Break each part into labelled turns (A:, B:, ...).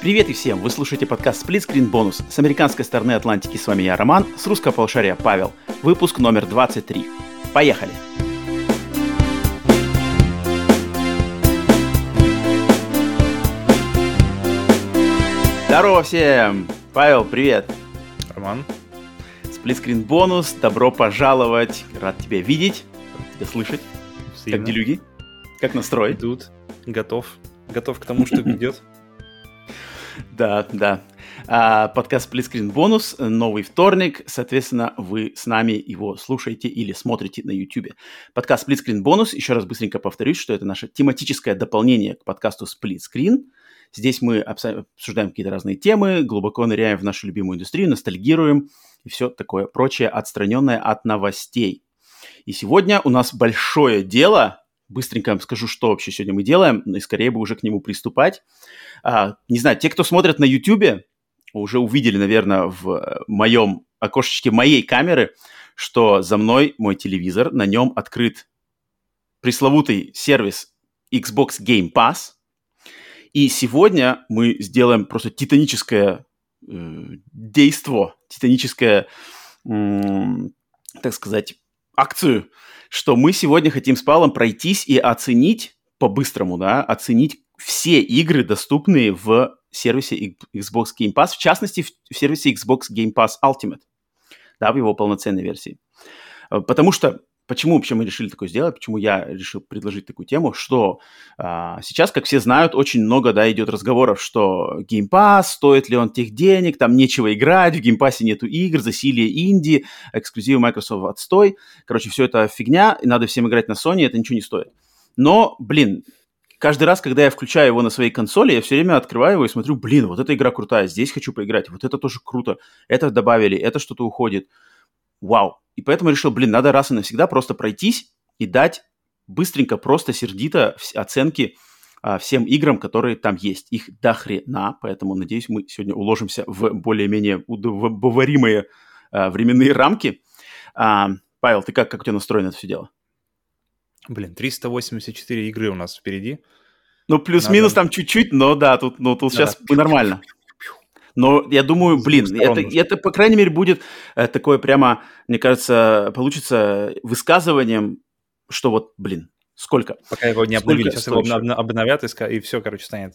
A: Привет и всем! Вы слушаете подкаст Split Screen Bonus. С американской стороны Атлантики с вами я, Роман, с русского полушария Павел. Выпуск номер 23. Поехали! Здорово всем! Павел, привет!
B: Роман.
A: Split Screen Bonus, добро пожаловать! Рад тебя видеть, рад тебя слышать.
B: Взаимно.
A: Как делюги? Как настрой?
B: Идут. Готов. Готов к тому, что идет.
A: Да, да. А, подкаст Splitscreen бонус, новый вторник, соответственно, вы с нами его слушаете или смотрите на YouTube. Подкаст Splitscreen бонус, еще раз быстренько повторюсь, что это наше тематическое дополнение к подкасту Split Screen. Здесь мы обсуждаем какие-то разные темы, глубоко ныряем в нашу любимую индустрию, ностальгируем и все такое прочее, отстраненное от новостей. И сегодня у нас большое дело, быстренько скажу, что вообще сегодня мы делаем, и скорее бы уже к нему приступать. А, не знаю, те, кто смотрят на YouTube, уже увидели, наверное, в моем окошечке моей камеры, что за мной мой телевизор, на нем открыт пресловутый сервис Xbox Game Pass. И сегодня мы сделаем просто титаническое э, действо, титаническое, м, так сказать, акцию, что мы сегодня хотим с Павлом пройтись и оценить по-быстрому, да, оценить все игры, доступные в сервисе Xbox Game Pass, в частности, в сервисе Xbox Game Pass Ultimate, да, в его полноценной версии. Э, Потому что, почему вообще мы решили такое сделать, почему я решил предложить такую тему, что а, сейчас, как все знают, очень много, да, идет разговоров, что Pass, стоит ли он тех денег, там нечего играть, в Pass нету игр, засилие инди, эксклюзивы Microsoft отстой. Короче, все это фигня, и надо всем играть на Sony, это ничего не стоит. Но, блин, каждый раз, когда я включаю его на своей консоли, я все время открываю его и смотрю, блин, вот эта игра крутая, здесь хочу поиграть, вот это тоже круто, это добавили, это что-то уходит. Вау. И поэтому решил, блин, надо раз и навсегда просто пройтись и дать быстренько, просто сердито оценки а, всем играм, которые там есть. Их до хрена, поэтому, надеюсь, мы сегодня уложимся в более-менее удобоваримые а, временные рамки. А, Павел, ты как, как у тебя настроено это все дело?
B: Блин, 384 игры у нас впереди.
A: Ну, плюс-минус
B: Надо-
A: там чуть-чуть, но да, тут, ну, тут
B: Да,
A: сейчас
B: да.
A: нормально. Но я думаю, блин, это, это, по крайней мере, будет э, такое прямо, мне кажется, получится высказыванием, что вот, блин, сколько?
B: Пока его не
A: Сколько
B: обновили. Сейчас его обновят, и, и все, короче, станет.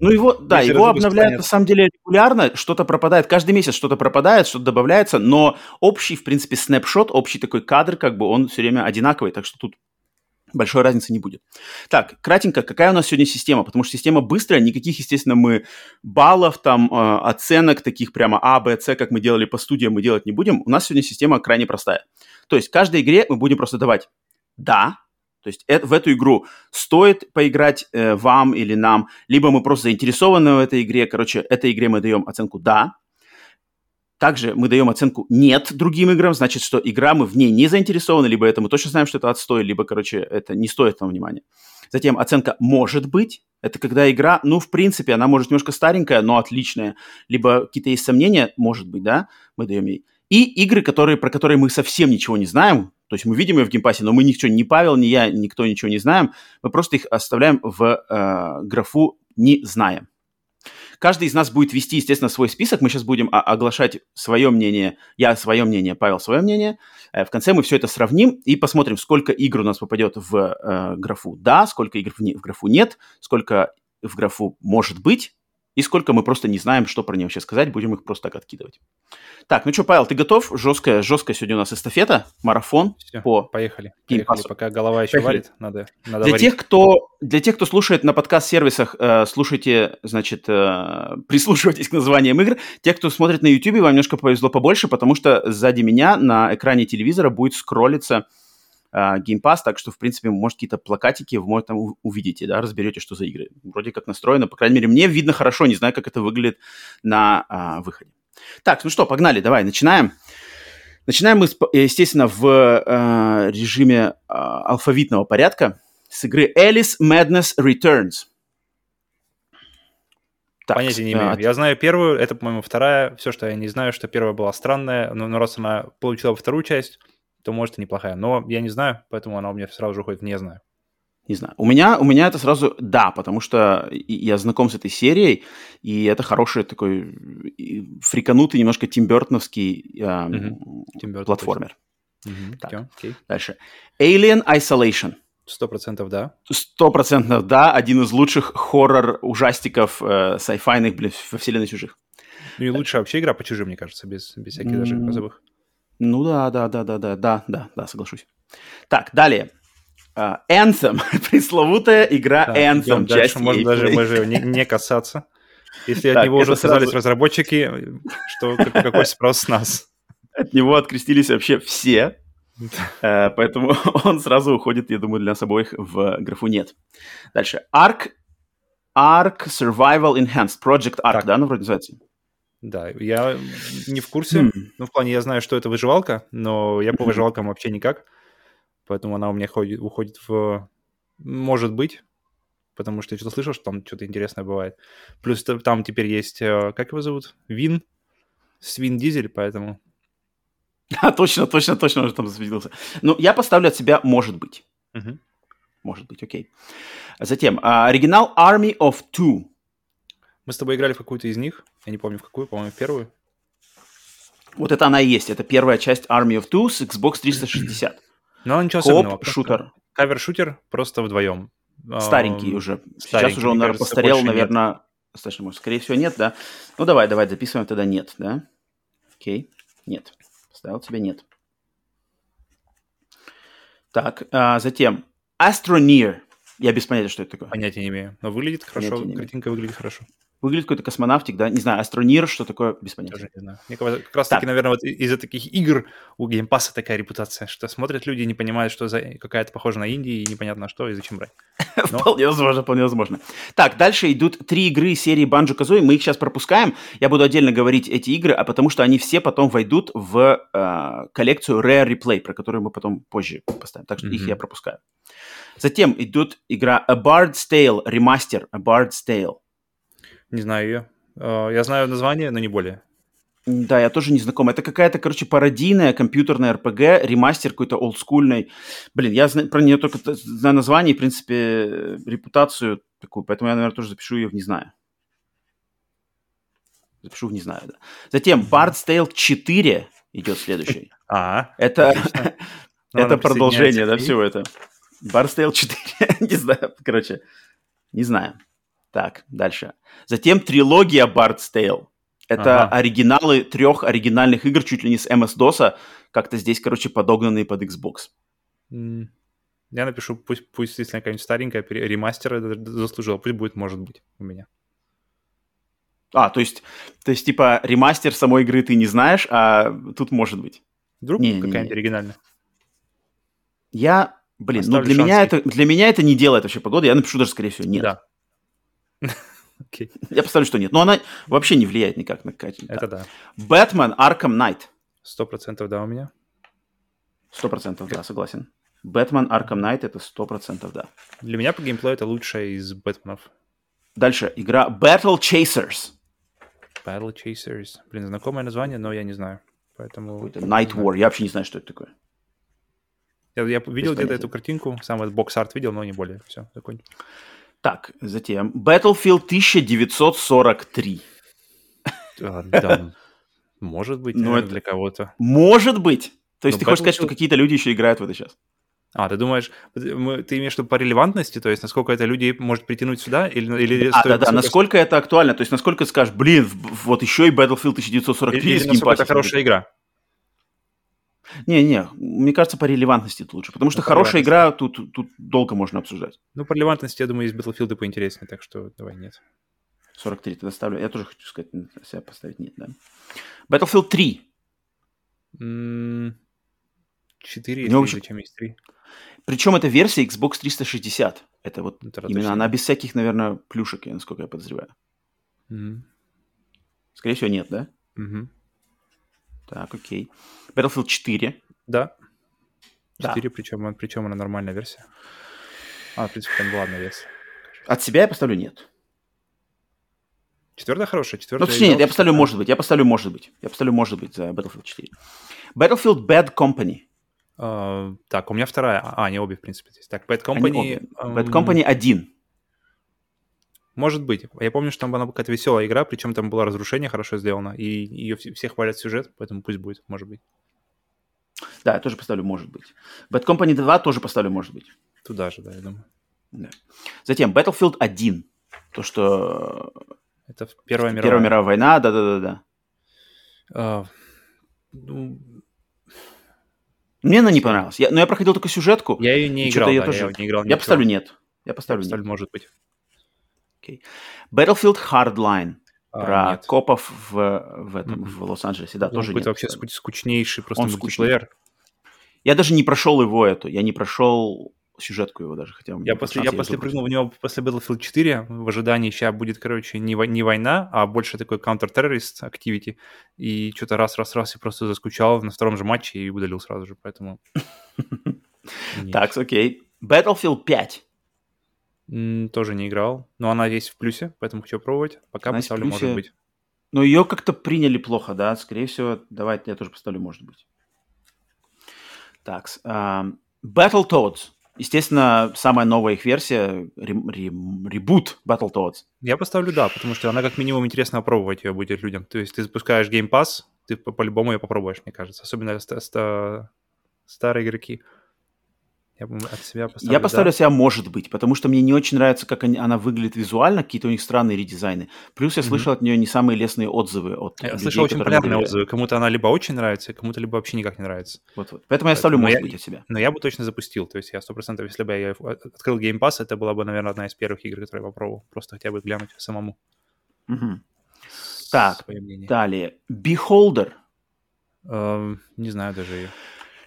A: Ну, его, да,
B: Если
A: его обновляют
B: понятно.
A: на самом деле регулярно, что-то пропадает, каждый месяц что-то пропадает, что-то добавляется, но общий, в принципе, снапшот, общий такой кадр, как бы он все время одинаковый, так что тут большой разницы не будет. Так, кратенько, какая у нас сегодня система? Потому что система быстрая, никаких, естественно, мы баллов, там, э, оценок таких прямо А, Б, С, как мы делали по студиям, мы делать не будем. У нас сегодня система крайне простая. То есть каждой игре мы будем просто давать «да», то есть э- в эту игру стоит поиграть э, вам или нам, либо мы просто заинтересованы в этой игре. Короче, этой игре мы даем оценку «да». Также мы даем оценку «нет» другим играм, значит, что игра мы в ней не заинтересованы, либо это мы точно знаем, что это отстой, либо, короче, это не стоит нам внимания. Затем оценка «может быть», это когда игра, ну, в принципе, она может немножко старенькая, но отличная, либо какие-то есть сомнения, может быть, да, мы даем ей. И игры, которые, про которые мы совсем ничего не знаем, то есть мы видим ее в Game Pass е, но мы ничего, ни Павел, ни я, никто ничего не знаем, мы просто их оставляем в э, графу «не знаем». Каждый из нас будет вести, естественно, свой список. Мы сейчас будем оглашать свое мнение. Я свое мнение, Павел свое мнение. Э, В конце мы все это сравним и посмотрим, сколько игр у нас попадет в э, графу «да», сколько игр в, не- в графу «нет», сколько в графу «может быть», и сколько мы просто не знаем, что про нее вообще сказать, будем их просто так откидывать. Так, ну что, Павел, ты готов? Жесткая, жесткая сегодня у нас эстафета, марафон
B: Всё,
A: по
B: Поехали. Поехали, пока голова еще
A: Поехали.
B: варит. Надо, надо
A: Для
B: варить.
A: тех, кто, для тех, кто слушает на подкаст-сервисах, э, слушайте, значит, э, прислушивайтесь к названиям игр. Те, кто смотрит на YouTube, вам немножко повезло побольше, потому что сзади меня на экране телевизора будет скроллиться э, Game Pass, так что, в принципе, может, какие-то плакатики вы там увидите, да, разберете, что за игры. Вроде как настроено, по крайней мере, мне видно хорошо, не знаю, как это выглядит на а, выходе. Так, ну что, погнали, давай, начинаем. Начинаем мы, естественно, в э, режиме а, алфавитного порядка с игры Alice Madness Returns. Так,
B: Понятия не
A: э,
B: имею. Я знаю первую, это, по-моему, вторая. Все, что я не знаю, что первая была странная, но, но раз она получила вторую часть, то может и неплохая. Но я не знаю, поэтому она у меня сразу же уходит в не знаю.
A: Не знаю. У меня, у меня это сразу да, потому что я знаком с этой серией, и это хороший такой фриканутый, немножко тимбертоновский э, угу. платформер.
B: Угу. Так,
A: okay. Дальше. Alien Isolation.
B: Сто процентов да.
A: Сто процентов да. Один из лучших хоррор-ужастиков э, сайфайных блин, во вселенной чужих.
B: Ну и лучшая вообще игра по чужим, мне кажется, без, без всяких даже позовых.
A: Ну да, да, да, да, да, да, да, да, соглашусь. Так, далее. Uh, Anthem, пресловутая игра да, Anthem.
B: Дальше можно даже мы не, не касаться. Если от него уже отказались сразу... разработчики, что какой спрос с нас?
A: От него открестились вообще все, uh, поэтому он сразу уходит, я думаю, для нас обоих в графу нет. Дальше. Ark, Ark Survival Enhanced, Project Ark, так. да, ну вроде называется?
B: Да, я не в курсе. Mm. Ну, в плане, я знаю, что это выживалка, но я по выживалкам вообще никак. Поэтому она у меня ходит, уходит в... Может быть, потому что я что-то слышал, что там что-то интересное бывает. Плюс там теперь есть... Э, как его зовут? Вин? Свин Дизель, поэтому...
A: А, точно, точно, точно уже там засветился. Ну, я поставлю от себя «может быть».
B: Uh-huh.
A: Может быть, окей. Затем, а, оригинал Army of Two.
B: Мы с тобой играли в какую-то из них. Я не помню, в какую, по-моему, в первую.
A: Вот это она и есть. Это первая часть Army of Two с Xbox 360.
B: Ну, ничего Коп, особенного. шутер. Кавер-шутер просто вдвоем.
A: Старенький уже. Старенький, Сейчас уже он, наверное, постарел, наверное... Достаточно, может, скорее всего, нет, да? Ну, давай, давай, записываем тогда нет, да? Окей, нет. Поставил тебе нет. Так, а, затем Astroneer. Я без понятия, что это такое.
B: Понятия не имею. Но выглядит хорошо, картинка выглядит хорошо.
A: Выглядит какой-то космонавтик, да? Не знаю, Astroneer, что такое, без понятия.
B: Тоже не знаю. Мне кажется, как раз таки, наверное, вот из-за таких игр у Game Pass а такая репутация, что смотрят люди и не понимают, что за какая-то похожа на инди, и непонятно что, и зачем брать.
A: Но... вполне возможно, вполне возможно. Так, дальше идут три игры серии Banjo-Kazooie. Мы их сейчас пропускаем. Я буду отдельно говорить эти игры, а потому что они все потом войдут в э, коллекцию Rare Replay, про которую мы потом позже поставим. Так что mm-hmm. их я пропускаю. Затем идет игра A Bard's Tale, ремастер A Bard's Tale.
B: Не знаю ее. Э, я знаю название, но не более.
A: Да, я тоже не знаком. Это какая-то, короче, пародийная компьютерная RPG, ремастер какой-то олдскульный. Блин, я знаю, про нее только знаю название и, в принципе, репутацию такую, поэтому я, наверное, тоже запишу ее в «не знаю». Запишу в «не знаю», да. Затем Bard's Tale 4 идет следующий.
B: А,
A: это, это продолжение, да, всего это. Bard's Tale 4, не знаю, короче, не знаю. Так, дальше. Затем трилогия Bard's Tale. Это ага. оригиналы трех оригинальных игр, чуть ли не с MS-DOS, как-то здесь, короче, подогнанные под Xbox.
B: Я напишу, пусть, пусть если какая-нибудь старенькая ремастер заслужила, пусть будет, может быть, у меня.
A: А, то есть, то есть, типа, ремастер самой игры ты не знаешь, а тут может быть.
B: Вдруг какая-нибудь оригинальная?
A: Я, блин, ну для меня, это, для меня это не делает вообще погода, я напишу даже, скорее всего, нет.
B: Да.
A: Okay. Я поставлю, что нет. Но она вообще не влияет никак на качество.
B: Это да.
A: Бэтмен Arkham Knight.
B: Сто процентов да у меня.
A: Сто процентов да, согласен. Бэтмен Arkham Knight это сто процентов да.
B: Для меня по геймплею это лучшая из Бэтменов.
A: Дальше. Игра Battle Chasers.
B: Battle Chasers. Блин, знакомое название, но я не знаю. Поэтому...
A: Night War. Я вообще не знаю, что это такое.
B: Я, я видел где-то эту картинку, сам этот бокс-арт видел, но не более. Все, закончил.
A: Так, затем Battlefield 1943.
B: А, да, может быть, ну, это для кого-то.
A: Может быть. То есть Но ты Battlefield... хочешь сказать, что какие-то люди еще играют в это сейчас?
B: А, ты думаешь, ты имеешь в виду по релевантности, то есть насколько это людей может притянуть сюда? Или, или
A: а, да, да, насколько это актуально, то есть насколько ты скажешь, блин, вот еще и Battlefield 1943
B: или, или насколько это хорошая игра?
A: Не-не, мне кажется, по релевантности это лучше, потому что ну, хорошая игра тут, тут долго можно обсуждать.
B: Ну, по релевантности, я думаю, есть Battlefield поинтереснее, так что давай нет.
A: 43 тогда ставлю. Я тоже хочу сказать, себя поставить нет, да. Battlefield 3.
B: 4 или общем... зачем есть 3?
A: Причем это версия Xbox 360. Это вот это именно она без всяких, наверное, плюшек, насколько я подозреваю.
B: Mm-hmm.
A: Скорее всего, нет, да?
B: Mm-hmm.
A: Так, окей. Battlefield 4.
B: Да. 4, да. причем, причем она нормальная версия. А, в принципе, там была одна версия.
A: От себя я поставлю нет.
B: Четвертая хорошая, четвертая.
A: Ну, точнее, нет, я поставлю может быть, я поставлю может быть. Я поставлю может быть за Battlefield 4. Battlefield Bad Company.
B: А, так, у меня вторая. А, не обе, в принципе, здесь. Так, Bad Company...
A: Они Bad Company 1.
B: Может быть. Я помню, что там была какая-то веселая игра, причем там было разрушение хорошо сделано, и ее все хвалят сюжет, поэтому пусть будет, может быть.
A: Да, я тоже поставлю «может быть». Bad Company 2 тоже поставлю «может быть».
B: Туда же, да, я думаю.
A: Да. Затем Battlefield 1. То, что...
B: Это Первая мировая.
A: Первая мировая война, да-да-да.
B: Uh, ну...
A: Мне она не понравилась. Я, но я проходил только сюжетку.
B: Я ее не играл,
A: я,
B: да,
A: тоже...
B: я не играл.
A: Я поставлю нет. Я поставлю,
B: я поставлю
A: нет.
B: может быть.
A: Okay. Battlefield Hardline.
B: А,
A: про
B: нет.
A: копов в, в этом,
B: Мгм.
A: в Лос-Анджелесе. Да,
B: Он
A: тоже
B: какой-то вообще скуч- скучнейший просто
A: Он скучный.
B: мультиплеер.
A: Я даже не прошел его эту. Я не прошел сюжетку его даже, хотя
B: Я после, я после прыгнул в него после Battlefield 4 в ожидании, сейчас будет, короче, не, вой- не война, а больше такой counter-terrorist activity. И что-то раз-раз-раз и просто заскучал на втором же матче и удалил сразу же, поэтому...
A: Так, окей. Battlefield 5.
B: Тоже не играл, но она есть в плюсе, поэтому хочу пробовать. Пока
A: в
B: поставлю,
A: плюсе.
B: может быть.
A: Но ее как-то приняли плохо, да? Скорее всего, давайте я тоже поставлю, может быть. Так, ам, Battletoads. Естественно, самая новая их версия, рем- рем- ребут Battletoads.
B: Я поставлю да, потому что она как минимум интересно опробовать ее будет людям. То есть ты запускаешь Game Pass, ты по- по-любому ее попробуешь, мне кажется. Особенно ста- ста- старые игроки. Я от себя поставлю
A: Я поставлю
B: да.
A: себя «может быть», потому что мне не очень нравится, как они- она выглядит визуально, какие-то у них странные редизайны. Плюс я слышал от нее не самые лестные отзывы от
B: Я
A: людей,
B: слышал очень полярные отзывы. Кому-то она либо очень нравится, кому-то либо вообще никак не нравится.
A: Вот-вот. Поэтому я ставлю «может
B: я-
A: быть» от себя.
B: Но я бы точно запустил. То есть я сто процентов, если бы я от- открыл Game Pass, это была бы, наверное, одна из первых игр, которые я попробовал. Просто хотя бы глянуть самому.
A: Мгм. Так. Далее. Beholder.
B: Эм, не знаю даже ее.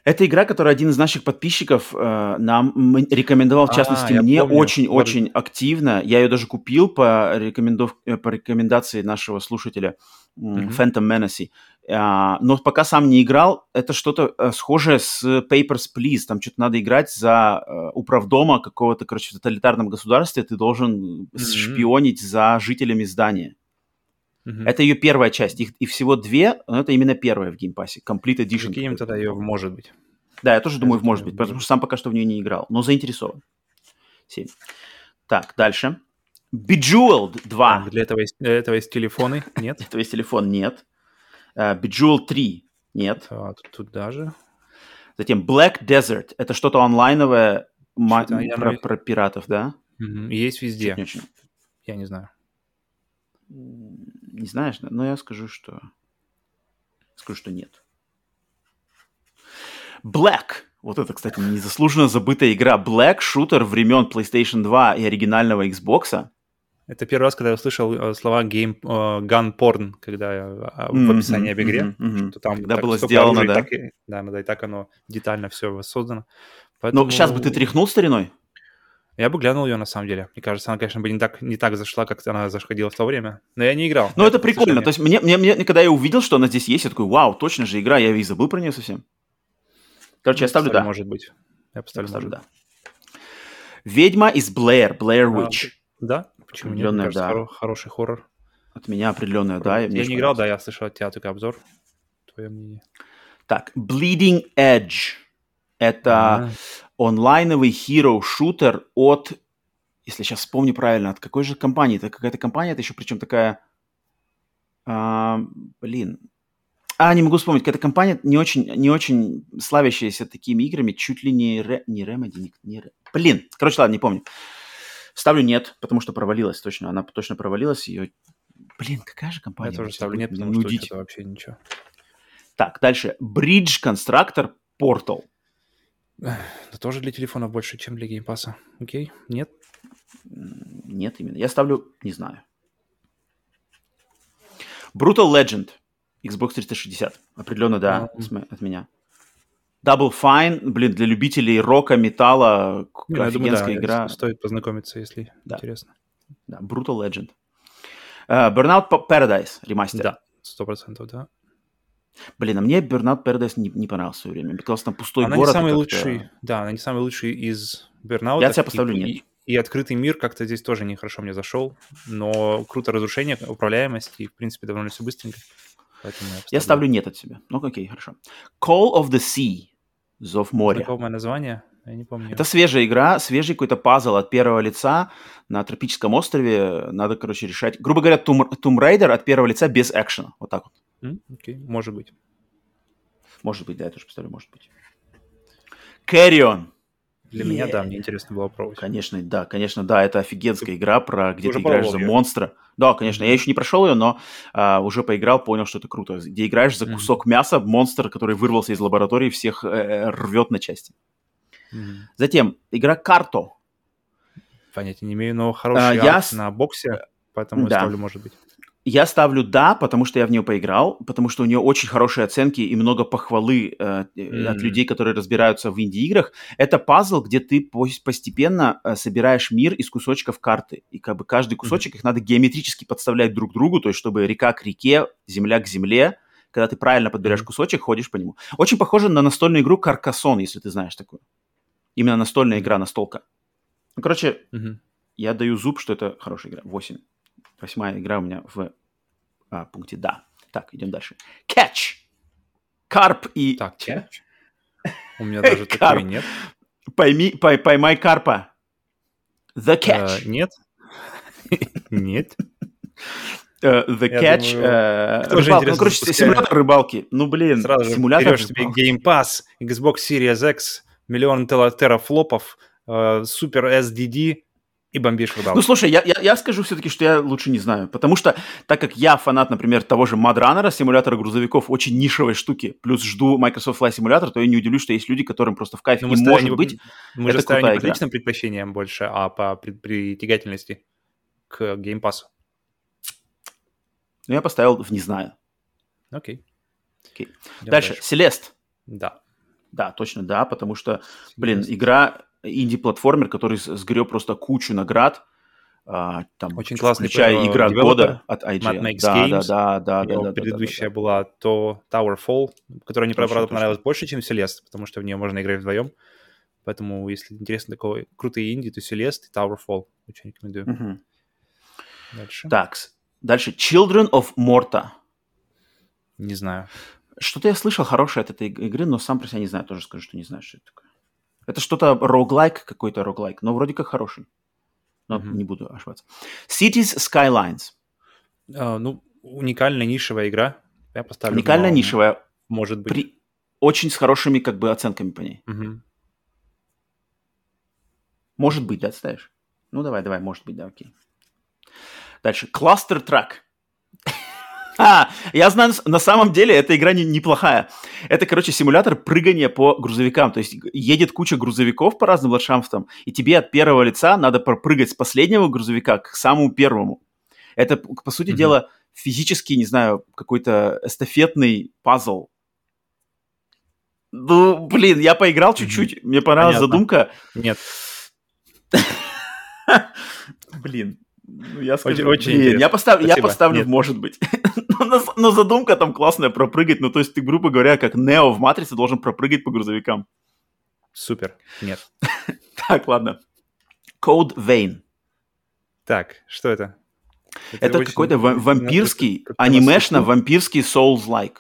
A: Это игра, которую один из наших подписчиков э, нам рекомендовал, в
B: А,
A: частности,
B: я
A: мне очень-очень активно. Я ее даже купил по, рекомендов... э, по рекомендации нашего слушателя
B: Мгм.
A: Phantom Menace. А, но пока сам не играл, это что-то э, схожее с Papers, Please. Там что-то надо играть за э, управдома какого-то, короче, в тоталитарном государстве. Ты должен
B: Мгм.
A: шпионить за жителями здания.
B: Мгм.
A: Это ее первая часть. Их и всего две, но это именно первая в Game Pass е. Complete Edition.
B: Закинем
A: какой-то.
B: тогда ее, может быть.
A: Да, я тоже думаю,
B: закину,
A: может быть, потому что сам пока что в нее не играл, но заинтересован. 7. Так, дальше. Bejeweled 2.
B: Так, для, этого есть, для этого есть телефоны. Нет.
A: То есть телефон нет. Uh, Bejeweled 3 нет.
B: А, тут, тут даже.
A: Затем Black Desert. Это что-то онлайновое
B: я
A: про,
B: на-
A: про пиратов, да?
B: И есть везде.
A: Очень.
B: Я не знаю.
A: Не знаешь, но я скажу, что... Скажу, что нет. Black. Вот это, кстати, незаслуженно забытая игра. Black шутер времен PlayStation 2 и оригинального Xbox.
B: Это первый раз, когда я услышал э, слова game, э, gun porn, когда я, э, в описании об игре,
A: мгм.
B: что там
A: Когда было сделано,
B: оружия,
A: да.
B: так и- да, да, и так оно детально все создано.
A: Но
B: Поэтому
A: сейчас бы ты тряхнул стариной?
B: Я бы глянул ее на самом деле. Мне кажется, она, конечно, бы не так, не так зашла, как она заходила в то время. Но я не играл.
A: Ну,
B: Я
A: это прикольно.
B: совершенно-
A: То есть мне, мне, мне, когда я увидел, что она здесь есть, я такой, вау, точно же игра, я и забыл про нее совсем. Короче, я ставлю да.
B: Может быть. Я
A: Я
B: поставлю,
A: поставлю
B: может.
A: да. Ведьма из Блэр, Blair
B: А,
A: Witch.
B: Да? Почему нет? Мне кажется,
A: да.
B: хоро- хороший хоррор.
A: От меня определенная, да.
B: я
A: мне
B: не играл, да, я слышал от тебя только обзор. Твое мнение.
A: Так, Bleeding Edge. Это
B: А,
A: онлайновый hero-шутер от, если сейчас вспомню правильно, от какой же компании? Это какая-то компания, это еще причем такая... а, блин. А, не могу вспомнить. Какая-то компания не очень, не очень славящаяся такими играми, чуть ли не, Ре, не Remedy, не, не Re- Блин, короче, ладно, не помню. Ставлю нет, потому что провалилась точно. Она точно провалилась. Ее... Блин, какая же компания?
B: Я тоже ставлю нет, потому что
A: нудить.
B: это вообще ничего.
A: Так, дальше. Bridge Constructor Portal.
B: Это тоже для телефона больше, чем для Game Pass а. Окей? Нет?
A: Нет, именно. Я ставлю, не знаю. Brutal Legend. Xbox 360. Определенно, да, м- от меня. Double Fine, блин, для любителей рока, металла,
B: ну, я думаю, да,
A: офигенская игра.
B: стоит познакомиться, если
A: Да.
B: интересно.
A: Да, Brutal Legend. Э, Burnout Pa- Paradise ремастер.
B: Да, сто процентов, да.
A: Блин, а мне Burnout Paradise не, не понравился в свое время. Мне казалось, там пустой
B: она
A: город.
B: не
A: и
B: самый лучший, да, она не самый лучший из Burnout.
A: Я от себя поставлю
B: и,
A: нет.
B: И, и открытый мир как-то здесь тоже нехорошо мне зашел, но круто разрушение, управляемость, и, в принципе, довольно все быстренько. Поэтому
A: Я ставлю нет от себя. Ну, окей, хорошо. Call of the Sea. Зов моря.
B: Знакомое название? Я не помню.
A: Это свежая игра, свежий какой-то пазл от первого лица на тропическом острове. Надо, короче, решать. Грубо говоря, Tomb Raider от первого лица без экшена. Вот так вот.
B: Окей, может быть.
A: Может быть, да, я тоже представляю, может быть. Carrion.
B: Для меня, да,
A: Yeah.
B: мне интересно было пробовать.
A: Конечно, да, конечно, да, это офигенская игра, про где ты играешь за монстра. Да, конечно, я еще не прошел ее, но а, уже поиграл, понял, что это круто. Где играешь за кусок мяса, монстр, который вырвался из лаборатории, всех э, э, рвет на части.
B: Мгм.
A: Затем игра Карто.
B: Понятия не имею, но хороший
A: А, я
B: на боксе, поэтому
A: Да.
B: ставлю, может быть.
A: Я ставлю да, потому что я в нее поиграл, потому что у нее очень хорошие оценки и много похвалы э, э, от людей, которые разбираются в инди-играх. Это пазл, где ты пос- постепенно э, собираешь мир из кусочков карты. И как бы каждый кусочек их надо геометрически подставлять друг другу, то есть чтобы река к реке, земля к земле. Когда ты правильно подбираешь кусочек, ходишь по нему. Очень похоже на настольную игру Каркасон, если ты знаешь такую. Именно настольная игра, настолка. Ну, короче,
B: Мгм.
A: я даю зуб, что это хорошая игра. 8. Восьмая игра у меня в а, пункте «да». Так, идем дальше. Catch. Карп и...
B: Так,
A: Чё?
B: У меня даже такой нет.
A: Пойми, пой- поймай карпа. The Catch.
B: Э, Нет. Нет.
A: Э, the
B: Я
A: Catch.
B: думаю, же,
A: рыбалка. Ну, короче,
B: запускает?
A: симулятор рыбалки. Ну, блин,
B: Сразу
A: симулятор
B: берешь себе. Game Pass, Xbox Series X, миллион терафлопов, э, супер SDD и бомбишь.
A: Ну, слушай, я, я, я скажу все-таки, что я лучше не знаю. Потому что, так как я фанат, например, того же Mudrunner, симулятора грузовиков, очень нишевой штуки, плюс жду Microsoft Flight Simulator, то я не удивлюсь, что есть люди, которым просто в кайф.
B: Ну,
A: И
B: мы ставим
A: может
B: не-
A: быть,
B: мы
A: это
B: же ставим не по личным предпочтениям больше, а по при- притягательности к Game Pass.
A: ну, я поставил в «не знаю».
B: Окей.
A: Окей.
B: Идем
A: Дальше. Селест.
B: Да.
A: Да, точно да, потому что, блин, игра инди-платформер, который сгреб просто кучу наград, а, там,
B: Очень классный,
A: включая игра года от IGN.
B: Mad Max
A: да,
B: Games.
A: да, да, да, да,
B: Его
A: да, да,
B: предыдущая
A: да,
B: была то Towerfall, которая мне, правда, понравилась больше, чем Celeste, потому что в нее можно играть вдвоем. Поэтому, если интересно такое крутые инди, то Celeste и Towerfall. Очень рекомендую.
A: да. Мгм.
B: Дальше.
A: Так, дальше. Children of Morta.
B: Не знаю.
A: Что-то я слышал хорошее от этой иг- игры, но сам про себя не знаю. Тоже скажу, что не знаю, что это такое. Это что-то роглайк, какой-то роглайк, но вроде как хороший. Но
B: Мгм.
A: не буду ошибаться. Cities Skylines.
B: А, ну, уникальная нишевая игра. Я поставлю.
A: Уникальная
B: но
A: нишевая,
B: Может быть.
A: при... очень с хорошими как бы оценками по ней.
B: Мгм.
A: Может быть, да, ставишь? Ну, давай, давай, может быть, да, окей. Дальше. Cluster Track. А, я знаю, на самом деле эта игра не- неплохая. Это, короче, симулятор прыгания по грузовикам. То есть едет куча грузовиков по разным ландшафтам, и тебе от первого лица надо пропрыгать с последнего грузовика к самому первому. Это, по сути
B: Мгм.
A: дела, физически, не знаю, какой-то эстафетный пазл. Ну, блин, я поиграл чуть-чуть, мне понравилась
B: Понятно.
A: задумка.
B: Нет.
A: Блин. Ну, я скажу,
B: Очень- очень
A: блин,
B: интересно.
A: я, постав- я поставлю,
B: Нет.
A: может быть. но, задумка там классная, пропрыгать. Ну, то есть ты, грубо говоря, как Нео в Матрице должен пропрыгать по грузовикам.
B: Супер. Нет.
A: Так, ладно. Code Vein.
B: Так, что это?
A: Это
B: очень-
A: какой-то ва- вампирский,
B: на
A: анимешно-вампирский Souls-like.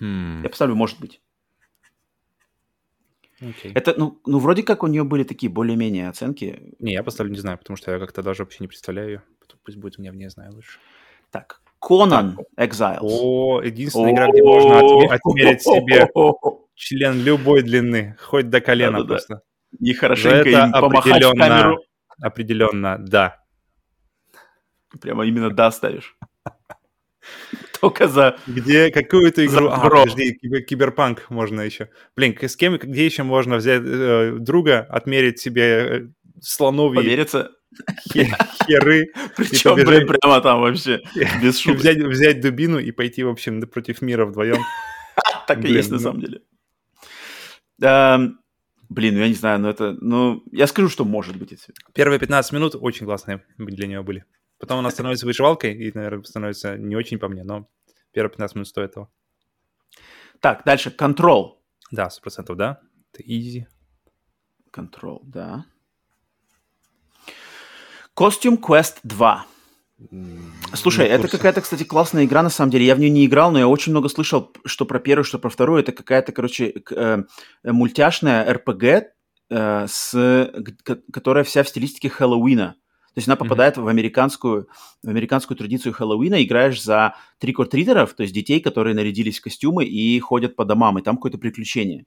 B: Хм,
A: Я поставлю, может быть.
B: окей.
A: Это, ну, ну, вроде как у нее были такие более-менее оценки.
B: Не, я поставлю не знаю, потому что я как-то даже вообще не представляю ее. Пусть будет у меня в не знаю лучше.
A: Так, Conan Exiles.
B: О, единственная игра, где можно отме- отмерить себе член любой длины, хоть до колена просто.
A: И хорошенько им помахать в камеру.
B: Определенно, да.
A: Прямо именно да ставишь. Только за...
B: Где какую-то игру... А, подожди, кибер- киберпанк можно еще. Блин, с кем, где еще можно взять э, друга, отмерить себе э, слоновьи
A: Повериться.
B: Хе- херы,
A: Причем, блин, прямо там вообще без шуток.
B: взять, взять дубину и пойти, в общем, против мира вдвоем.
A: Так и есть на
B: ну.
A: самом деле. Эм, Блин, ну я не знаю, но это... Ну, я скажу, что может быть. если-
B: Первые 15 минут очень классные для нее были. Потом она становится выживалкой и, наверное, становится не очень по мне, но первые 15 минут стоит того.
A: Так, дальше. Control.
B: Да, 100%, да. Это easy.
A: Control, да. Costume Quest 2. Слушай, это какая-то, кстати, классная игра, на самом деле. Я в нее не играл, но я очень много слышал, что про первую, что про вторую. Это какая-то, короче, э, мультяшная РПГ, э, с, которая вся в стилистике Хэллоуина. То есть она попадает mm-hmm. в американскую, в американскую традицию Хэллоуина, играешь за трикортридеров, то есть детей, которые нарядились в костюмы и ходят по домам, и там какое-то приключение.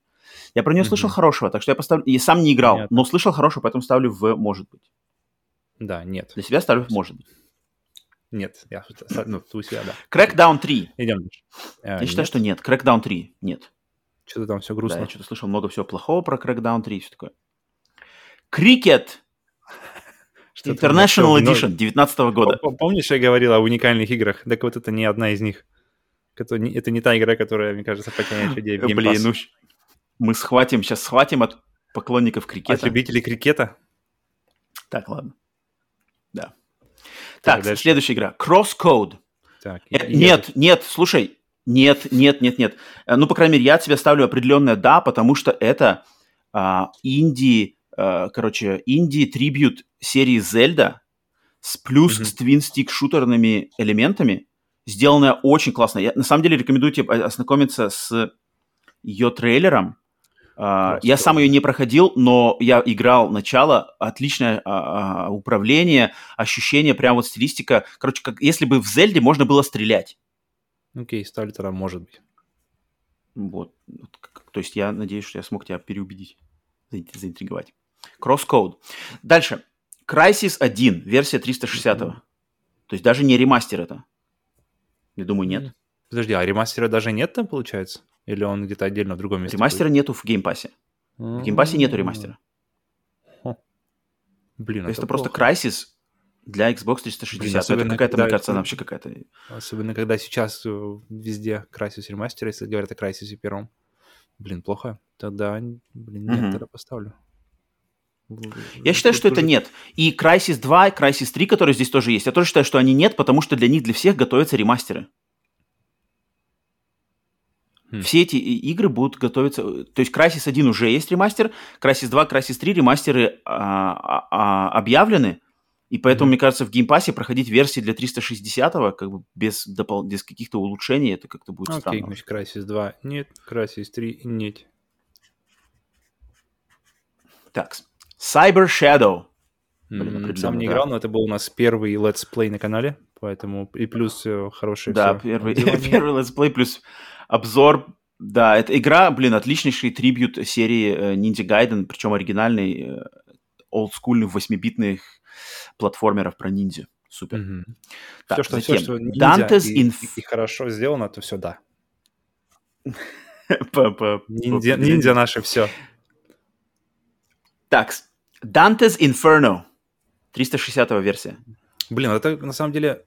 A: Я про нее mm-hmm. слышал хорошего, так что я поставлю... Я сам не играл, нет. но слышал хорошего, поэтому ставлю в «может быть».
B: Да, нет.
A: Для себя ставлю «может быть».
B: Нет, я ну, у себя, да.
A: Crackdown 3.
B: Идем дальше.
A: Я нет. считаю, что нет. Crackdown 3 нет.
B: Что-то там все грустно.
A: Да, я что-то слышал много всего плохого про Crackdown 3 все такое. Cricket International Edition 19 года.
B: Помнишь, я говорил о уникальных играх? Так вот это не одна из них. Это не, это не та игра, которая, мне кажется, потянет людей в Game Блин, ну
A: мы схватим, сейчас схватим от поклонников крикета. От
B: любителей крикета?
A: Так, ладно. Так, так следующая игра. Crosscode. Так, э, нет, я... нет, слушай, нет, нет, нет, нет. Э, ну, по крайней мере, я от себя ставлю определенное «да», потому что это а, инди, а, короче, инди-трибют серии Zelda с плюс mm-hmm. с твин-стик шутерными элементами, сделанная очень классно. Я на самом деле рекомендую тебе ознакомиться с ее трейлером. Uh, я сам ее не проходил, но я играл начало, отличное uh, управление, ощущение, прям вот стилистика. Короче, как если бы в Зельде можно было стрелять.
B: Окей, окей, ставлю тогда, может быть.
A: Вот. То есть я надеюсь, что я смог тебя переубедить, заинтриговать. CrossCode. Дальше. Crysis 1, версия 360. Mm-hmm. То есть даже не ремастер это. Я думаю, нет.
B: Подожди, а ремастера даже нет там, получается? Или он где-то отдельно в другом месте?
A: Ремастера будет? нету в Game Pass е. В Game Pass е нету ремастера.
B: Блин,
A: То есть это просто Crysis для Xbox 360. Блин, это какая-то, мне кажется, она вообще какая-то...
B: Особенно, когда сейчас э, везде Crysis ремастер, если говорят о Crysis первом. Блин, плохо. Тогда, блин, нет, mm-hmm. тогда поставлю.
A: Я считаю, что это нет. И Crysis 2, и Crysis 3, которые здесь тоже есть, я тоже считаю, что они нет, потому что для них, для всех готовятся ремастеры. Hmm. Все эти игры будут готовиться... То есть Crysis 1 уже есть ремастер, Crysis 2, Crysis 3 ремастеры а, а, а, объявлены, и поэтому, mm-hmm. мне кажется, в Game Pass е проходить версии для 360-го как бы без, допол- без каких-то улучшений, это как-то будет окей, странно.
B: Окей, Crysis 2 нет, Crysis 3 нет.
A: Так, Cyber Shadow.
B: Блин, Сам не играл, но это был у нас первый летсплей на канале, поэтому и плюс э, хороший
A: Да, первый, первый летсплей плюс обзор. Да, это игра, блин, отличнейший трибют серии э, Ninja Gaiden, причем оригинальный, э, олдскульных, восьмибитных платформеров про ниндзя. Супер.
B: Mm-hmm. Так, все, что, затем, все, что Dante's и, Inf... и хорошо сделано, то все да. Ниндзя, наши все.
A: Так, Dante's Inferno. 360 версия.
B: Блин, это на самом деле...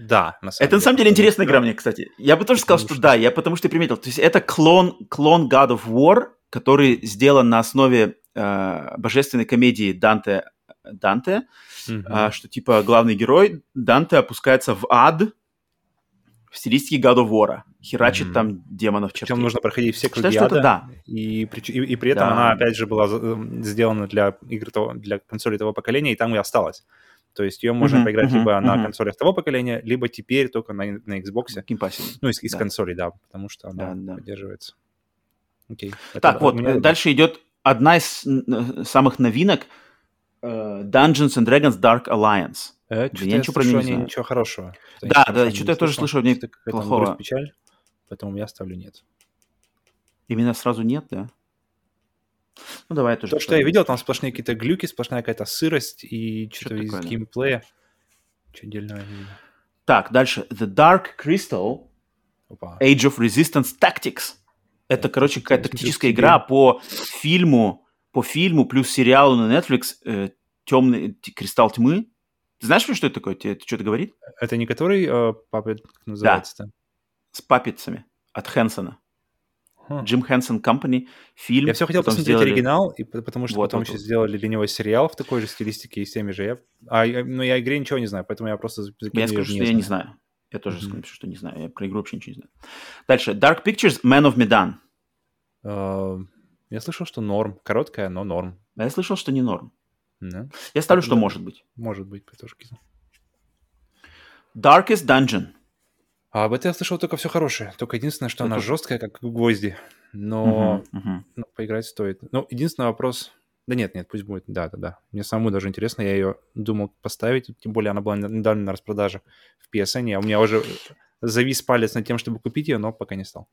B: Да,
A: на самом Это деле. на самом деле интересная игра мне, кстати. Я бы тоже сказал, что да, я потому что приметил. То есть это клон, клон God of War, который сделан на основе э, божественной комедии Данте, Данте mm-hmm. э, что типа главный герой Данте опускается в ад, в стилистике God of War. Херачит mm-hmm. там демонов
B: черты. Причем нужно проходить все круги Считаю, ада, да. И, и, и при этом да. она, опять же, была сделана для игр того, для консоли того поколения, и там и осталась. То есть ее можно mm-hmm, поиграть mm-hmm, либо mm-hmm. на консолях того поколения, либо теперь только на, на Xbox.
A: Геймпассе.
B: Ну, из, из да. консолей, да, потому что она да, да. поддерживается.
A: Окей. Так, вот, меня... дальше идет одна из самых новинок uh, Dungeons and Dragons Dark Alliance.
B: Э, я ничего про нее не знаю. Ничего хорошего.
A: Да, да, что-то я тоже слышал в ней плохого.
B: печаль, поэтому я ставлю нет.
A: Именно сразу нет, да? Ну, давай тоже.
B: То, что я видел, там сплошные какие-то глюки, сплошная какая-то сырость и что-то из такое, геймплея. Что отдельного
A: Так, дальше. The Dark Crystal Опа. Age of Resistance Tactics. Это, короче, какая-то тактическая игра по фильму, по фильму плюс сериалу на Netflix э, «Темный кристалл тьмы». Ты знаешь, что это такое? Тебе это что-то говорит?
B: Это не который э, Puppet называется?
A: Да, с папицами от Хэнсона. Хм. Джим Хэнсон Company, фильм.
B: Я все хотел посмотреть сделали... оригинал, и, потому что вот, потом вот, еще вот. сделали для него сериал в такой же стилистике и с теми же. Я... А, но я о игре ничего не знаю, поэтому я просто...
A: Я скажу, что не я не знаю. Я тоже mm-hmm. скажу, что не знаю. Я про игру вообще ничего не знаю. Дальше. Dark Pictures, Man of Medan.
B: Uh, я слышал, что норм. Короткая, но норм.
A: А я слышал, что не норм. Да. Я ставлю, что да. может быть.
B: Может быть, тоже
A: Darkest Dungeon.
B: А об этом я слышал только все хорошее. Только единственное, что, что она жесткая, как гвозди. Но uh-huh, uh-huh. Ну, поиграть стоит. Ну, единственный вопрос... Да нет, нет, пусть будет. Да, да, да. Мне самому даже интересно. Я ее думал поставить. Тем более она была недавно на распродаже в PSN. А у меня уже завис палец над тем, чтобы купить ее, но пока не стал.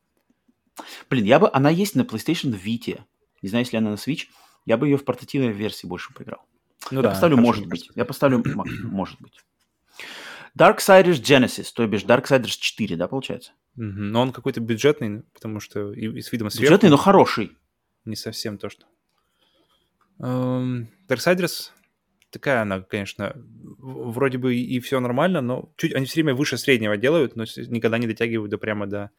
A: Блин, я бы... Она есть на PlayStation Vita. Не знаю, если она на Switch. Я бы ее в портативной версии больше поиграл. Ну, я да, поставлю «может быть». Я поставлю «может быть». Darksiders Genesis, то бишь Darksiders 4, да, получается?
B: Угу. Но он какой-то бюджетный, потому что и, и с видом
A: сверху... Бюджетный, но хороший.
B: Не совсем то, что... Um, Darksiders такая она, конечно, вроде бы и все нормально, но чуть они все время выше среднего делают, но никогда не дотягивают до прямо до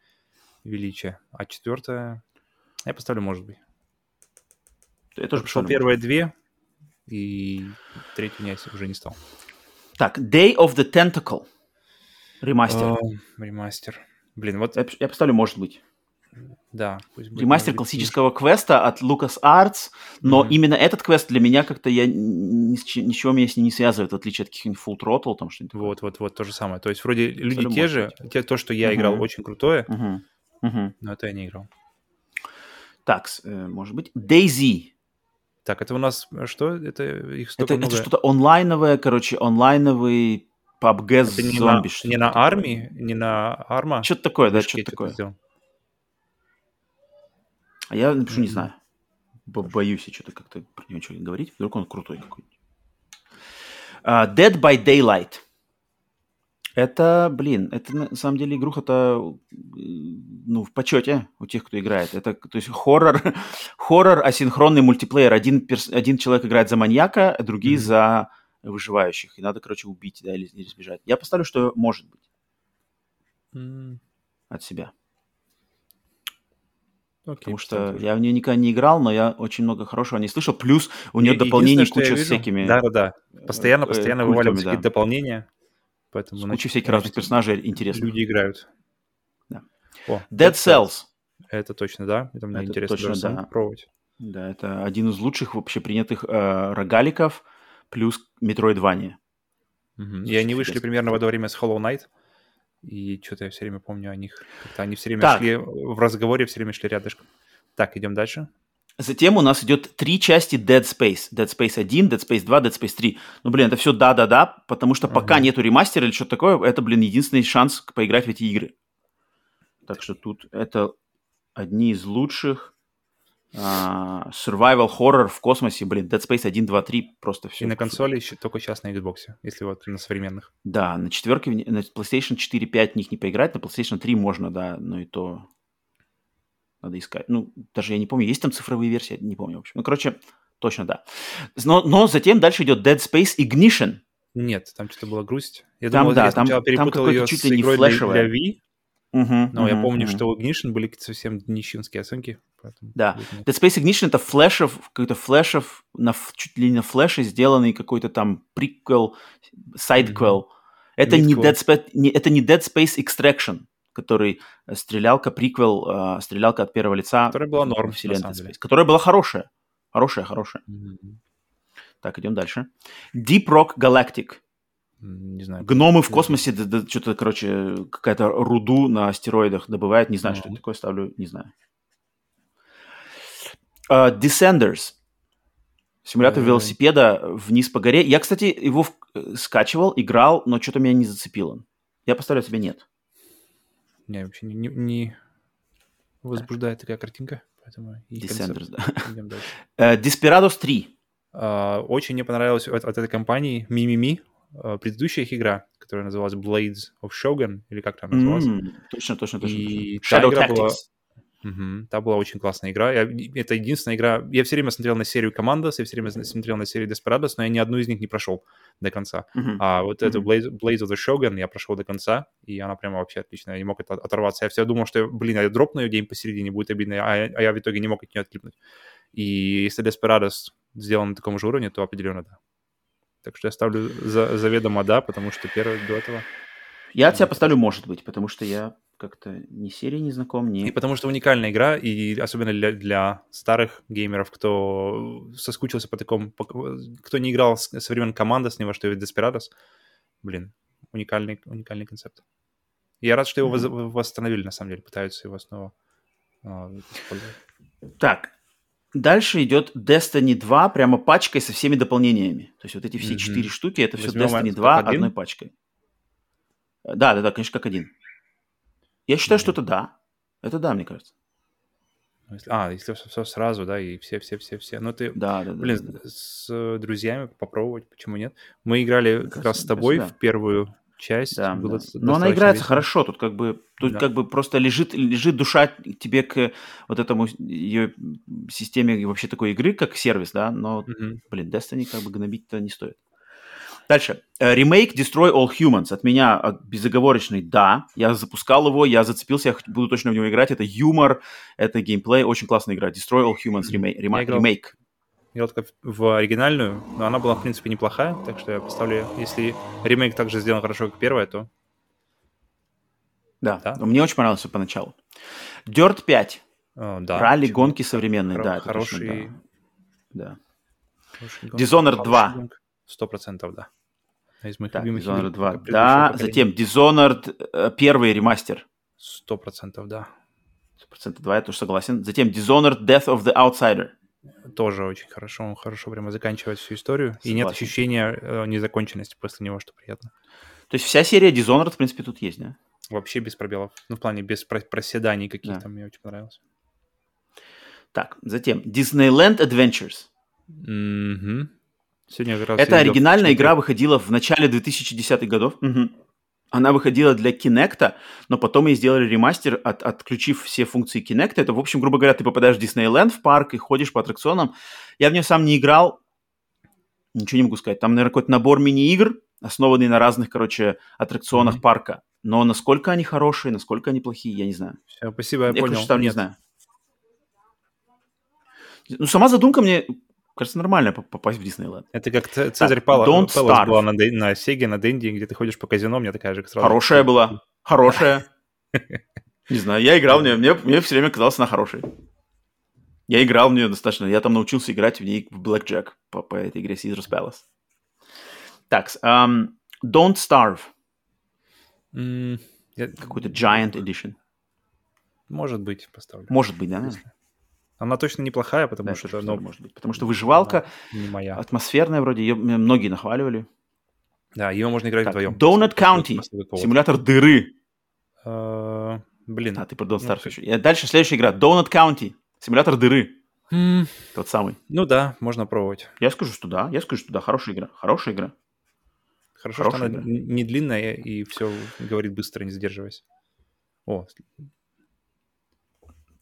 B: величия. А четвертая, я поставлю, может быть. Я тоже пошел первые две, и третью я уже не стал.
A: Так, Day of the Tentacle. Ремастер. Uh,
B: ремастер. Блин, вот...
A: Я, я поставлю, может быть.
B: Да.
A: Пусть будет, ремастер быть, классического пусть. квеста от LucasArts, но mm-hmm. именно этот квест для меня как-то я ничего меня с ним не связывает, в отличие от каких-нибудь Full Throttle, там что-нибудь.
B: Вот, вот, вот, то же самое. То есть вроде люди Абсолютно те же, те, то, что я mm-hmm. играл, очень крутое, mm-hmm. Mm-hmm. но это я не играл.
A: Так, э, может быть, Daisy.
B: Так, это у нас э, что? Это их
A: Это, много... это что-то онлайновое, короче, онлайновый PUBG
B: это не зомби. На, не на армии, не на арма?
A: Что-то такое, да, что-то такое. А я напишу, не знаю. Боюсь я что-то как-то про него что-то говорить. Вдруг он крутой какой-нибудь. Uh, Dead by Daylight. Это, блин, это на самом деле игруха-то, ну, в почете у тех, кто играет. Это, то есть, хоррор, хоррор, асинхронный мультиплеер. Один, перс, один человек играет за маньяка, а другие mm-hmm. за выживающих. И надо, короче, убить, да, или, или сбежать. Я поставлю, что может быть. Mm. От себя. Okay, Потому что я в нее никогда не играл, но я очень много хорошего не слышал. Плюс у нее дополнений куча с всякими...
B: Да-да-да. Постоянно, постоянно э, вываливаются да. какие-то дополнения.
A: Поэтому, С кучей всяких разных персонажей интересно.
B: Люди играют.
A: Да. О, Dead, Dead Cells.
B: Это точно, да? Это мне это интересно точно, да. пробовать.
A: Да, это один из лучших вообще принятых э, рогаликов плюс Metroidvania.
B: Угу. И они вышли примерно в это время с Hollow Knight. И что-то я все время помню о них. Как-то они все время так. шли в разговоре, все время шли рядышком. Так, идем дальше.
A: Затем у нас идет три части Dead Space. Dead Space 1, Dead Space 2, Dead Space 3. Ну, блин, это все да-да-да, потому что пока нету ремастера или что-то такое, это, блин, единственный шанс поиграть в эти игры. Так что тут это одни из лучших uh, survival horror в космосе, блин, Dead Space 1, 2, 3, просто все.
B: И на консоли еще только сейчас на Xbox, если вот на современных.
A: Да, на четверке, на PlayStation 4, 5 в них не поиграть, на PlayStation 3 можно, да, но и то надо искать. Ну, даже я не помню, есть там цифровые версии, не помню, в общем. Ну, короче, точно да. Но, но затем дальше идет Dead Space Ignition.
B: Нет, там что-то была грусть. Я
A: там,
B: думал,
A: да,
B: я
A: там,
B: перепутал
A: там
B: ее
A: чуть ли не флешевая.
B: для Wii.
A: Uh-huh,
B: но
A: uh-huh,
B: я помню,
A: uh-huh.
B: что у Ignition были совсем нищенские оценки.
A: Да, Dead Space Ignition это флешев, какой-то флешев, на, чуть ли не на флеше сделанный какой-то там приквел, сайдквел. Mm-hmm. Это не, Dead Space, не, это не Dead Space Extraction который э, стрелялка, приквел, э, стрелялка от первого лица.
B: Которая была норм,
A: вселенной. Которая была хорошая. Хорошая, хорошая. Mm-hmm. Так, идем дальше. Deep Rock Galactic.
B: Не знаю.
A: Гномы в космосе, да, да, что-то, короче, какая-то руду на астероидах добывают. Не знаю, mm-hmm. что это такое, ставлю, не знаю. Uh, Descenders. Симулятор mm-hmm. велосипеда вниз по горе. Я, кстати, его в... Э, скачивал, играл, но что-то меня не зацепило. Я поставлю себе нет
B: меня вообще не, не, не возбуждает такая картинка. Поэтому
A: Descenders, да. Uh, Desperados 3.
B: Uh, очень мне понравилась от, от этой компании Мимими, uh, предыдущая их игра, которая называлась Blades of Shogun, или как там называлась.
A: Mm, точно, точно, точно.
B: И Shadow Tactics. Была, Угу. Та была очень классная игра. Я, это единственная игра... Я все время смотрел на серию Commandos, я все время смотрел на серию Desperados, но я ни одну из них не прошел до конца. Uh-huh. А вот uh-huh. эту Blaze, Blaze of the Shogun я прошел до конца, и она прямо вообще отличная. Я не мог это оторваться. Я все думал, что, блин, я дропну ее день посередине, будет обидно, а, а я в итоге не мог от нее откликнуть. И если Desperados сделан на таком же уровне, то определенно да. Так что я ставлю за, заведомо да, потому что первый до этого...
A: Я от себя поставлю «может быть», потому что я как-то ни серии не знаком, ни...
B: И потому что уникальная игра, и особенно для, для старых геймеров, кто соскучился по такому... По, кто не играл со времен команды с него, что и Desperados, блин, уникальный, уникальный концепт. Я рад, что его mm-hmm. восстановили, на самом деле, пытаются его снова а, использовать.
A: Так, дальше идет Destiny 2 прямо пачкой со всеми дополнениями. То есть вот эти все mm-hmm. четыре штуки, это Возьмем все Destiny 2 один? одной пачкой. Да, да, да, конечно, как один. Я считаю, что это да. Это да, мне кажется.
B: Ну, а, если все, все сразу, да, и все-все-все-все. Ну, ты,
A: да, да,
B: блин,
A: да, да.
B: с друзьями попробовать, почему нет? Мы играли как раз с тобой в первую часть.
A: Да, было да. Но она играется весело. хорошо, тут как бы тут да. как бы просто лежит лежит душа тебе к вот этому ее системе вообще такой игры как сервис, да, но угу. блин, Destiny как бы гнобить-то не стоит. Дальше. Э, ремейк Destroy All Humans. От меня безоговорочный «да». Я запускал его, я зацепился, я буду точно в него играть. Это юмор, это геймплей. Очень классная игра. Destroy All Humans ремейк. ремейк.
B: Я только в оригинальную, но она была, в принципе, неплохая, так что я поставлю, если ремейк также сделан хорошо, как первая, то...
A: Да, да? мне очень понравился поначалу. Dirt 5. О, да. Ралли, гонки современные, да.
B: Хороший... Точно,
A: да. да. Dishonored 2.
B: Сто процентов, да.
A: Из моих так, любимых Dishonored 2, да. Затем Dishonored э, первый ремастер.
B: Сто процентов, да.
A: Сто процентов, да, я тоже согласен. Затем Dishonored Death of the Outsider
B: тоже очень хорошо. Он хорошо прямо заканчивает всю историю. Согласен. И нет ощущения э, незаконченности после него, что приятно.
A: То есть вся серия Dishonored, в принципе, тут есть, да?
B: Вообще без пробелов. Ну, в плане без проседаний каких-то. Да. Мне очень понравилось.
A: Так, затем Disneyland Adventures.
B: Угу. Сегодня
A: как раз Это оригинальная игра выходила в начале 2010-х годов. Угу. Она выходила для Kinect, но потом ей сделали ремастер, от, отключив все функции Kinect. Это, в общем, грубо говоря, ты попадаешь в Диснейленд, в парк и ходишь по аттракционам. Я в нее сам не играл, ничего не могу сказать. Там, наверное, какой-то набор мини-игр, основанный на разных, короче, аттракционах mm-hmm. парка. Но насколько они хорошие, насколько они плохие, я не знаю.
B: Все, спасибо, я, я понял.
A: Я, там не знаю. Ну, сама задумка мне кажется, нормально попасть в Диснейленд.
B: Это как Цезарь Пала, была на, на Сеге, на Денди, где ты ходишь по казино, мне такая же
A: сразу. Хорошая была, хорошая. Не знаю, я играл в нее, мне, мне все время казалось, она хорошей. Я играл в нее достаточно, я там научился играть в ней в Blackjack по, по этой игре Caesar's Palace. Так, um, Don't Starve.
B: Mm,
A: Какой-то Giant Edition.
B: Может быть, поставлю.
A: Может быть, да? Если...
B: Она точно неплохая, потому да, что это...
A: Ну, может быть. Потому что выживалка не моя. атмосферная вроде, ее многие нахваливали.
B: Да, ее можно играть так, вдвоем.
A: Donut County, симулятор дыры.
B: Uh, блин.
A: А, ты про Don't Starve ну, еще. Дальше следующая игра. Donut County, симулятор дыры.
B: Mm.
A: Тот самый.
B: Ну да, можно пробовать.
A: Я скажу, что да. Я скажу, что да, хорошая игра. Хорошая игра.
B: Хорошо, хорошая что она игра. не длинная и все говорит быстро, не задерживаясь. О.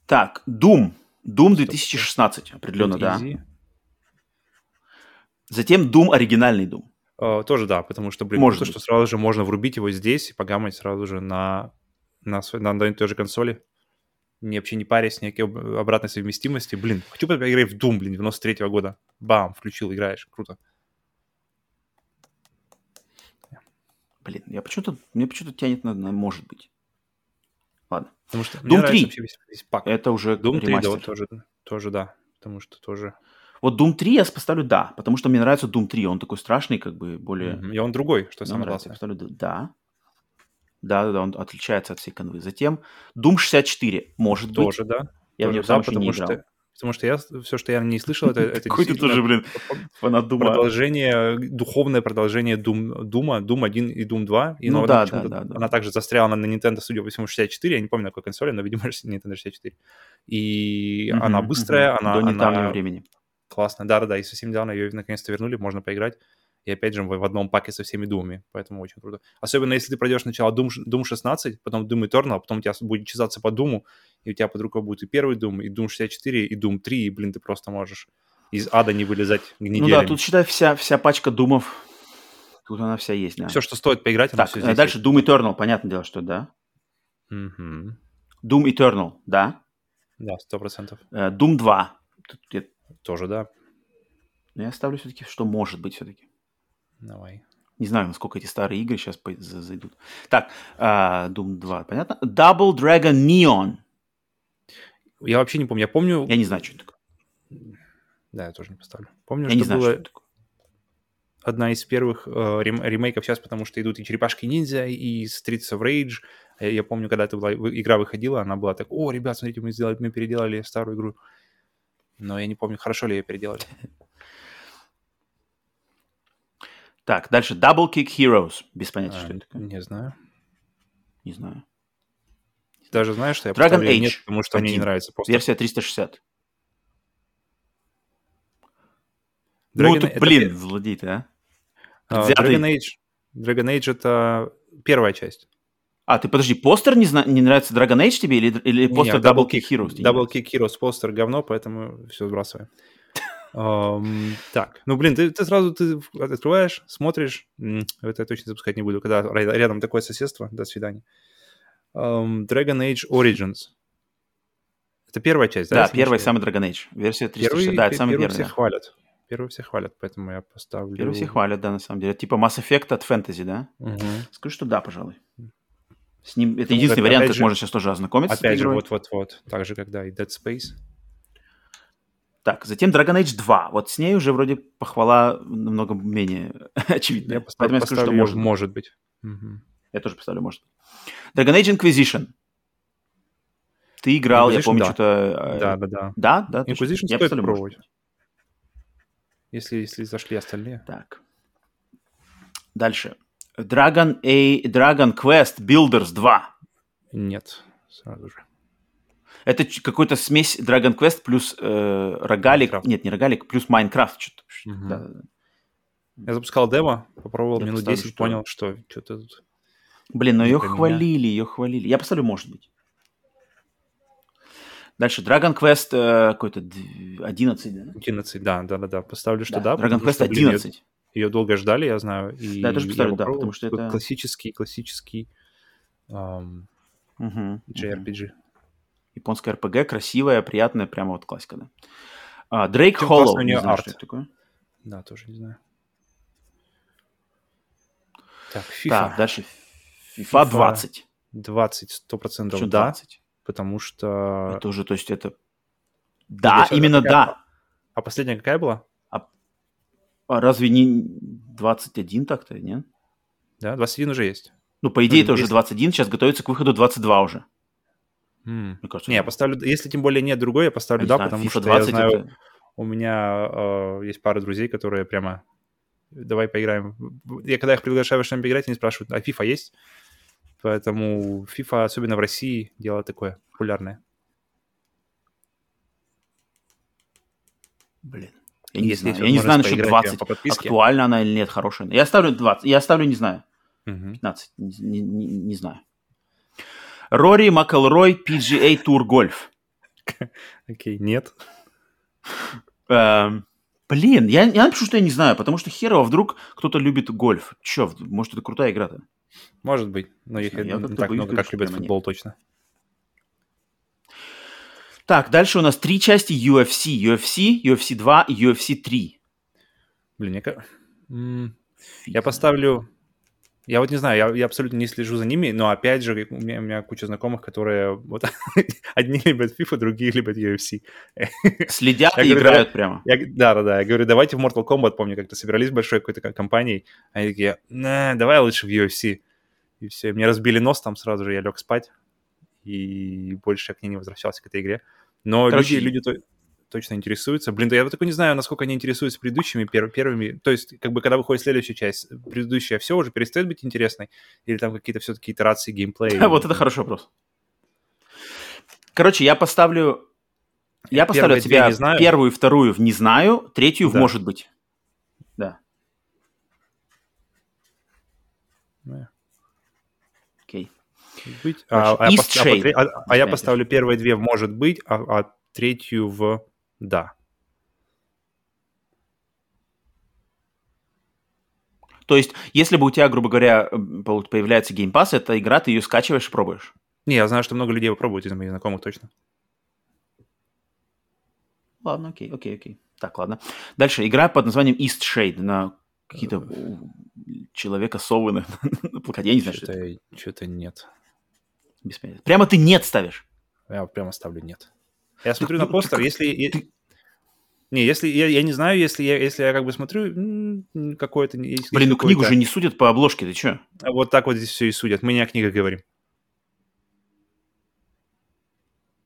A: Так, Doom. Doom 2016, определенно, да. Затем Doom оригинальный Doom.
B: Uh, тоже да, потому что, блин, Может круто, что сразу же можно врубить его здесь и погамать сразу же на, на, на, на той же консоли. Не, вообще не парясь, никакой обратной совместимости. Блин, хочу поиграть в Doom, блин, 93 -го года. Бам, включил, играешь, круто.
A: Блин, я почему-то, мне почему-то тянет на, на может быть. Ладно.
B: Потому что Doom 3. Весь, весь пак.
A: Это уже
B: Doom 3, да, тоже, тоже да. Потому что тоже...
A: Вот Doom 3 я поставлю да, потому что мне нравится Doom 3. Он такой страшный, как бы более...
B: Mm-hmm. И он другой, что самое
A: главное. Я поставлю да. Да, да, да, он отличается от всей конвы. Затем Doom 64, может
B: тоже, быть. Тоже, да.
A: Я тоже, в него
B: да, потому не играл. Что Потому что я все, что я не слышал, это, это
A: Какой ты тоже, блин, фанат Дума.
B: Продолжение, духовное продолжение Doom, Дума, Doom 1 и Doom 2. И
A: ну да, да, да, да.
B: Она также застряла на Nintendo, судя по всему, 64. Я не помню, на какой консоли, но, видимо, Nintendo 64. И угу, она быстрая, угу. она...
A: До недавнего
B: она...
A: времени.
B: Классно, да-да-да. И совсем недавно ее наконец-то вернули, можно поиграть и опять же в одном паке со всеми думами, поэтому очень круто. Особенно если ты пройдешь сначала Doom, Doom 16, потом Doom Eternal, потом у тебя будет чесаться по Думу, и у тебя под рукой будет и первый Doom, и Doom 64, и Doom 3, и, блин, ты просто можешь из ада не вылезать неделями.
A: Ну да, тут, считай, вся, вся пачка Думов, тут она вся есть, да.
B: Все, что стоит поиграть,
A: так, все здесь дальше есть. Doom Eternal, понятное дело, что да.
B: Угу.
A: Doom Eternal, да?
B: Да, сто процентов.
A: Э, Doom 2. Тут я...
B: Тоже, да.
A: Но я ставлю все-таки, что может быть все-таки.
B: Давай.
A: Не знаю, насколько эти старые игры сейчас зайдут. Так, uh, Doom 2, понятно? Double Dragon Neon.
B: Я вообще не помню. Я помню...
A: Я не знаю, что это такое.
B: Да, я тоже не поставлю. Помню,
A: я
B: что
A: не знаю,
B: было...
A: что это такое.
B: одна из первых э, рем, ремейков сейчас, потому что идут и Черепашки-ниндзя, и Streets of Rage. Я, я помню, когда эта была, игра выходила, она была так, о, ребят, смотрите, мы, сделали, мы переделали старую игру. Но я не помню, хорошо ли ее переделали.
A: Так, дальше Double Kick Heroes. Без понятия,
B: А,
A: что это такое.
B: Не знаю.
A: Не знаю.
B: Даже знаешь, что я
A: Dragon Age
B: нет, потому что мне не
A: 1.
B: нравится постер.
A: Версия 360.
B: Dragon-
A: ну, тут,
B: это
A: блин, злодей ты, а? Предвзятый.
B: Dragon Age. Dragon Age это первая часть.
A: А, ты подожди, постер не, зна- не нравится Dragon Age тебе или, или постер
B: Не,
A: Double Kick Heroes?
B: Double? Kick Heroes постер говно, поэтому все сбрасываем. Ам, Так, ну блин, ты, ты сразу ты открываешь, смотришь, это я точно запускать не буду, когда рядом такое соседство, до свидания. Ам, Dragon Age Origins. Это первая часть, да?
A: Да,
B: ошибаюсь?
A: самый Dragon Age. Версия 360.
B: Первый,
A: да, это самый
B: первый
A: первый.
B: все
A: да.
B: хвалят. Первый все хвалят, поэтому я поставлю...
A: Первый все хвалят, да, на самом деле. Это типа Mass Effect от фэнтези, да?
B: Мгм.
A: Скажу, что да, пожалуй. С ним, это
B: Ну,
A: единственный вариант, как
B: же-
A: можно сейчас тоже ознакомиться
B: Опять же, вот-вот-вот. Так же, когда и Dead Space.
A: Так, затем Dragon Age 2. Вот с ней уже вроде похвала намного менее очевидная.
B: Я
A: Поэтому я скажу, что может.
B: может,
A: быть.
B: Мгм.
A: Я тоже поставлю может. Dragon Age Inquisition. Ты играл, я помню,
B: да.
A: что-то... э,
B: Да, да, да.
A: Да, да.
B: Inquisition
A: Я
B: стоит
A: поставлю может.
B: попробовать. Если, если зашли остальные.
A: Так. Дальше. Dragon, A... Dragon Quest Builders 2.
B: Нет, сразу же.
A: Это какой-то смесь Dragon Quest плюс э, рогалик.
B: Minecraft.
A: Нет, не рогалик, плюс Майнкрафт. Что-то.
B: Мгм.
A: Да, да, да.
B: Я запускал демо, попробовал
A: Я
B: минут
A: поставлю,
B: 10,
A: что-
B: понял, что что-то тут...
A: Блин, но ее хвалили, ее хвалили. Я поставлю, может быть. Дальше Dragon Quest э, какой-то д- 11, да?
B: 11, да, да, да, да. Поставлю, что
A: Да,
B: да.
A: Dragon Quest
B: что, блин,
A: 11.
B: Ее, долго ждали, я знаю. И
A: Да, я тоже поставлю, да,
B: попробовал.
A: потому что это-
B: Классический, классический
A: Мгм, мгм.
B: JRPG.
A: Японская РПГ, красивая, приятная, прямо вот классика, да. А, Drake
B: Чем
A: Hollow, не знаю,
B: арт.
A: что это такое.
B: Да, тоже не знаю. Так, FIFA.
A: Так, дальше FIFA 20.
B: 20, 100%
A: Почему
B: да,
A: 20?
B: потому что...
A: Это уже, то есть это... Да,
B: Или что,
A: именно да.
B: А последняя какая была?
A: А разве не 21 так-то, нет?
B: Да, 21 уже есть.
A: Ну, по идее,
B: Ну,
A: это уже
B: если-
A: 21, сейчас готовится к выходу 22 уже. Мне кажется,
B: Не, я поставлю, если тем более нет другой, я поставлю
A: Не
B: да,
A: знаю,
B: потому
A: FIFA
B: что
A: 20
B: я знаю,
A: это-
B: у меня э, есть пара друзей, которые прямо давай поиграем. Я когда их приглашаю во что-нибудь играть, они спрашивают, а FIFA есть? Поэтому FIFA, особенно в России, дело такое популярное.
A: Блин. Я не
B: Если
A: знаю, я не знаю насчет
B: поиграть
A: 20.
B: по подписке.
A: Актуальна она или нет, хорошая. Я ставлю 20. Я ставлю, не знаю,
B: Мгм.
A: 15. Не, не- не- не знаю. Рори Макелрой PGA Tour Golf.
B: Окей, нет.
A: Эм, блин, я, я напишу, что я не знаю, потому что херово, вдруг кто-то любит гольф. Че, может, это крутая игра-то?
B: Может быть, но их
A: Я
B: не так много, как любят футбол точно.
A: Так, дальше у нас три части UFC. UFC, UFC 2 и UFC 3.
B: Блин,
A: Фиг
B: Я
A: знает.
B: поставлю... Я вот не знаю, я, я абсолютно не слежу за ними, но опять же, у меня, у меня куча знакомых, которые вот одни любят FIFA, другие любят UFC.
A: Следят
B: Я
A: и
B: говорю,
A: играют прямо.
B: Я, да, да, да. Я говорю, давайте в Mortal Kombat, помню, как-то собирались большой какой-то ко- компанией. Они такие, «Не, давай лучше в UFC. И все, мне разбили нос там сразу же, я лег спать. И больше я к ней не возвращался, к этой игре. Но
A: Короче,
B: люди, люди точно интересуются. Блин, да я вот только не знаю, насколько они интересуются предыдущими пер- первыми. То есть, как бы, когда выходит следующая часть, предыдущая все уже перестает быть интересной? Или там какие-то все-таки итерации геймплея?
A: Вот это хороший вопрос. Короче, я поставлю... Я поставлю тебя первую, вторую в «не знаю», третью в
B: Да.
A: «может быть». Да,
B: Да.
A: окей.
B: быть. А, а а а- а я поставлю первые две в может быть, а, а третью в да.
A: То есть, если бы у тебя, грубо говоря, пол- появляется Game Pass, эта игра, ты ее скачиваешь и пробуешь.
B: Не, я знаю, что много людей попробуют из моих знакомых точно.
A: Ладно, окей, окей, окей. Так, ладно. Дальше. Игра под названием East Shade на какие-то человека совы на, на плакате. Я не знаю, что это.
B: Что-то, что-то нет.
A: Без понятия. Прямо ты нет ставишь.
B: Я прямо ставлю нет. Я смотрю на постер, если... Не, если я, я не знаю, если я, если я как бы смотрю, какое-то...
A: Блин, ну книгу же не судят по обложке, ты что?
B: Вот так вот здесь все и судят. Мы не о книгах говорим.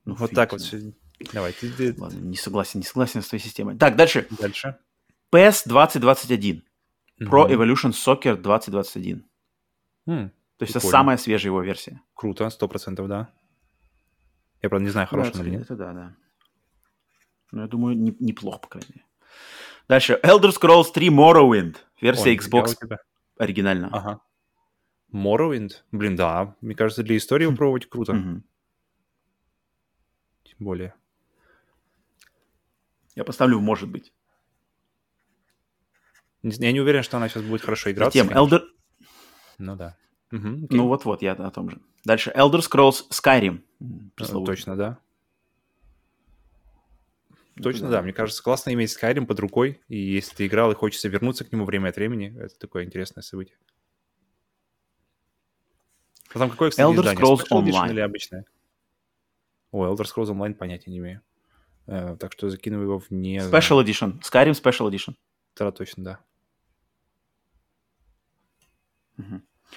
B: Ну, вот так вот. Давай, ты.
A: Ладно, не согласен, не согласен с твоей системой. Так, дальше.
B: Дальше.
A: PES 2021. Pro Evolution Soccer 2021.
B: Mm,
A: То есть это самая свежая его версия.
B: Круто, сто процентов, да. Я, правда, не знаю, хорошая она или нет.
A: Это да, да. Но я думаю, не, неплохо, по крайней мере. Дальше. Elder Scrolls 3 Morrowind. Версия
B: Ой,
A: Xbox
B: тебя.
A: оригинальная.
B: Ага. Morrowind? Блин, да. Мне кажется, для истории попробовать круто. Тем более.
A: Я поставлю, может быть.
B: Я не уверен, что она сейчас будет хорошо играться.
A: Затем. Elder...
B: Ну да. Окей.
A: Ну вот-вот, я о том же. Дальше. Elder Scrolls Skyrim. М,
B: Э,
A: пресловутый.
B: Точно, да. Точно, да. Мне кажется, классно иметь Skyrim под рукой, и если ты играл и хочется вернуться к нему время от времени, это такое интересное событие. А там какое, кстати,
A: Elder
B: издание?
A: Scrolls
B: Special Edition
A: Online.
B: или обычное? О, Elder Scrolls Online понятия не имею. Э, так что закину его вне...
A: Special Edition. Skyrim Special Edition.
B: Да, точно, да.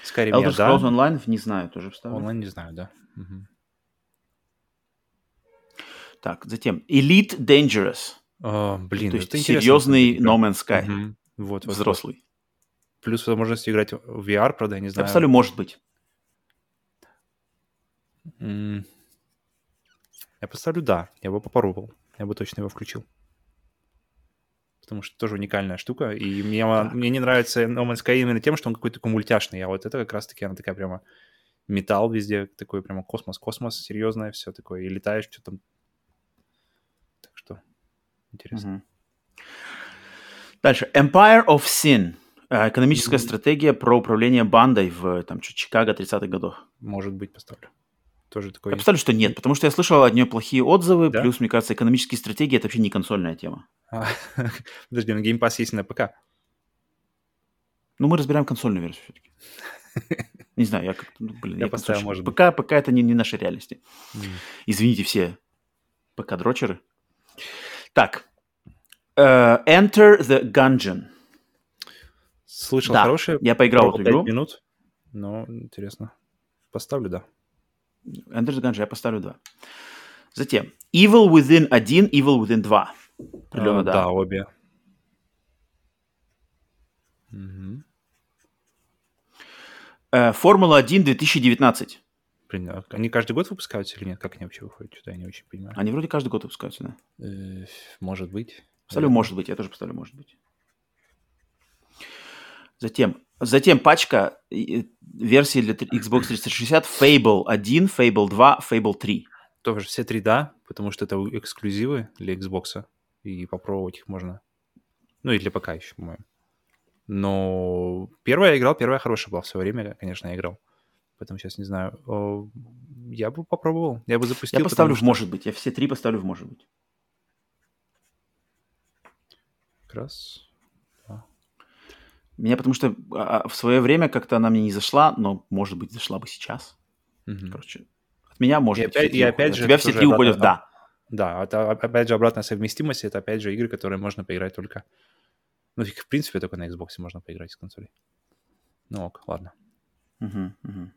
B: Skyrim
A: Elder
B: я, да.
A: Scrolls Online, не знаю, тоже вставлю.
B: Онлайн не знаю, да. Мгм.
A: Так, затем Elite Dangerous.
B: А, блин,
A: То есть серьезный No Man's Sky.
B: Мгм. Вот, вот, вот.
A: Взрослый.
B: Плюс возможность играть в VR, правда, я не знаю.
A: поставлю, может быть.
B: М, Я поставлю да, я бы попробовал. Я бы точно его включил. Потому что тоже уникальная штука. И мне,
A: Так.
B: мне не нравится No Man's Sky именно тем, что он какой-то такой мультяшный. А вот это как раз-таки она такая прямо металл везде, такой прямо космос-космос, серьезное все такое. И летаешь, что там. Интересно.
A: Дальше. Empire of Sin. Э, Экономическая стратегия про управление бандой в там, чё, Чикаго 30-х годов.
B: Может быть, поставлю. Тоже такой...
A: Я представлю, что нет, потому что я слышал от нее плохие отзывы,
B: Да?
A: плюс, мне кажется, экономические стратегии — это вообще не консольная тема.
B: А, Подожди, на Game Pass есть на ПК.
A: Ну, мы разбираем консольную версию все-таки. Не знаю, я как-то, ну, блин,
B: Я
A: я
B: поставил, может быть.
A: ПК, ПК это не, не наши реальности.
B: М.
A: Извините все ПК-дрочеры. Так. Э, Enter the Gungeon.
B: Слышал
A: Да,
B: хорошие.
A: я поиграл в эту игру.
B: минут. Но интересно. Поставлю, да.
A: Enter the Gungeon я поставлю 2. Затем. Evil Within 1, Evil Within 2. Определенно,
B: А,
A: да.
B: Да, обе. Мгм.
A: Э, Формула-1 2019.
B: Блин, а они каждый год выпускаются или нет? Как они вообще выходят? Что-то я не очень понимаю.
A: Они вроде каждый год выпускаются, да?
B: Э, Может быть.
A: Поставлю,
B: Наверное.
A: может быть, я тоже поставлю, может быть. Затем, затем пачка версий для Xbox 360 Fable 1, Fable 2, Fable 3.
B: Тоже все три да, потому что это эксклюзивы для Xbox, и попробовать их можно. Ну и для ПК еще, по-моему. Но первая я играл, первая хорошая была в свое время, конечно, я играл. Поэтому сейчас не знаю. Я бы попробовал, я бы запустил.
A: Я поставлю в
B: что
A: может быть. Я все три поставлю в может быть.
B: Как раз.
A: Меня потому что а, а, в свое время как-то она мне не зашла, но может быть зашла бы сейчас.
B: Мгм.
A: Короче, от меня может
B: И
A: быть.
B: опять- и опять же,
A: тебя все три уходят да.
B: Да, это опять же обратная совместимость, это опять же игры, которые можно поиграть только... Ну, в принципе, только на Xbox можно поиграть с консолей. Ну ок, ладно.
A: Мгм, мгм.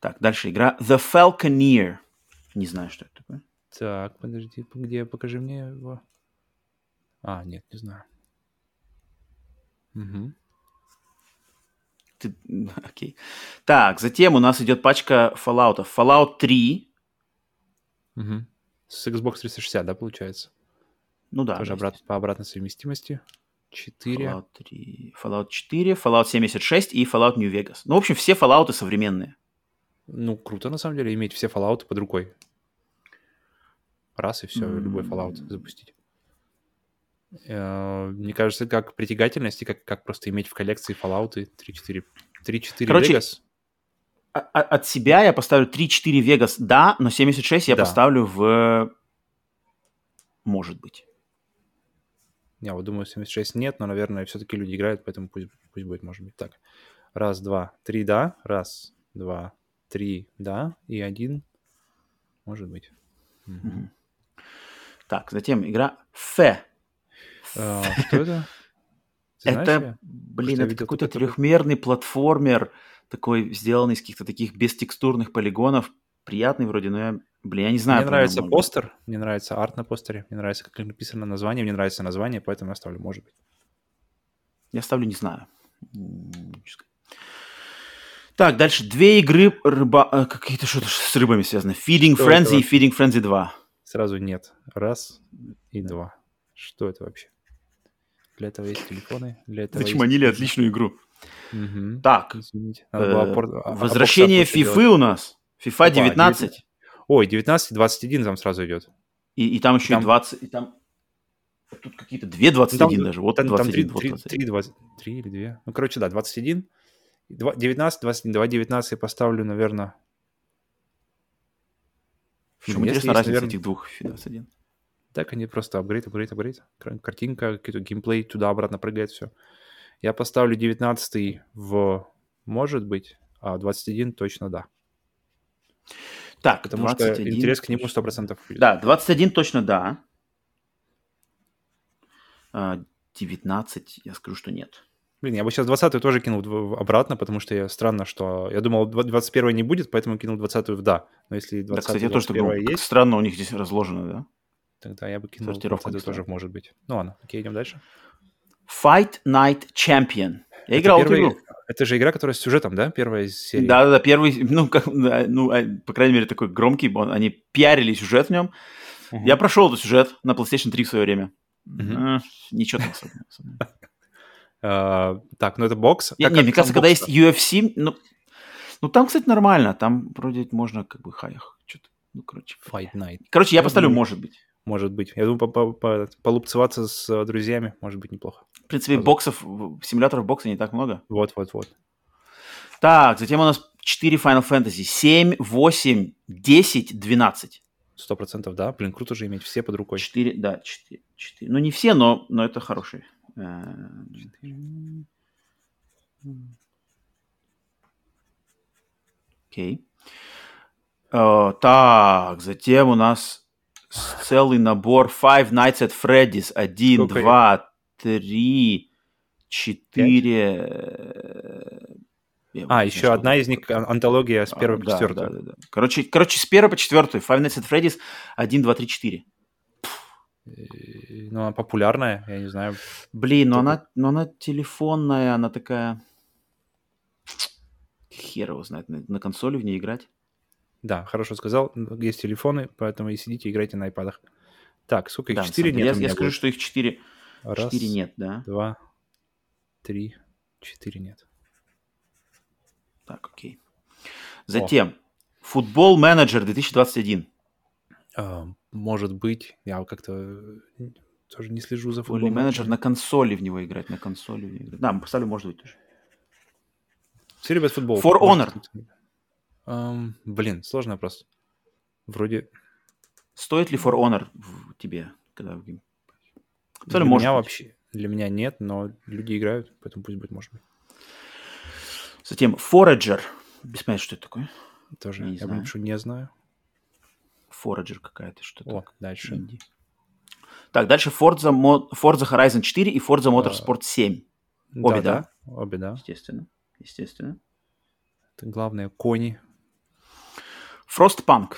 A: Так, дальше игра The Falconeer. Не знаю, что это такое.
B: Так, подожди, где, покажи мне его. А, нет, не знаю. Мгм.
A: Ты- Окей. Так, затем у нас идет пачка Fallout. Fallout 3.
B: Мгм. С Xbox 360, да, получается?
A: Ну да.
B: Тоже обрат- по обратной совместимости. 4.
A: Fallout 3, Fallout 4, Fallout 76 и Fallout New Vegas. Ну, в общем, все Fallout современные.
B: Ну, круто, на самом деле, иметь все Fallout под рукой. Раз и все, любой Fallout запустить. Э, Мне кажется, как притягательность и как, как просто иметь в коллекции Fallout 3-4. 3-4
A: Короче,
B: Vegas.
A: А- а- От себя я поставлю 3-4 Vegas, да, но 76 я
B: Да.
A: поставлю в... Может быть.
B: Я вот думаю, 76 нет, но, наверное, все-таки люди играют, поэтому пусть, пусть будет, может быть, так. Раз, два, три, да. Раз, два, три, да. И один, может быть. Мгм.
A: Так, затем игра Фе.
B: А, что это?
A: Это,
B: её?
A: блин,
B: Что я
A: это какой-то
B: такой.
A: трехмерный платформер, такой сделанный из каких-то таких бестекстурных полигонов. Приятный вроде, но я, блин, я не знаю.
B: Мне нравится
A: много.
B: постер, мне нравится арт на постере, мне нравится, как написано название, мне нравится название, поэтому я ставлю, может быть.
A: Я ставлю не знаю. Так, дальше две игры рыба... э, какие-то что-то с рыбами связаны. Feeding
B: Что
A: Frenzy и? Feeding Frenzy 2.
B: Сразу нет. Раз и два. Что это вообще? Для этого есть телефоны, для этого есть...
A: Зачманили отличную игру.
B: Мгм.
A: Так,
B: Извините.
A: Э,
B: порт- а-
A: возвращение FIFA у нас. FIFA
B: Опа,
A: 19.
B: Ой, 19 21 там сразу идет.
A: И, и там еще
B: Там-
A: и 20. И там... Тут какие-то две 21 даже. Вот
B: Там, там
A: 21,
B: 3,
A: вот 21.
B: 3, или 2. Ну, короче, да, 21. И два- 19, 21, давай 19 я поставлю, наверное...
A: Интересна
B: есть,
A: разница
B: наверное,
A: этих двух FIFA 21?
B: Так, они просто апгрейд, апгрейд, апгрейд. Кар- Картинка, какой-то геймплей, туда-обратно прыгает, все. Я поставлю 19 в может быть, а 21 точно да.
A: Так,
B: Потому
A: 21
B: что интерес к нему
A: точно.
B: 100% будет.
A: Да, 21 точно да. А, 19, я скажу, что нет.
B: Блин, я бы сейчас 20 тоже кинул обратно, потому что я странно, что... Я думал, два- 21 не будет, поэтому кинул 20 в да. Но если 20
A: Да, кстати, я тоже думал.
B: Есть,
A: странно у них здесь разложено, да?
B: тогда я бы кинул
A: Сортировка
B: 20 тоже может быть. Ну ладно, окей, идем дальше.
A: Fight Night Champion. Я
B: Это
A: играл эту
B: первый-
A: игру.
B: Это же игра, которая с сюжетом, да? Первая из серии?
A: Да-да-да, первый, ну, как, ну, а, по крайней мере, такой громкий, он- они пиарили сюжет в нем.
B: Мгм.
A: Я прошел этот сюжет на PlayStation 3 в свое время.
B: Мгм.
A: Э, Ничего там особенного.
B: А, так, ну это бокс.
A: Не,
B: Как-
A: не,
B: как
A: мне кажется, когда
B: бокс-то?
A: есть UFC, ну, ну, там, кстати, нормально. Там вроде можно как бы хаях. Что-то, ну, короче.
B: Fight Night.
A: Короче, я
B: Я
A: поставлю,
B: думаю-
A: может быть.
B: Может быть. Я думаю, по- по- по- полупцеваться с э, друзьями может быть неплохо.
A: В принципе,
B: Возможно.
A: боксов, симуляторов бокса не так много.
B: Вот-вот-вот.
A: Так, затем у нас 4 Final Fantasy. 7, 8, 10, 12.
B: Сто процентов, да. Блин, круто же иметь все под рукой.
A: 4, да, 4. 4. Ну, не все, но, но это хорошие. Э, Окей. Э, Так, затем у нас целый набор Five Nights at Freddy's. 1,
B: Сколько их?
A: 2, 3, 4...
B: А, еще одна из них ан- антология с первой по
A: да,
B: четвертую.
A: да, да, да. Короче, короче, с первой по четвертую. Five Nights at Freddy's 1, 2, 3, 4.
B: Ну, она популярная, я не знаю.
A: Блин, но
B: Только-
A: она, но она телефонная, она такая... Хер его знает, на, на консоли в ней играть.
B: Да, хорошо сказал. Есть телефоны, поэтому и сидите, играйте на айпадах. Так, сколько их?
A: Да,
B: Четыре нет
A: я, я скажу,
B: будет.
A: что их 4,
B: Раз,
A: 4 нет, да?
B: два, три, четыре нет.
A: Так, окей. Затем, футбол менеджер 2021.
B: А, может быть, я как-то э, тоже не слежу за
A: Футбольный
B: футболом.
A: менеджер на консоли в него играть, на консоли. в него играть. Да, поставлю, может быть, тоже.
B: Serious футбол.
A: For Honor.
B: Ам, блин, сложный вопрос. Вроде
A: Стоит ли For Honor в тебе? Когда в гейм-
B: для
A: может
B: меня
A: быть.
B: вообще для меня нет, но люди играют, поэтому пусть будет может быть.
A: Затем Forager. Без понятия, что это такое.
B: Тоже
A: Не
B: я
A: знаю.
B: больше не знаю.
A: Forager какая-то, что-то.
B: О, дальше.
A: Инди. Так, дальше Forza, Forza Horizon 4 и Forza. Motorsport 7. Обе, да?
B: Обе, да.
A: Естественно. Естественно.
B: Это главное кони.
A: Frostpunk.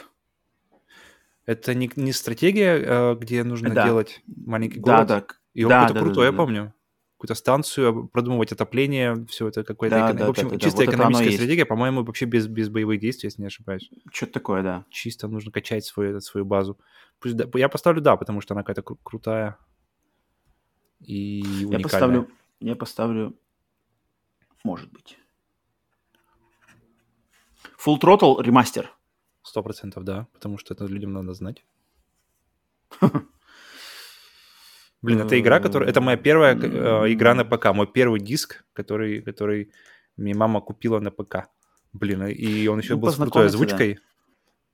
B: Это не, не стратегия, э, где нужно
A: Да.
B: делать маленький
A: Да,
B: город.
A: да.
B: И он
A: Да,
B: какой-то
A: да,
B: крутой,
A: да,
B: я
A: да.
B: помню. Какую-то станцию, продумывать отопление, все это какое-то...
A: Да,
B: эко-
A: да,
B: в общем,
A: да, да, да.
B: чисто
A: Вот оно и
B: экономическая
A: есть.
B: стратегия, по-моему, вообще без, без боевых действий, если не ошибаюсь.
A: Что-то такое, да.
B: Чисто нужно качать свою, свою базу. Пусть да- я поставлю да, потому что она какая-то кру- крутая и уникальная.
A: Я поставлю, я поставлю, может быть. Full Throttle ремастер.
B: Сто процентов да, потому что это людям надо знать. Блин, это игра, которая... Это моя первая э, игра на ПК, мой первый диск, который, который мне мама купила на ПК. Блин, и он еще
A: Ну,
B: был с крутой
A: да.
B: озвучкой.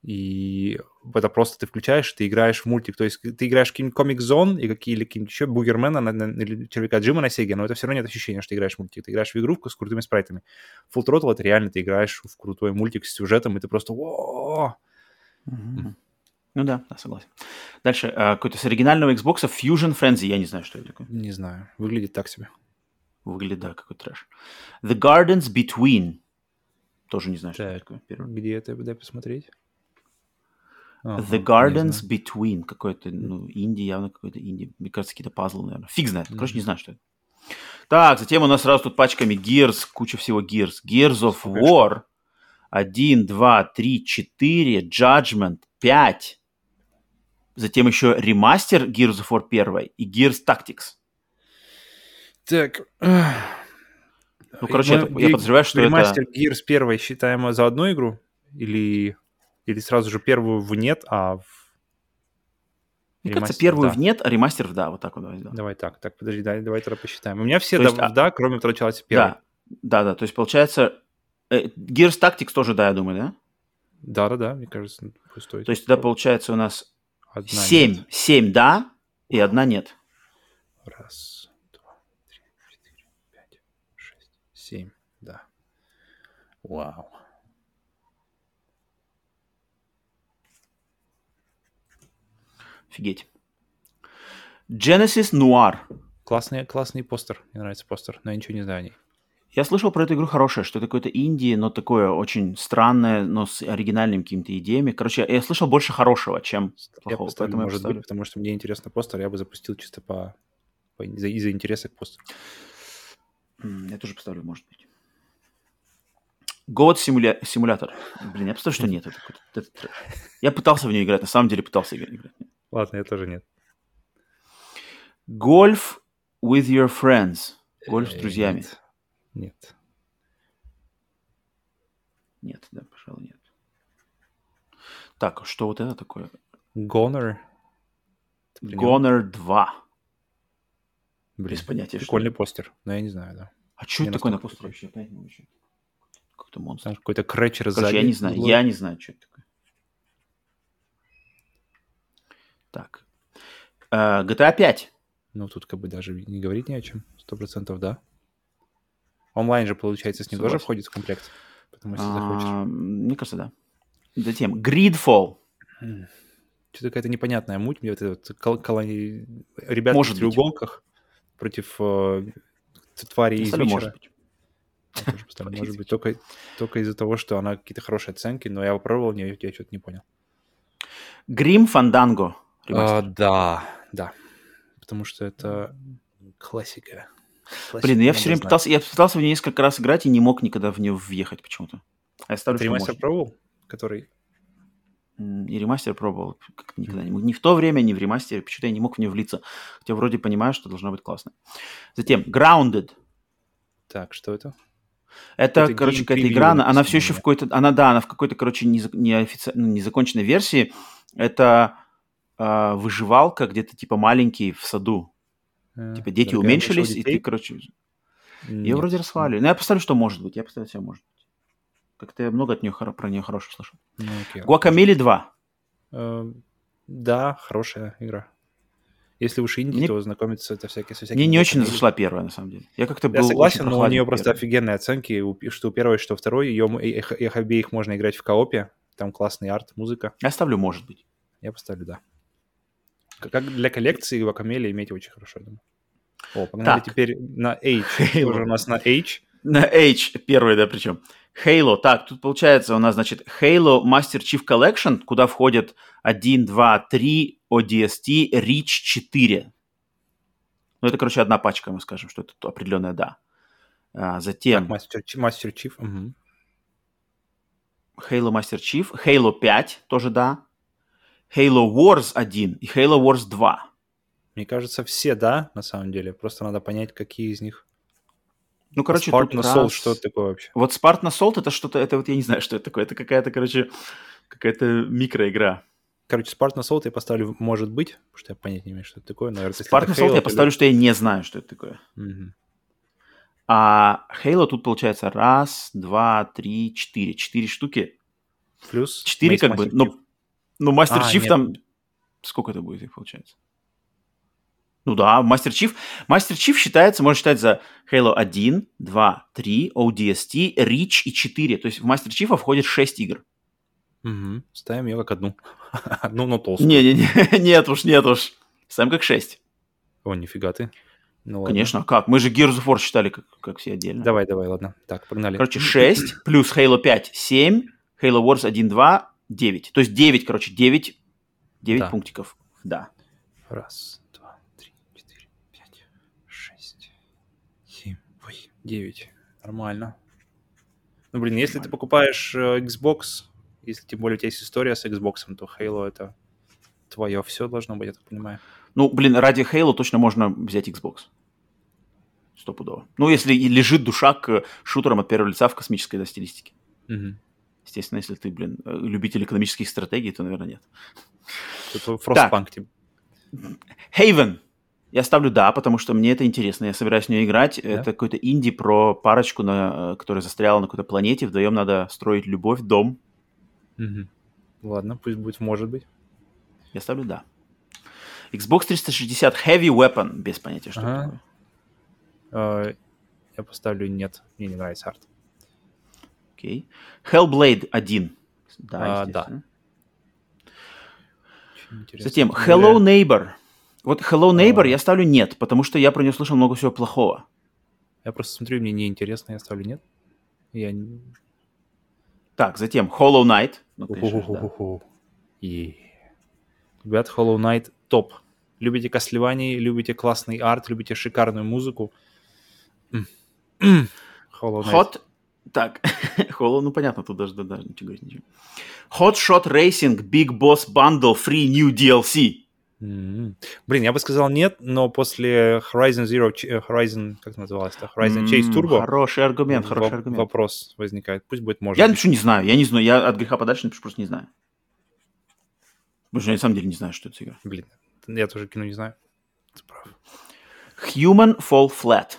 B: И это просто ты включаешь, ты играешь в мультик. То есть ты играешь Comic Zone и какие, или какие-нибудь еще Бугермена на, на- или Червяка Джима на Сеге, но это все равно нет ощущения, что ты играешь в мультик. Ты играешь в игру с крутыми спрайтами. Full Throttle — это реально ты играешь в крутой мультик с сюжетом, и ты просто «Во!»
A: Ну да, да, согласен. Дальше, э, какой-то с оригинального Xbox Fusion Frenzy, я не знаю, что это такое.
B: Не знаю, выглядит так себе.
A: Выглядит, да, какой трэш. The Gardens Between. Тоже не знаю, что это такое.
B: Первый. Где это, дай посмотреть.
A: Ага, The Gardens Between. Какой-то, ну, инди, явно какой-то инди. Мне кажется, какие-то пазлы, наверное. Фиг знает. Короче, не знаю, что это. Так, затем у нас сразу тут пачками Gears, куча всего Gears. Gears of War. 1, 2, 3, 4, Judgment, 5. Затем еще ремастер Gears of War 1 и Gears Tactics.
B: Так.
A: Ну, короче, я, я подозреваю, что
B: ремастер
A: это...
B: Gears 1 считаем за одну игру? Или, или сразу же первую в нет, а в...
A: Мне кажется, первую да. в нет, а ремастер в да. Вот так вот давай
B: сделаем. Давай так. Так, подожди, давай, давай тогда посчитаем. У меня все да, есть, в да, кроме второй части первой.
A: Да, да, да. То есть, получается, э, Gears Tactics тоже да, я думаю, да?
B: Да-да-да, мне кажется,
A: пустой. То есть, тогда получается у нас одна 7, нет. 7 да и одна нет.
B: Раз, два, три, четыре, пять, шесть, семь, да. Вау.
A: Офигеть. Genesis Noir.
B: Классный, классный постер. Мне нравится постер, но я ничего не знаю о ней.
A: Я слышал про эту игру хорошее, что это какое-то инди, но такое очень странное, но с оригинальными какими-то идеями. Короче, я слышал больше хорошего, чем
B: плохого. Я поставлю, может я быть, потому что мне интересно постер, я бы запустил чисто по, по из-за, из интереса к постеру.
A: Я тоже поставлю, может быть. God симуля... симулятор. Блин, я представляю, что нет. Это, это, это... Я пытался в нее играть, на самом деле пытался играть.
B: Ладно, я тоже нет.
A: Гольф with your friends. Гольф с друзьями.
B: Нет. Нет.
A: Нет, да, пожалуй, нет. Так, что вот это такое?
B: Goner.
A: Goner 2.
B: Блин, Без понятия, прикольный что... постер, но я не знаю, да.
A: А что это такое на постере вообще? Опять не Какой-то монстр.
B: Какой-то крэтчер
A: Короче, сзади. я не знаю, я не знаю, что это такое. Так. Uh, GTA 5.
B: Ну, тут как бы даже не говорить ни о чем. Сто процентов да. Онлайн же, получается, с ним Согласен. тоже входит в комплект. Потому что захочешь. А,
A: мне кажется, да. Затем Gridfall.
B: Что-то какая-то непонятная муть. Мне вот это вот кол- колони... ребята может в треуголках быть. против э, твари из вечера. Может быть. Может быть, только, только из-за того, что она какие-то хорошие оценки, но я попробовал, я, я что-то не понял.
A: Грим Фанданго.
B: А, да, да. Потому что это классика.
A: Блин, я все время пытался, я пытался в нее несколько раз играть и не мог никогда в нее въехать почему-то. А я ставлю,
B: Ты ремастер пробовал? Который?
A: И ремастер пробовал. Как никогда не мог. Ни в то время, ни в ремастере. Почему-то я не мог в нее влиться. Хотя вроде понимаю, что должно быть классно. Затем Grounded.
B: Так, что это?
A: Это, это короче, какая-то игра, она, она все еще в какой-то, она, да, она в какой-то, короче, не, не офици... ну, незаконченной версии. Это э, выживалка где-то типа маленький в саду. Э, типа дети Дорогая уменьшились, и ты, короче... Нет. Я вроде расхвалил. Ну, я поставлю, что может быть. Я поставлю, все может быть. Как-то я много от нее, про нее хорошего слышал. Ну, окей. Гуакамели 2.
B: Э, да, хорошая игра. Если уж инди, Мне... то знакомиться это всякие со всякими...
A: Мне не очень зашла первая, на самом деле. Я как-то был
B: Я согласен, но у нее просто офигенные оценки, что у первой, что у второй. Ее, их, их обеих можно играть в коопе. Там классный арт, музыка.
A: Я ставлю, может быть.
B: Я поставлю, да. Как для коллекции Вакамели иметь очень хорошо, я думаю. О, погнали так. теперь на H. Тоже у нас на H.
A: На H первый, да, причем. Halo. Так, тут получается у нас, значит, Halo Master Chief Collection, куда входят 1, 2, 3 ODST, Reach 4. Ну, это, короче, одна пачка, мы скажем, что это определенная да. А, затем...
B: Так, Master, Master Chief. Угу.
A: Halo Master Chief. Halo 5 тоже да. Halo Wars 1 и Halo Wars 2.
B: Мне кажется, все да, на самом деле. Просто надо понять, какие из них.
A: Ну, короче,
B: Spartan Assault, раз... что это такое вообще?
A: Вот Spartan Assault это что-то, это вот я не знаю, что это такое. Это какая-то, короче, какая-то микроигра.
B: Короче, Spartan Assault я поставлю, может быть, потому что я понять не имею, что это такое.
A: Но Spartan Assault я поставлю, что я не знаю, что это такое.
B: Угу.
A: А Halo тут получается раз, два, три, четыре. Четыре штуки.
B: Плюс?
A: Четыре как бы, но, но Master а, нет. там... Сколько это будет их получается? Ну да, Мастер Чиф. Мастер Чиф считается, можно считать за Halo 1, 2, 3, ODST, Reach и 4. То есть в Мастер Чифа входит 6 игр.
B: Угу. Ставим ее как одну. одну, но толстую.
A: Не-не-не, нет уж, нет уж. Ставим как 6.
B: О, нифига ты. Ну,
A: Конечно, а как? Мы же Gears of War считали как, как все отдельно.
B: Давай, давай, ладно. Так, погнали.
A: Короче, 6 плюс Halo 5, 7, Halo Wars 1, 2, 9. То есть 9, короче, 9, 9
B: Да.
A: пунктиков. Да.
B: Раз, два, три, четыре, пять, шесть, семь, восемь, девять. Нормально. Ну, блин, если ты покупаешь э, Xbox, если тем более у тебя есть история с Xbox, то Halo это твое все должно быть, я так понимаю.
A: Ну, блин, ради Halo точно можно взять Xbox. Стопудово. Ну, если и лежит душа к шутерам от первого лица в космической да, стилистике.
B: Мгм.
A: Естественно, если ты, блин, э, любитель экономических стратегий, то, наверное, нет.
B: Frostpunk типа.
A: Haven. Я ставлю да, потому что мне это интересно. Я собираюсь в нее играть. Это какой-то инди про парочку, на, э, которая застряла на какой-то планете. Вдвоем надо строить любовь, дом.
B: Мгм. Ладно, пусть будет, может быть.
A: Я ставлю да. Xbox 360 Heavy Weapon. Без понятия, что
B: Ага.
A: это такое.
B: Э, Я поставлю нет, мне не нравится арт.
A: Окей. Hellblade 1. Да,
B: А, интересно.
A: Затем
B: Тем
A: Hello Neighbor. Вот Hello Neighbor
B: А.
A: я ставлю нет, потому что я про нее слышал много всего плохого.
B: Я просто смотрю, мне неинтересно, я ставлю нет. Я...
A: Так, затем Hollow Knight. Ну, конечно да.
B: И- Ребят, Hollow Knight топ. Любите Castlevania, любите классный арт, любите шикарную музыку. Hollow Knight.
A: Hot... Так, Hollow, ну понятно, тут даже, даже ничего говорить ничего. Hot Shot Racing Big Boss Bundle Free New DLC.
B: М. Блин, я бы сказал нет, но после Horizon Zero, э, Horizon, как это называлось-то? Horizon Chase Turbo
A: Хороший аргумент, хороший аргумент.
B: вопрос возникает. Пусть будет может
A: Я
B: быть.
A: напишу не знаю, я не знаю, я от греха подальше напишу, просто не знаю. Потому что я на самом деле не знаю, что это за игра.
B: Блин, я тоже кино не знаю. Ты прав.
A: Human Fall Flat.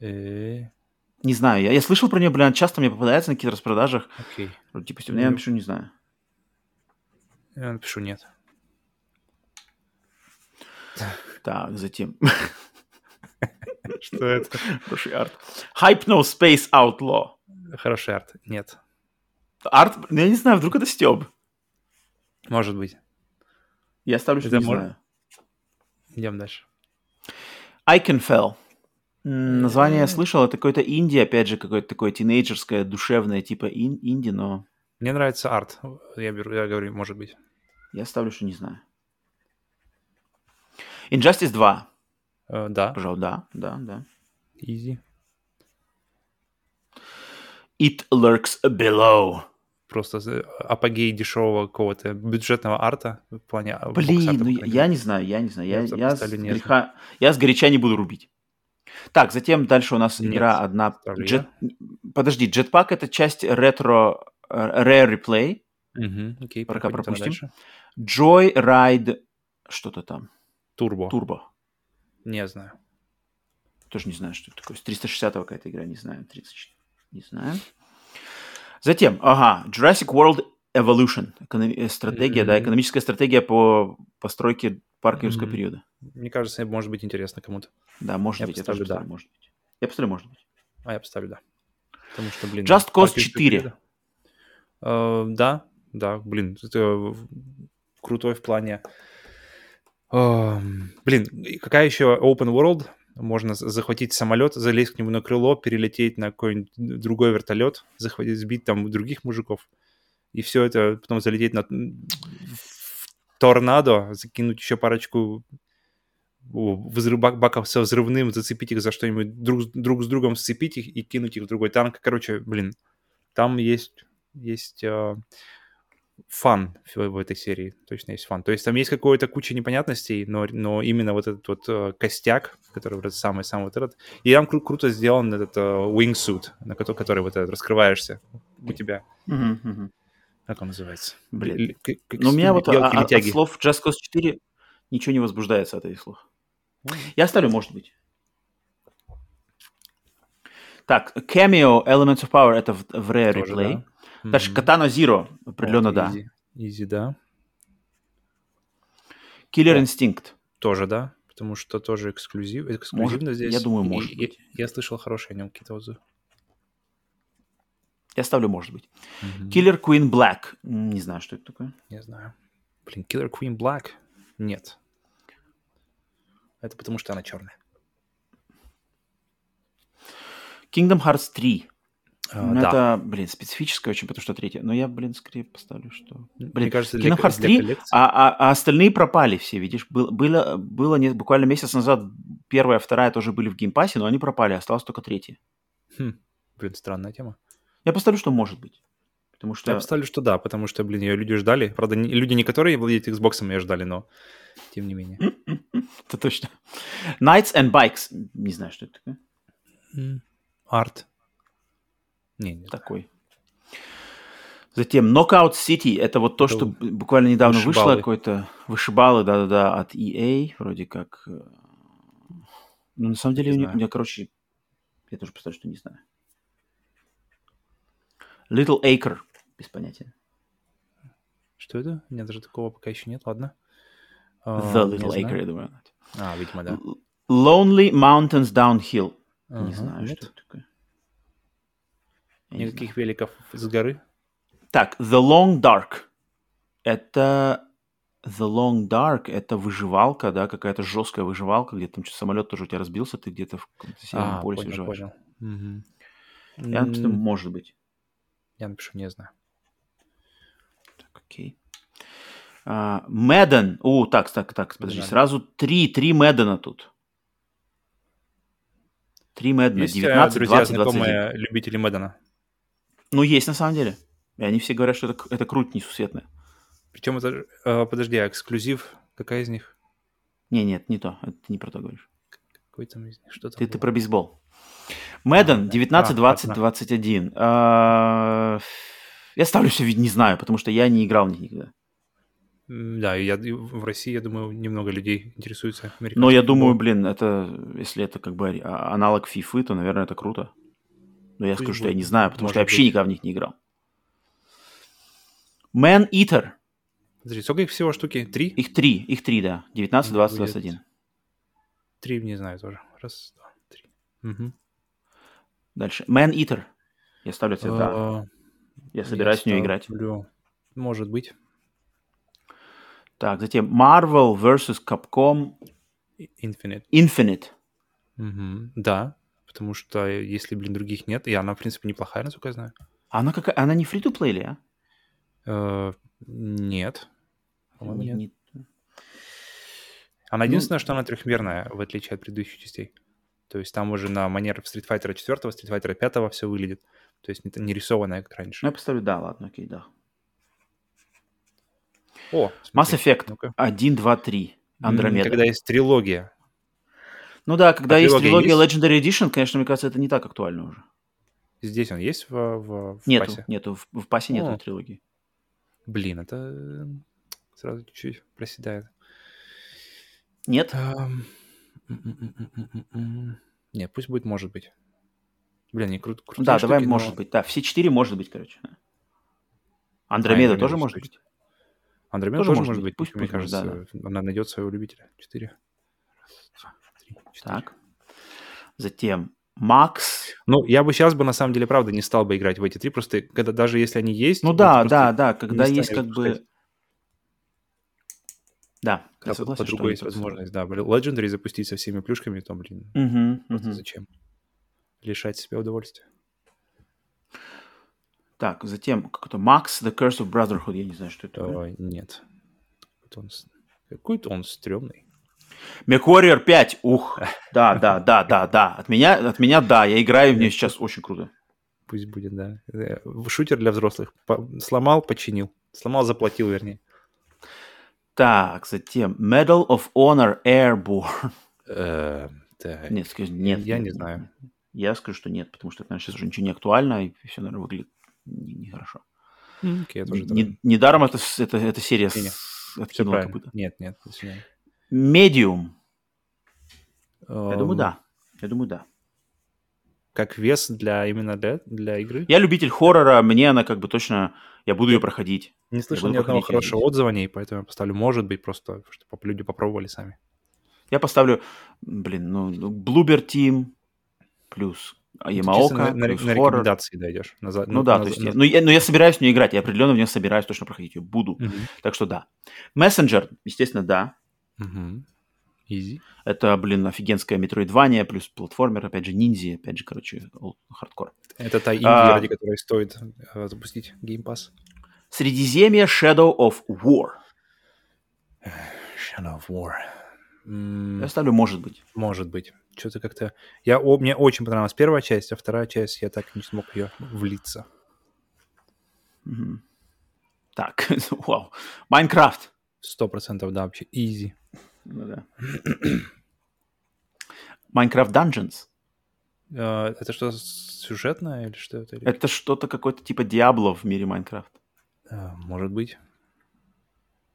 B: Э,
A: Не знаю, я, я слышал про нее, блин, часто мне попадается на каких-то распродажах.
B: Окей.
A: Вроде, Типа, я
B: Ну.
A: напишу не знаю.
B: Я напишу нет.
A: Так, затем.
B: Что это?
A: Хороший арт. Hypno Space Outlaw.
B: Хороший арт. Нет.
A: Арт, ну, я не знаю, вдруг это стёб.
B: Может быть.
A: Я ставлю, что
B: Это
A: не
B: мож-
A: знаю.
B: Идем дальше.
A: Iconfell. М, Название я слышал, это какой-то инди, опять же, какое-то такое тинейджерское, душевное, типа ин- инди, но
B: Мне нравится арт. Я, беру, я говорю, может быть.
A: я ставлю, что не знаю. Injustice 2.
B: Э, да.
A: Пожалуй, да, да, да.
B: Easy.
A: It lurks below.
B: Просто за- апогей дешевого какого-то бюджетного арта в плане а,
A: Блин, ну я
B: мере.
A: не знаю, я не знаю. Я,
B: Я
A: я, с греха, я с горяча не буду рубить. Так, затем дальше у нас
B: Нет,
A: игра одна. Джет... Подожди, Jetpack это часть ретро э, Rare Replay.
B: Мгм, Окей,
A: Пока пропустим.
B: дальше.
A: Joyride что-то там.
B: Турбо.
A: Turbo.
B: Не знаю.
A: Тоже не знаю, что это такое. С 360 какая-то игра, не знаю. 34. Не знаю. Затем, ага, Jurassic World Evolution. Э, Стратегия, да,
B: Мгм.
A: экономическая стратегия по постройке парка юрского
B: Мгм.
A: периода.
B: Мне кажется, может быть интересно кому-то.
A: Да, может
B: Я
A: быть, я
B: поставлю
A: тоже
B: да.
A: поставлю, может быть. Я поставлю, может быть.
B: А я поставлю да. Потому что, блин...
A: Just Cause
B: парк юрского
A: 4.
B: периода. Э, да, да, блин, это крутой в плане... Эм, Блин, какая еще open world? Можно захватить самолет, залезть к нему на крыло, перелететь на какой-нибудь другой вертолет, захватить, сбить там других мужиков. И все это потом залететь на в торнадо, закинуть еще парочку взрыв, бак- баков со взрывным, зацепить их за что-нибудь, друг, с- друг с другом сцепить их и кинуть их в другой танк. Короче, блин, там есть, есть э, фан в, в этой серии, точно есть фан. То есть там есть какая-то куча непонятностей, но, но именно вот этот вот э, костяк, который вот самый-самый вот этот, и там кру- круто сделан этот э, wingsuit, на который, который вот этот раскрываешься у тебя.
A: Мгм, мгм.
B: Как он называется?
A: Блин.
B: Л-
A: Но у меня вот а- а- от слов Just Cause 4 ничего не возбуждается от этих слов. Я оставлю, может быть. Так, Cameo Elements of Power это в, в Rare
B: Тоже
A: Replay.
B: да.
A: Дальше
B: Мгм.
A: Katana Zero, определенно да.
B: Easy, easy, да.
A: Killer
B: О.
A: Instinct.
B: Тоже да, потому что тоже эксклюзив, эксклюзивно
A: Может,
B: здесь.
A: я думаю, может
B: и-
A: быть.
B: Я, слышал хорошие о нем какие-то отзывы.
A: Я ставлю может быть.
B: Мгм.
A: Killer Queen Black. Не знаю, что это такое.
B: Не знаю. Блин, Killer Queen Black? Нет. Это потому, что она черная.
A: Kingdom Hearts 3.
B: А,
A: Ну,
B: да.
A: Это, блин, специфическое очень, потому что третья. Но я, блин, скорее поставлю, что...
B: Мне
A: Блин,
B: кажется, для,
A: Kingdom Hearts
B: для
A: 3,
B: коллекции-
A: а, а- а остальные пропали все, видишь? Был- было, было не- буквально месяц назад первая, вторая тоже были в Game Pass е, но они пропали, осталось только третья.
B: Хм, блин, странная тема.
A: Я поставлю, что может быть. Потому что...
B: Я поставлю, что да, потому что, блин, ее люди ждали. Правда, не- люди не которые владеют Xbox, ее ждали, но тем не менее.
A: Это точно. Knights and Bikes. Не знаю, что это такое.
B: Арт. Не, не.
A: Такой. Затем Knockout City. Это вот то, что буквально недавно вышло. Какой-то вышибалы, да-да-да, от EA. Вроде как... э, Ну, на самом деле, у меня, короче... Я тоже представляю, что не знаю. Little Acre. Без понятия.
B: Что это? Нет, даже такого пока еще нет, ладно.
A: The
B: не
A: Little. Acre, я думаю.
B: А, видимо, да.
A: Lonely Mountains Downhill. Не
B: Ага,
A: знаю,
B: нет?
A: что это такое. Я не
B: Никаких великов с горы.
A: Так, The Long Dark. Это The Long Dark, это выживалка, да, какая-то жесткая выживалка, где там самолет тоже у тебя разбился, ты где-то в каком-то северном
B: А,
A: полюсе
B: понял,
A: выживаешь.
B: понял. Мгм.
A: Я
B: М,
A: может быть.
B: Я напишу, не знаю.
A: Так, окей. А, Мэдден. О, так, так, так, подожди.
B: Мэдден.
A: Сразу три, три Мэддена тут. Три Мэддена.
B: Есть, э,
A: 19,
B: друзья,
A: 20, 21.
B: знакомые любители Мэддена.
A: Ну, есть на самом деле. И они все говорят, что это, это круть несусветная.
B: Причем это... э, подожди, а эксклюзив? Какая из них?
A: Не, нет, не то. Это ты не про то говоришь.
B: Какой там из них? Что там
A: Ты, ты
B: было?
A: про бейсбол. Мэдден,
B: да.
A: 19,
B: А,
A: 20,
B: ладно.
A: 21. А, Я ставлю все, не знаю, потому что я не играл в них никогда.
B: Да, я, в России, я думаю, немного людей интересуется
A: Но я думаю, блин, это, если это как бы а- аналог FIFA, то, наверное, это круто. Но я скажу, что я не знаю, потому что я вообще
B: быть.
A: никогда в них не играл. Man Eater.
B: Подожди, сколько их всего штуки? Три?
A: Их три, их три, да. 19,
B: Ну,
A: 20,
B: будет.
A: 21.
B: Три, не знаю тоже. Раз, два, три. Мгм.
A: Дальше. Man Eater. Я ставлю да.
B: А,
A: Я собираюсь в нее играть.
B: Может быть.
A: Так, затем Marvel vs. Capcom
B: Infinite.
A: Infinite.
B: Мгм. Да, потому что если, блин, других нет, и она, в принципе, неплохая, насколько я знаю.
A: Она какая? Она не фри to play ли, а?
B: Э, Нет.
A: Не-
B: нет.
A: не-
B: Она
A: Ну-
B: единственное, что она трехмерная, в отличие от предыдущих частей. То есть там уже на манер Street Fighter 4, Street Fighter 5 все выглядит. То есть не, не рисованная, как раньше.
A: Ну, я поставлю, да, ладно, окей, да.
B: О,
A: Mass
B: смотри,
A: Effect
B: ну-ка.
A: 1, 2, 3.
B: М,
A: Андромеда.
B: Когда есть трилогия.
A: Ну да, когда
B: А
A: есть
B: трилогия
A: трилогия Legendary Edition, конечно, мне кажется, это не так актуально уже.
B: Здесь он есть в, в, в
A: Нету,
B: пассе?
A: нету, в, в пасе нету
B: О.
A: трилогии.
B: Блин, это сразу чуть-чуть проседает.
A: Нет?
B: М-м-м-м-м-м. Не, пусть будет может быть. Блин, не крут, крутые
A: да, давай,
B: штуки,
A: может
B: но-
A: быть. Да, все четыре может быть, короче. Андромеда
B: Андромеда
A: тоже может
B: точно.
A: быть.
B: Андромеда
A: Тоже
B: тоже,
A: может
B: может
A: быть.
B: быть.
A: Пусть-
B: Мне
A: пусть может,
B: кажется, она найдет своего любителя. Четыре.
A: Так. Затем Макс.
B: Ну, я бы сейчас бы, на самом деле, правда, не стал бы играть в эти три, просто когда даже если они есть...
A: Ну да, да, да, когда есть как бы... Да, я согласен,
B: по другой есть возможность, да. Legendary запустить со всеми плюшками, то, блин, просто
A: мгм.
B: зачем? Лишать себя удовольствия.
A: Так, затем как-то Макс, The Curse of Brotherhood, я не знаю, что это.
B: Ой, нет. Какой-то он, какой-то он стрёмный.
A: MechWarrior 5, ух, да, да, да, да, да. От меня, от меня, да, я играю в нее сейчас очень круто.
B: Пусть будет, да. Э, Шутер для взрослых. Сломал, починил. Сломал, заплатил, вернее.
A: Так, затем Medal of Honor Airborne.
B: Э, так.
A: Нет, скажи, нет.
B: Я не знаю.
A: нет. Я скажу, что нет, потому что, наверное, сейчас уже ничего не актуально, и все, наверное, выглядит не- нехорошо.
B: Я тоже
A: Не- Недаром это, это, эта серия
B: Не-не,
A: с- откинула копыта.
B: Нет, нет.
A: Medium. Я
B: Эм,
A: думаю, да. Я думаю, да.
B: Как вес для именно для, для игры?
A: Я любитель хоррора, мне она как бы точно... Я буду ее проходить.
B: Не слышал ни одного хорошего отзыва о ней, поэтому я поставлю, может быть, просто, чтобы люди попробовали сами.
A: Я поставлю, блин, ну, Bloober Team плюс Ямаока,
B: на, на,
A: плюс
B: на
A: хоррор.
B: рекомендации дойдешь. На, за-
A: Ну да,
B: на-
A: то есть,
B: на-
A: я- ну, я, ну я собираюсь в нее играть, я определенно в нее собираюсь точно проходить ее, буду.
B: Мгм.
A: Так что да. Messenger, естественно, да.
B: Мгм. Easy.
A: Это, блин, офигенская метроидвания, плюс платформер, опять же, ниндзи, опять же, короче, хардкор.
B: Это та инди,
A: А.
B: ради которой стоит э, запустить Game Pass.
A: Средиземье Shadow of War.
B: Shadow of War. М,
A: Я ставлю, может быть.
B: Может быть. Что-то как-то... Я, о, мне очень понравилась первая часть, а вторая часть я так и не смог ее влиться.
A: Мгм. Так, вау. Minecraft.
B: Сто процентов, да, вообще. Easy.
A: Ну да. Minecraft Dungeons.
B: Э, Это что, сюжетное или что это?
A: Это что-то какое-то типа Diablo в мире Minecraft.
B: Э, Может быть.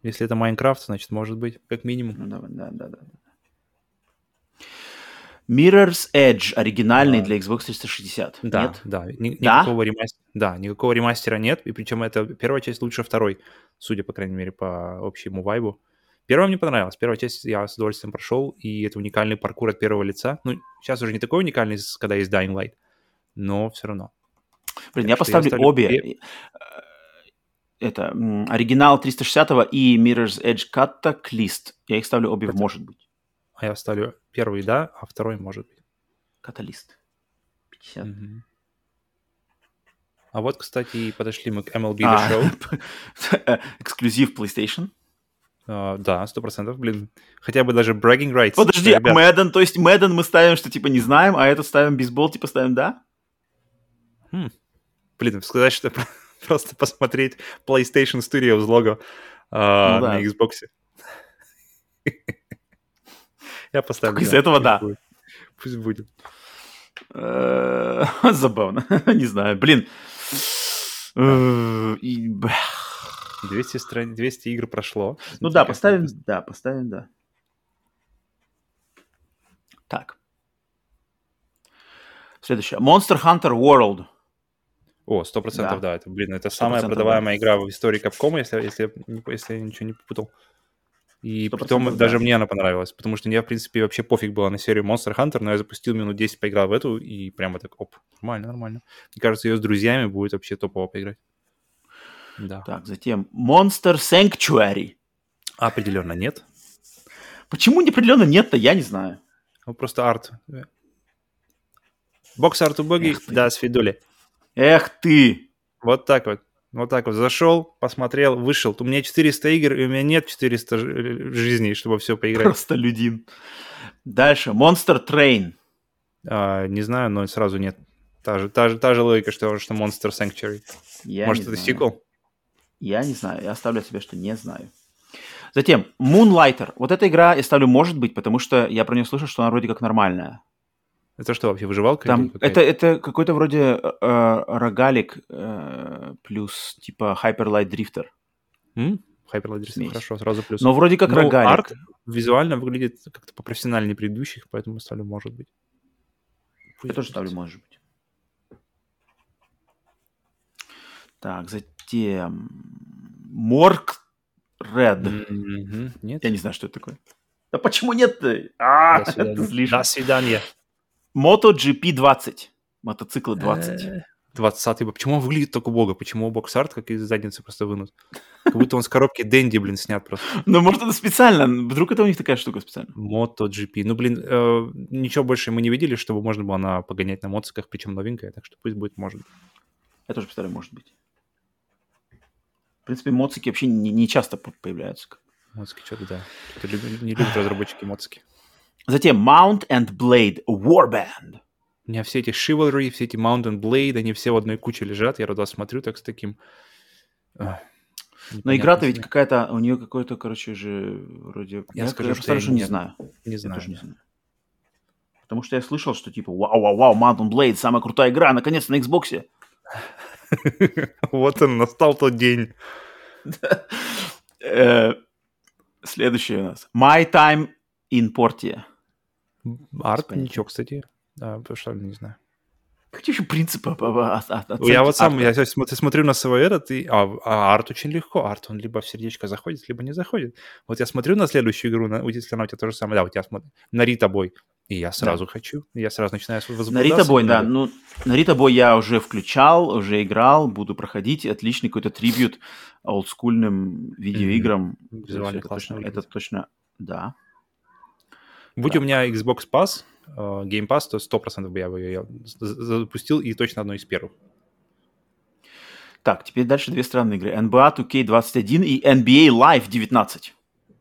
B: Если это Майнкрафт, значит, может быть, как минимум.
A: Ну, да, да, да, да. Mirror's Edge оригинальный
B: Да.
A: для Xbox 360.
B: Да,
A: Нет?
B: да. Ни-
A: Да?
B: Никакого ремастера, да, никакого ремастера нет. И причем это первая часть лучше второй, судя, по крайней мере, по общему вайбу. Первая мне понравилась. Первая часть я с удовольствием прошел, и это уникальный паркур от первого лица. Ну, сейчас уже не такой уникальный, когда есть Dying Light, но все равно.
A: Блин,
B: Так
A: я
B: что я
A: поставлю
B: ставлю
A: обе. Э, Это оригинал 360 и Mirror's Edge Catalyst. Я их ставлю обе в
B: Это-
A: может быть.
B: А я ставлю первый, да, а второй может быть.
A: Каталист. 50.
B: Мгм. А вот, кстати, подошли мы к MLB The
A: А,
B: Show.
A: Эксклюзив PlayStation.
B: А, да, сто процентов, блин. Хотя бы даже bragging rights.
A: Подожди, а
B: Ребят,
A: Мэдден, то есть Мэдден мы ставим, что типа не знаем, а этот ставим бейсбол, типа ставим да?
B: Блин, сказать, что просто посмотреть PlayStation Studios лого а,
A: Ну да.
B: на Xbox. Я поставлю.
A: Из этого да.
B: Пусть будет.
A: Э, Забавно. Не знаю. Блин. Э, и,
B: 200, стран... 200 игр прошло.
A: Ну да, поставим, да, поставим, да. Так. Следующее. Monster Hunter World.
B: О, сто процентов,
A: Да.
B: да. Это, блин, это самая
A: 100%
B: продаваемая игра в истории Capcom, если, если, если я ничего не попутал. И
A: 100%
B: притом
A: да.
B: даже мне она понравилась, потому что мне, в принципе, вообще пофиг было на серию Monster Hunter, но я запустил минут 10, поиграл в эту, и прямо так, оп, нормально, нормально. Мне кажется, ее с друзьями будет вообще топово поиграть. Да.
A: Так, затем Monster Sanctuary.
B: Определенно нет.
A: Почему неопределенно нет-то, я не знаю.
B: Ну, просто арт. Бокс арт убогий, да, свидули.
A: Эх ты!
B: Вот так вот. Вот так вот. Зашел, посмотрел, вышел. У меня 400 игр, и у меня нет 400 ж- жизней, чтобы все поиграть.
A: Просто людин. Дальше. Monster Train.
B: А, не знаю, но сразу нет. Та же, та же, та же логика, что, что Monster Sanctuary.
A: Я
B: Может, это
A: знаю.
B: сиквел?
A: Я не знаю. Я оставлю себе, что не знаю. Затем Moonlighter. Вот эта игра я ставлю может быть, потому что я про нее слышал, что она вроде как нормальная.
B: Это что вообще, выживалка?
A: Там это, это какой-то вроде э, рогалик э, плюс типа Hyper Light Drifter.
B: М? Hyper Light Drifter,
A: Смесь.
B: хорошо, сразу плюс.
A: Но вроде как
B: Ну,
A: рогалик.
B: арт визуально выглядит как-то попрофессиональнее предыдущих, поэтому ставлю может быть.
A: Я
B: Пусть
A: тоже
B: будет.
A: ставлю может быть. Так, затем Морг Red.
B: Мгм. Нет?
A: Я не знаю, что это такое. Да почему нет-то? А,
B: До свидания. До свидания.
A: MotoGP 20. Мотоциклы 20.
B: Э, 20 Почему он выглядит так убого? Почему бокс-арт как из задницы просто вынут? Как будто он с коробки Дэнди, блин, снят просто.
A: Ну, может, это специально. Вдруг это у них такая штука специально.
B: MotoGP. Ну, блин, э, ничего больше мы не видели, чтобы можно было на, погонять на моциках, причем новенькая, так что пусть будет, может.
A: Я тоже представляю, может быть. В принципе, моцики вообще не, не часто по- появляются.
B: Моцики что-то, да. Что-то любят- не любят разработчики моцики.
A: Затем Mount and Blade Warband.
B: У меня все эти Chivalry, все эти Mountain Blade, они все в одной куче лежат. Я туда смотрю так с таким... ах,
A: Но игра-то ведь какая-то, у нее какой-то, короче же, вроде...
B: Я скажу,
A: я
B: что я
A: не
B: не-
A: знаю.
B: Не
A: Я
B: знаю.
A: тоже не знаю. Потому что я слышал, что типа, вау-вау-вау, Mountain Blade, самая крутая игра, наконец-то на Xbox.
B: Вот он, настал тот день.
A: Э, Следующий у нас. My Time in Portia.
B: Арт, ничего, кстати. Да, потому что не знаю.
A: Какие еще принципы от-
B: Я
A: оценки
B: вот сам, я смотрю, на свой этот, и, а, а арт очень легко. Арт, он либо в сердечко заходит, либо не заходит. Вот я смотрю на следующую игру, на, если она у тебя то же самое, да, у тебя смотри, Нарита Бой. И я сразу да. хочу. Я сразу начинаю
A: возбуждаться. На Рита Бой, да. Ну, на Рита Бой я уже включал, уже играл, буду проходить. Отличный какой-то трибют олдскульным видеоиграм. Mm-hmm. Визуально это. Точно, это точно, да.
B: Будь да. у меня Xbox Pass, uh, Game Pass, то 100% бы я бы ее запустил и точно одной из первых.
A: Так, теперь дальше две странные игры. NBA 2K21 и NBA Live 19.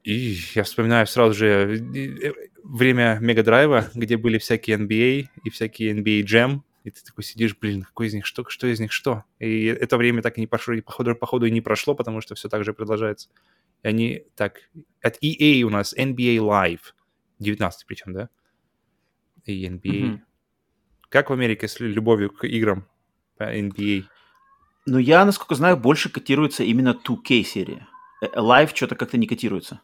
B: И я вспоминаю сразу же э, время Мегадрайва, где были всякие NBA и всякие NBA Jam, и ты такой сидишь, блин, какой из них что, что из них что? И это время так и не пошло, походу, походу и не прошло, потому что все так же продолжается. И они так... От EA у нас NBA Live, 19 причем, да? И NBA. Mm-hmm. Как в Америке с любовью к играм по NBA?
A: Ну, я, насколько знаю, больше котируется именно 2K серия. Э, Live что-то как-то не котируется.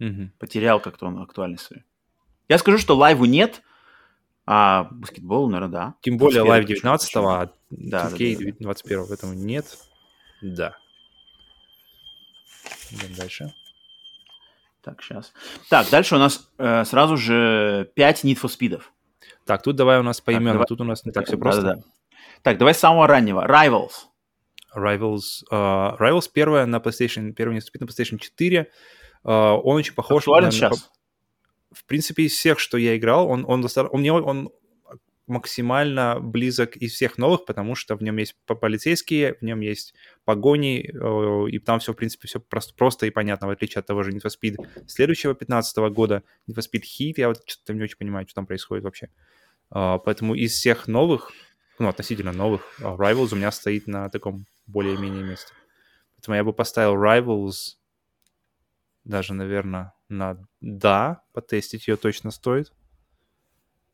B: Угу.
A: Потерял как-то он актуальность свою. Я скажу, что Live у нет, а баскетбол, наверное, да.
B: Тем более Live 19-го, а да, 2K да, да, 21 в этом нет. Да. Идем дальше.
A: Так, сейчас. Так, дальше у нас э, сразу же 5 Need for Speed.
B: Так, тут давай у нас по именам. Тут у нас не так все просто. Да, да.
A: Так, давай с самого раннего. Rivals.
B: Rivals. Uh, Rivals первая на PlayStation, первый Need for Speed на PlayStation 4. Uh, он очень похож...
A: Актуален на, сейчас?
B: В принципе, из всех, что я играл, он, он, он, он, он максимально близок из всех новых, потому что в нем есть полицейские, в нем есть погони, э, и там все, в принципе, все просто, просто и понятно, в отличие от того же Need for Speed следующего 15 года, Need for Speed Heat, я вот что-то не очень понимаю, что там происходит вообще. А, поэтому из всех новых, ну, относительно новых, а, Rivals у меня стоит на таком более-менее месте. Поэтому я бы поставил Rivals даже, наверное, на да, потестить ее точно стоит.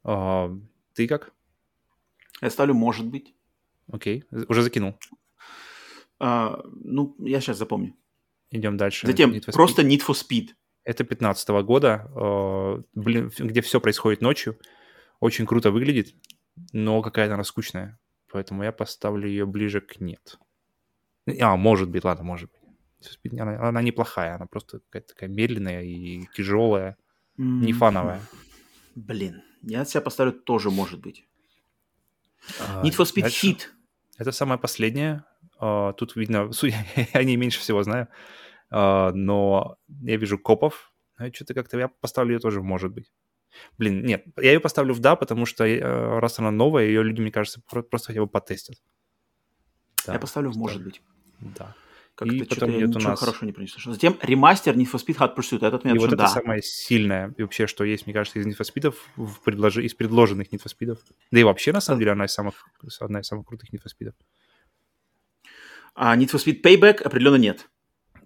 B: А, ты как?
A: Я ставлю «может быть».
B: Окей, уже закинул.
A: А, ну, я сейчас запомню.
B: Идем дальше.
A: Затем Need просто Need for Speed.
B: Это 15 -го года, э, блин, где все происходит ночью. Очень круто выглядит, но какая-то она скучная. Поэтому я поставлю ее ближе к нет. А, может быть, ладно, может быть. Она, она неплохая, она просто какая-то такая медленная и тяжелая, mm-hmm. не фановая.
A: Блин, я от себя поставлю тоже может быть. А, Need for Speed дальше. Heat.
B: Это самое последнее. А, тут видно, я не меньше всего знаю, а, но я вижу копов. Что-то как-то я поставлю ее тоже может быть. Блин, нет, я ее поставлю в да, потому что э, раз она новая, ее люди, мне кажется, просто хотя бы потестят.
A: Да, я поставлю в может быть.
B: Да.
A: Как и потом идет у нас... хорошего не принесло. Затем ремастер Need for Speed Hot Pursuit. Этот
B: и вот это да. самое сильное и вообще, что есть, мне кажется, из Need for Speed, в предлож... из предложенных Need for Speed. Да и вообще, на самом деле, она из самых, одна из самых крутых Need for Speed.
A: А Need for Speed Payback определенно нет.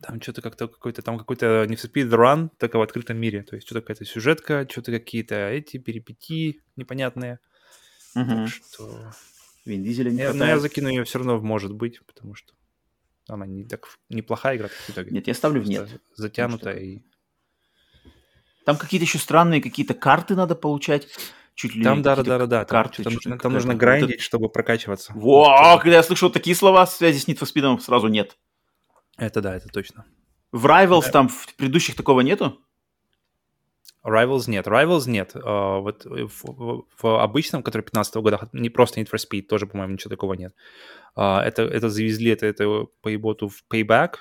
B: Там что-то как-то какой-то, там какой-то Need for Speed Run, только в открытом мире. То есть что-то какая-то сюжетка, что-то какие-то эти перипетии непонятные.
A: Угу. Так что... Вин Дизеля не
B: я, Но я закину ее все равно может быть, потому что она не так неплохая игра в
A: итоге. Нет, я ставлю в нет.
B: Затянутая и...
A: Там какие-то еще странные какие-то карты надо получать. Чуть ли
B: там, да, да, да, да. Карты, там, там, там нужно грандить, вот чтобы прокачиваться.
A: Во, когда я слышу такие слова в связи с Need for Speed, сразу нет.
B: Это да, это точно.
A: В Rivals да. там в предыдущих такого нету?
B: Rivals нет. Rivals нет. Uh, вот в, в, обычном, который 15 -го года, не просто Need for Speed, тоже, по-моему, ничего такого нет. Uh, это, это завезли, это, это поеботу в Payback,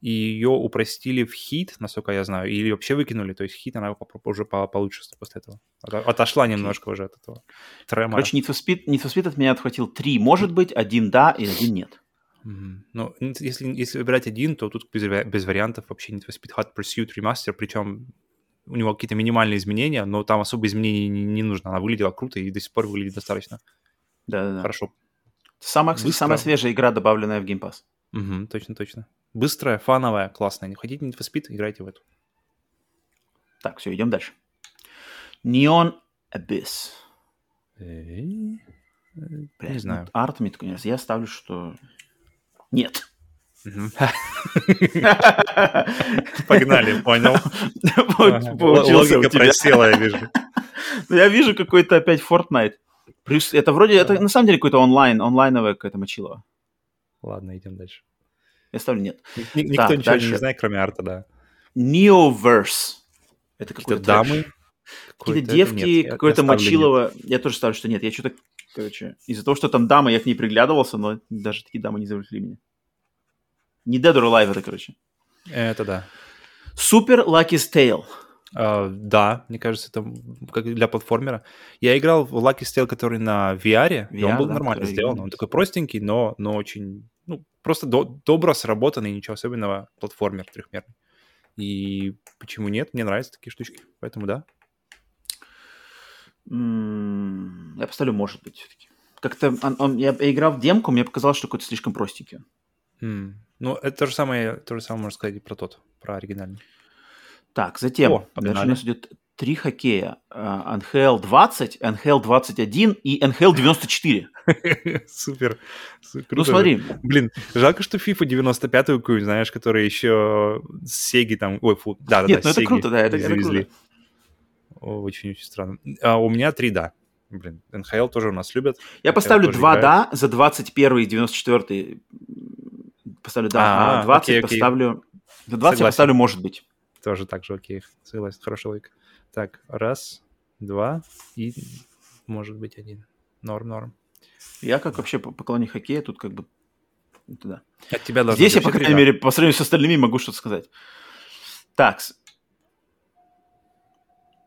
B: и ее упростили в хит, насколько я знаю, или вообще выкинули. То есть хит, она уже получше после этого. Отошла немножко уже от этого
A: тремора. Короче, Need for Speed, Need for Speed от меня отхватил три, может быть, один да и один нет.
B: Mm-hmm. Ну, если, если выбирать один, то тут без, без вариантов вообще Need for Speed Hot Pursuit Remaster, причем у него какие-то минимальные изменения, но там особо изменений не, не нужно. Она выглядела круто и до сих пор выглядит достаточно
A: да, да,
B: хорошо.
A: Самая, кстати, самая свежая игра, добавленная в Game Pass.
B: Угу, точно, точно. Быстрая, фановая, классная. Не хотите Need for Speed, играйте в эту.
A: Так, все, идем дальше. Neon Abyss.
B: Эй, Блин, не знаю.
A: Артами, конечно, я ставлю, что нет.
B: Погнали, понял.
A: Логика просела, я вижу. Ну, я вижу какой-то опять Fortnite. Плюс это вроде, это на самом деле какой-то онлайн, онлайновая какая-то мочилова.
B: Ладно, идем дальше.
A: Я ставлю нет.
B: Никто ничего не знает, кроме арта, да.
A: Neoverse. Это какие-то
B: дамы.
A: Какие-то девки, какое-то мочилово. Я тоже ставлю, что нет. Я что-то, короче, из-за того, что там дама, я к ней приглядывался, но даже такие дамы не завлекли меня. Не Dead or Alive это, короче.
B: Это да.
A: Супер Lucky's Tale.
B: Uh, да, мне кажется, это как для платформера. Я играл в Lucky Tale, который на VR, VR и он был да, нормально сделан. Он такой простенький, но, но очень, ну, просто до, добро сработанный, ничего особенного платформер трехмерный. И почему нет? Мне нравятся такие штучки, поэтому да.
A: Я поставлю, может быть, все-таки. Как-то он, он, я играл в демку, мне показалось, что какой-то слишком простенький.
B: Mm. Ну, это то же самое, то же самое можно сказать и про тот, про оригинальный.
A: Так, затем О, дальше у нас идет три хоккея. NHL 20, NHL 21 и NHL 94.
B: Супер.
A: Ну смотри.
B: Блин, жалко, что FIFA 95-ю какую знаешь, которая еще с Сеги там... Ой, фу, да-да-да,
A: Нет, ну это круто, да, это, это круто.
B: Очень-очень странно. А у меня три «да». Блин, НХЛ тоже у нас любят.
A: Я поставлю два «да» за 21 и 94 Поставлю «да», а 20 окей, окей. поставлю... За 20 я поставлю «может быть».
B: Тоже так же окей, согласен, хорошая логика. Так, раз, два и может быть один. Норм, норм.
A: Я как вообще поклонник хоккея, тут как бы... Это да.
B: От тебя
A: Здесь я, по крайней мере, по сравнению с остальными могу что-то сказать. Так,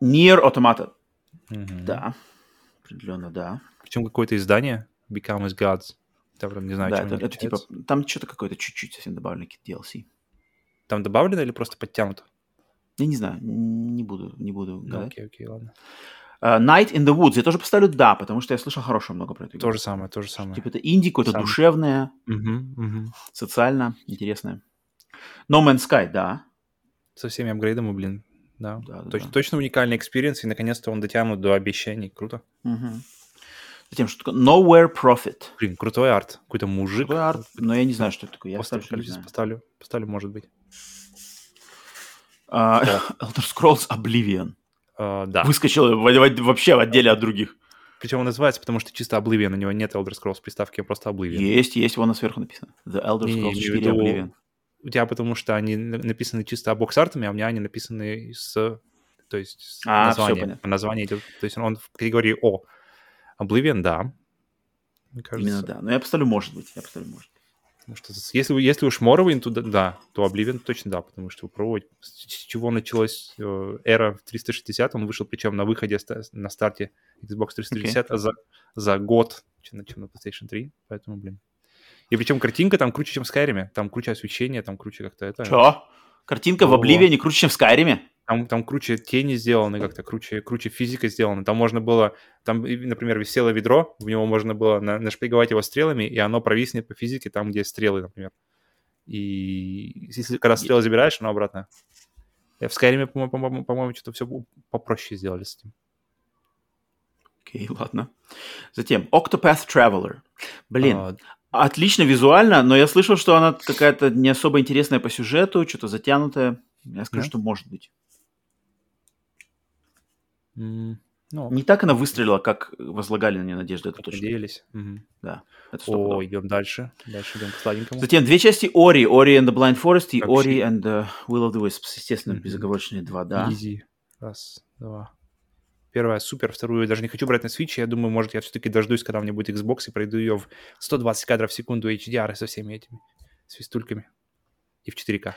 A: Near Automata. Угу. Да, определенно, да.
B: Причем какое-то издание, Become as Gods. Там, не знаю,
A: да, это, это типа, там что-то какое-то чуть-чуть совсем добавлено, какие-то DLC.
B: Там добавлено или просто подтянуто?
A: Я не знаю, не буду, не буду
B: ну, Окей, окей, ладно.
A: Uh, Night in the Woods. Я тоже поставлю да, потому что я слышал хорошее много про это.
B: То же самое, то же самое.
A: Типа это инди, какое-то Сам. душевное,
B: угу, угу.
A: социально интересное. No Man's Sky, да.
B: Со всеми апгрейдами, блин, да.
A: да,
B: Точ,
A: да.
B: Точно уникальный experience, и наконец-то он дотянут до обещаний. Круто.
A: Угу. Затем, что такое Nowhere Profit.
B: Блин, крутой арт. Какой-то мужик.
A: Крутой арт, но я не знаю, что это такое. Я
B: поставлю, поставлю, поставлю, может быть.
A: Uh, Elder Scrolls Oblivion.
B: Uh, да.
A: Выскочил вообще в отделе от других.
B: Причем он называется, потому что чисто Oblivion, у него нет Elder Scrolls приставки, а просто Oblivion.
A: Есть, есть, вон сверху написано. The Elder Scrolls не, 4 виду, Oblivion.
B: У тебя потому что они написаны чисто бокс-артами, а у меня они написаны с, то есть, с а, названием. Название идет, то есть он в категории О. Oblivion, да.
A: Именно да. Но я поставлю может быть. Я поставлю может
B: что если, если уж Morrowind, то да, то Oblivion точно да, потому что попробовать, с чего началась э, эра 360, он вышел причем на выходе на старте Xbox 360 okay. а за, за год, чем, чем на PlayStation 3, поэтому, блин. И причем картинка там круче, чем в Skyrim, там круче освещение, там круче как-то это...
A: Чё? Картинка О. в Oblivion круче, чем в Skyrim?
B: Там, там круче тени сделаны как-то, круче, круче физика сделана. Там можно было, там, например, висело ведро, в него можно было на, нашпиговать его стрелами, и оно провиснет по физике там, где стрелы, например. И если когда стрелы забираешь, оно обратно. В Skyrim, по-моему, по по что-то все попроще сделали с этим.
A: Окей, okay, ладно. Затем Octopath Traveler. Блин, а... отлично визуально, но я слышал, что она какая-то не особо интересная по сюжету, что-то затянутая. Я скажу, yeah. что может быть.
B: Mm, ну,
A: не так она выстрелила, как возлагали на нее надежды, это точно.
B: Надеялись.
A: Угу. Да,
B: это О, идем дальше. Дальше идем к сладенькому.
A: Затем две части Ори. Ori and the Blind Forest и Ori and the Will of the Wisps. Естественно, mm-hmm. безоговорочные два, да.
B: Easy. Раз, два. Первая супер, вторую я даже не хочу брать на Switch. Я думаю, может, я все-таки дождусь, когда у меня будет Xbox, и пройду ее в 120 кадров в секунду HDR со всеми этими свистульками. И в 4К.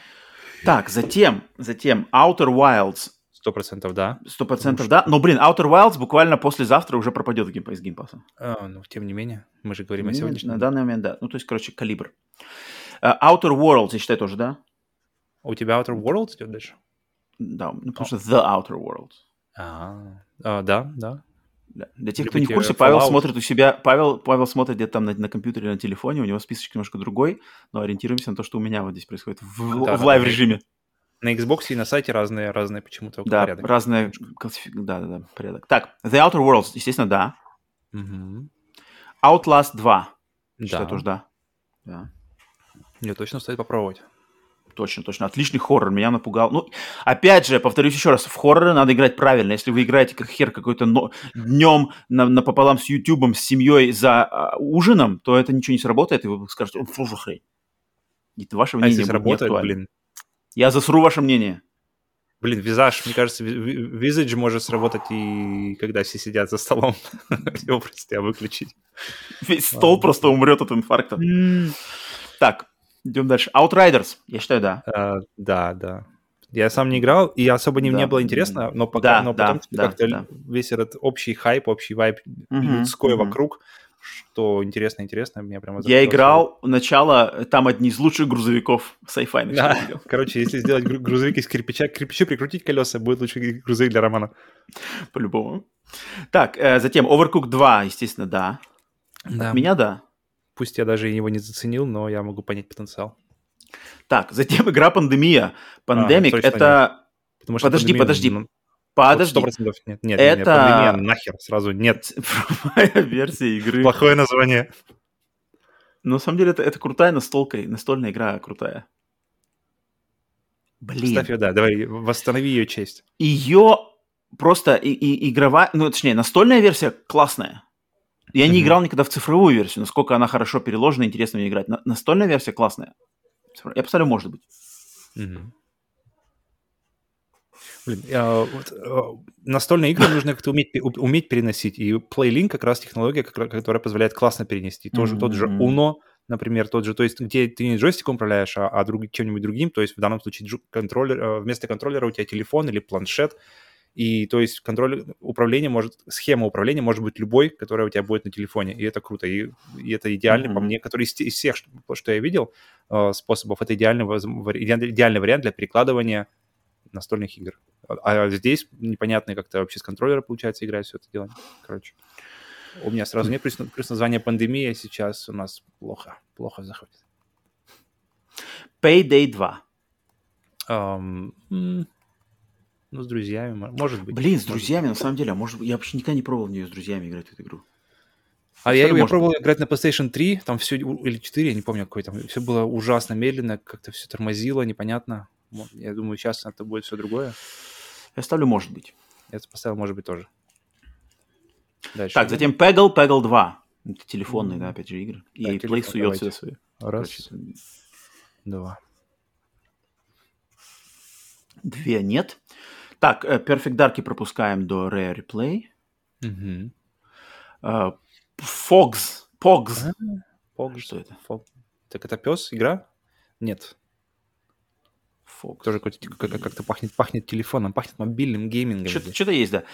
A: Так, затем, затем Outer Wilds
B: Сто процентов да.
A: Сто процентов да. Но, блин, Outer Wilds буквально послезавтра уже пропадет в геймпа из геймпаса.
B: А, ну, тем не менее, мы же говорим не, о сегодняшнем.
A: На данный момент, да. Ну, то есть, короче, калибр. Uh, Outer Worlds, я считаю, тоже, да?
B: А у тебя Outer Worlds идет дальше?
A: Да, ну, потому что The Outer Worlds.
B: А, а да, да.
A: Для тех, кто не в курсе, Павел смотрит у себя, Павел, Павел смотрит где-то там на, на компьютере, на телефоне, у него списочек немножко другой, но ориентируемся на то, что у меня вот здесь происходит в, да, в лайв-режиме.
B: На Xbox и на сайте разные, разные почему-то
A: да, порядок. разные, да, да, да, порядок. Так, The Outer Worlds, естественно, да.
B: Угу.
A: Outlast 2.
B: Да.
A: Считаю, тоже да.
B: да. Мне точно стоит попробовать.
A: Точно, точно. Отличный хоррор, меня напугал. Ну, опять же, повторюсь еще раз, в хорроры надо играть правильно. Если вы играете как хер какой-то но... днем на, напополам с Ютубом, с семьей за а, ужином, то это ничего не сработает, и вы скажете, что за хрень. И ваше мнение а
B: если сработает, блин,
A: я засру ваше мнение.
B: Блин, визаж, мне кажется, визаж может сработать и когда все сидят за столом. Его просто выключить.
A: Весь стол просто умрет от инфаркта. Так, идем дальше. Outriders, я считаю, да.
B: А, да, да. Я сам не играл, и особо не, да. не было интересно, но, пока, да, но потом да, как-то да. весь этот общий хайп, общий вайп угу, людской угу. вокруг, что интересно-интересно, меня прямо
A: Я играл начало, там одни из лучших грузовиков sci-fi.
B: Да. Короче, если сделать грузовик из кирпича, к кирпичу прикрутить колеса, будет лучший грузовик для романа.
A: По-любому. Так, э, затем Overcooked 2, естественно, да. да. От меня да.
B: Пусть я даже его не заценил, но я могу понять потенциал.
A: Так, затем игра Пандемия. Пандемик а, это... Потому что подожди, подожди. Ну, подожди. 100%
B: нет. Нет, это... нет, пандемия нахер, сразу нет.
A: версия игры.
B: Плохое название.
A: Но на самом деле это, это крутая настолка, настольная игра крутая.
B: Блин. Ставь ее, да, давай, восстанови ее честь.
A: Ее просто и, и, игровая, ну, точнее, настольная версия классная. Я mm-hmm. не играл никогда в цифровую версию, насколько она хорошо переложена, интересно мне играть. На, настольная версия классная. Я поставлю, может быть. Угу.
B: Блин, а, вот, а, настольные игры нужно как-то уметь, уметь переносить. И PlayLink как раз технология, которая позволяет классно перенести. Тоже mm-hmm. тот же Uno, например, тот же, то есть где ты не джойстиком управляешь, а, а друг, чем-нибудь другим, то есть в данном случае контроллер, а, вместо контроллера у тебя телефон или планшет, и то есть контроль управления может, схема управления может быть любой, которая у тебя будет на телефоне. И это круто. И, и это идеальный mm-hmm. по мне, который из, из всех, что, что я видел, э, способов, это идеальный, идеальный вариант для перекладывания настольных игр. А, а здесь непонятно, как-то вообще с контроллера получается играть все это дело. Короче, у меня сразу нет, плюс, плюс название пандемия сейчас у нас плохо, плохо заходит.
A: Payday 2.
B: Um, ну, с друзьями, может быть.
A: Блин, с друзьями, на самом деле, а может я вообще никогда не пробовал в нее с друзьями играть в эту игру.
B: А я, я пробовал играть на PlayStation 3, там все, или 4, я не помню какой там, все было ужасно медленно, как-то все тормозило, непонятно. Я думаю, сейчас это будет все другое.
A: Я ставлю «может быть».
B: Я поставил «может быть» тоже.
A: Дальше. Так, затем Peggle, Peggle 2. Это телефонные, mm-hmm. да, опять же, игры. Да, и Play сует сюда свои.
B: Раз, Короче, два.
A: Две нет. Так, э, Perfect Dark пропускаем до Rare Replay. Угу. Uh, Fogs. Pogs.
B: Что это? Fog. Так это пес, игра? Нет. Fox. Тоже как-то пахнет, пахнет телефоном, пахнет мобильным геймингом.
A: Что-то есть, да.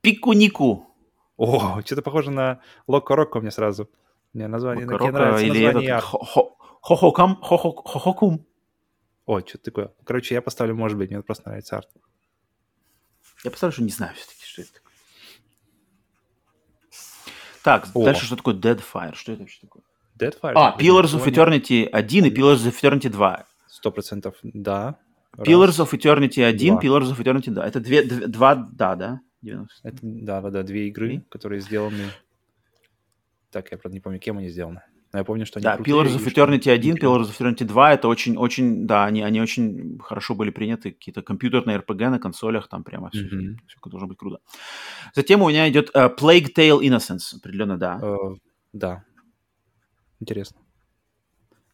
A: Пикунику.
B: О, что-то похоже на Локо Роко мне сразу. Мне название,
A: Локо нравится или название этот Хохокам, Хохокум.
B: О, что-то такое. Короче, я поставлю, может быть, мне просто нравится арт.
A: Я поставлю, что не знаю все-таки, что это такое. Так, О. дальше что такое Deadfire? Что это вообще такое?
B: Deadfire?
A: А, Pillars of Eternity 1 и Pillars of Eternity 2.
B: Сто процентов да.
A: Pillars of Eternity 1, два. Pillars of Eternity 2. Это две, два да, да? 90.
B: Это, да, да, да, две игры, и? которые сделаны... Так, я, правда, не помню, кем они сделаны. Но я помню, что они
A: Да, Pillars of Eternity 1, Pillars of Eternity 2, это очень-очень, да, они, они очень хорошо были приняты, какие-то компьютерные RPG на консолях, там прямо все, mm-hmm. все должно быть круто. Затем у меня идет uh, Plague Tale Innocence, определенно, да. Uh,
B: да. Интересно.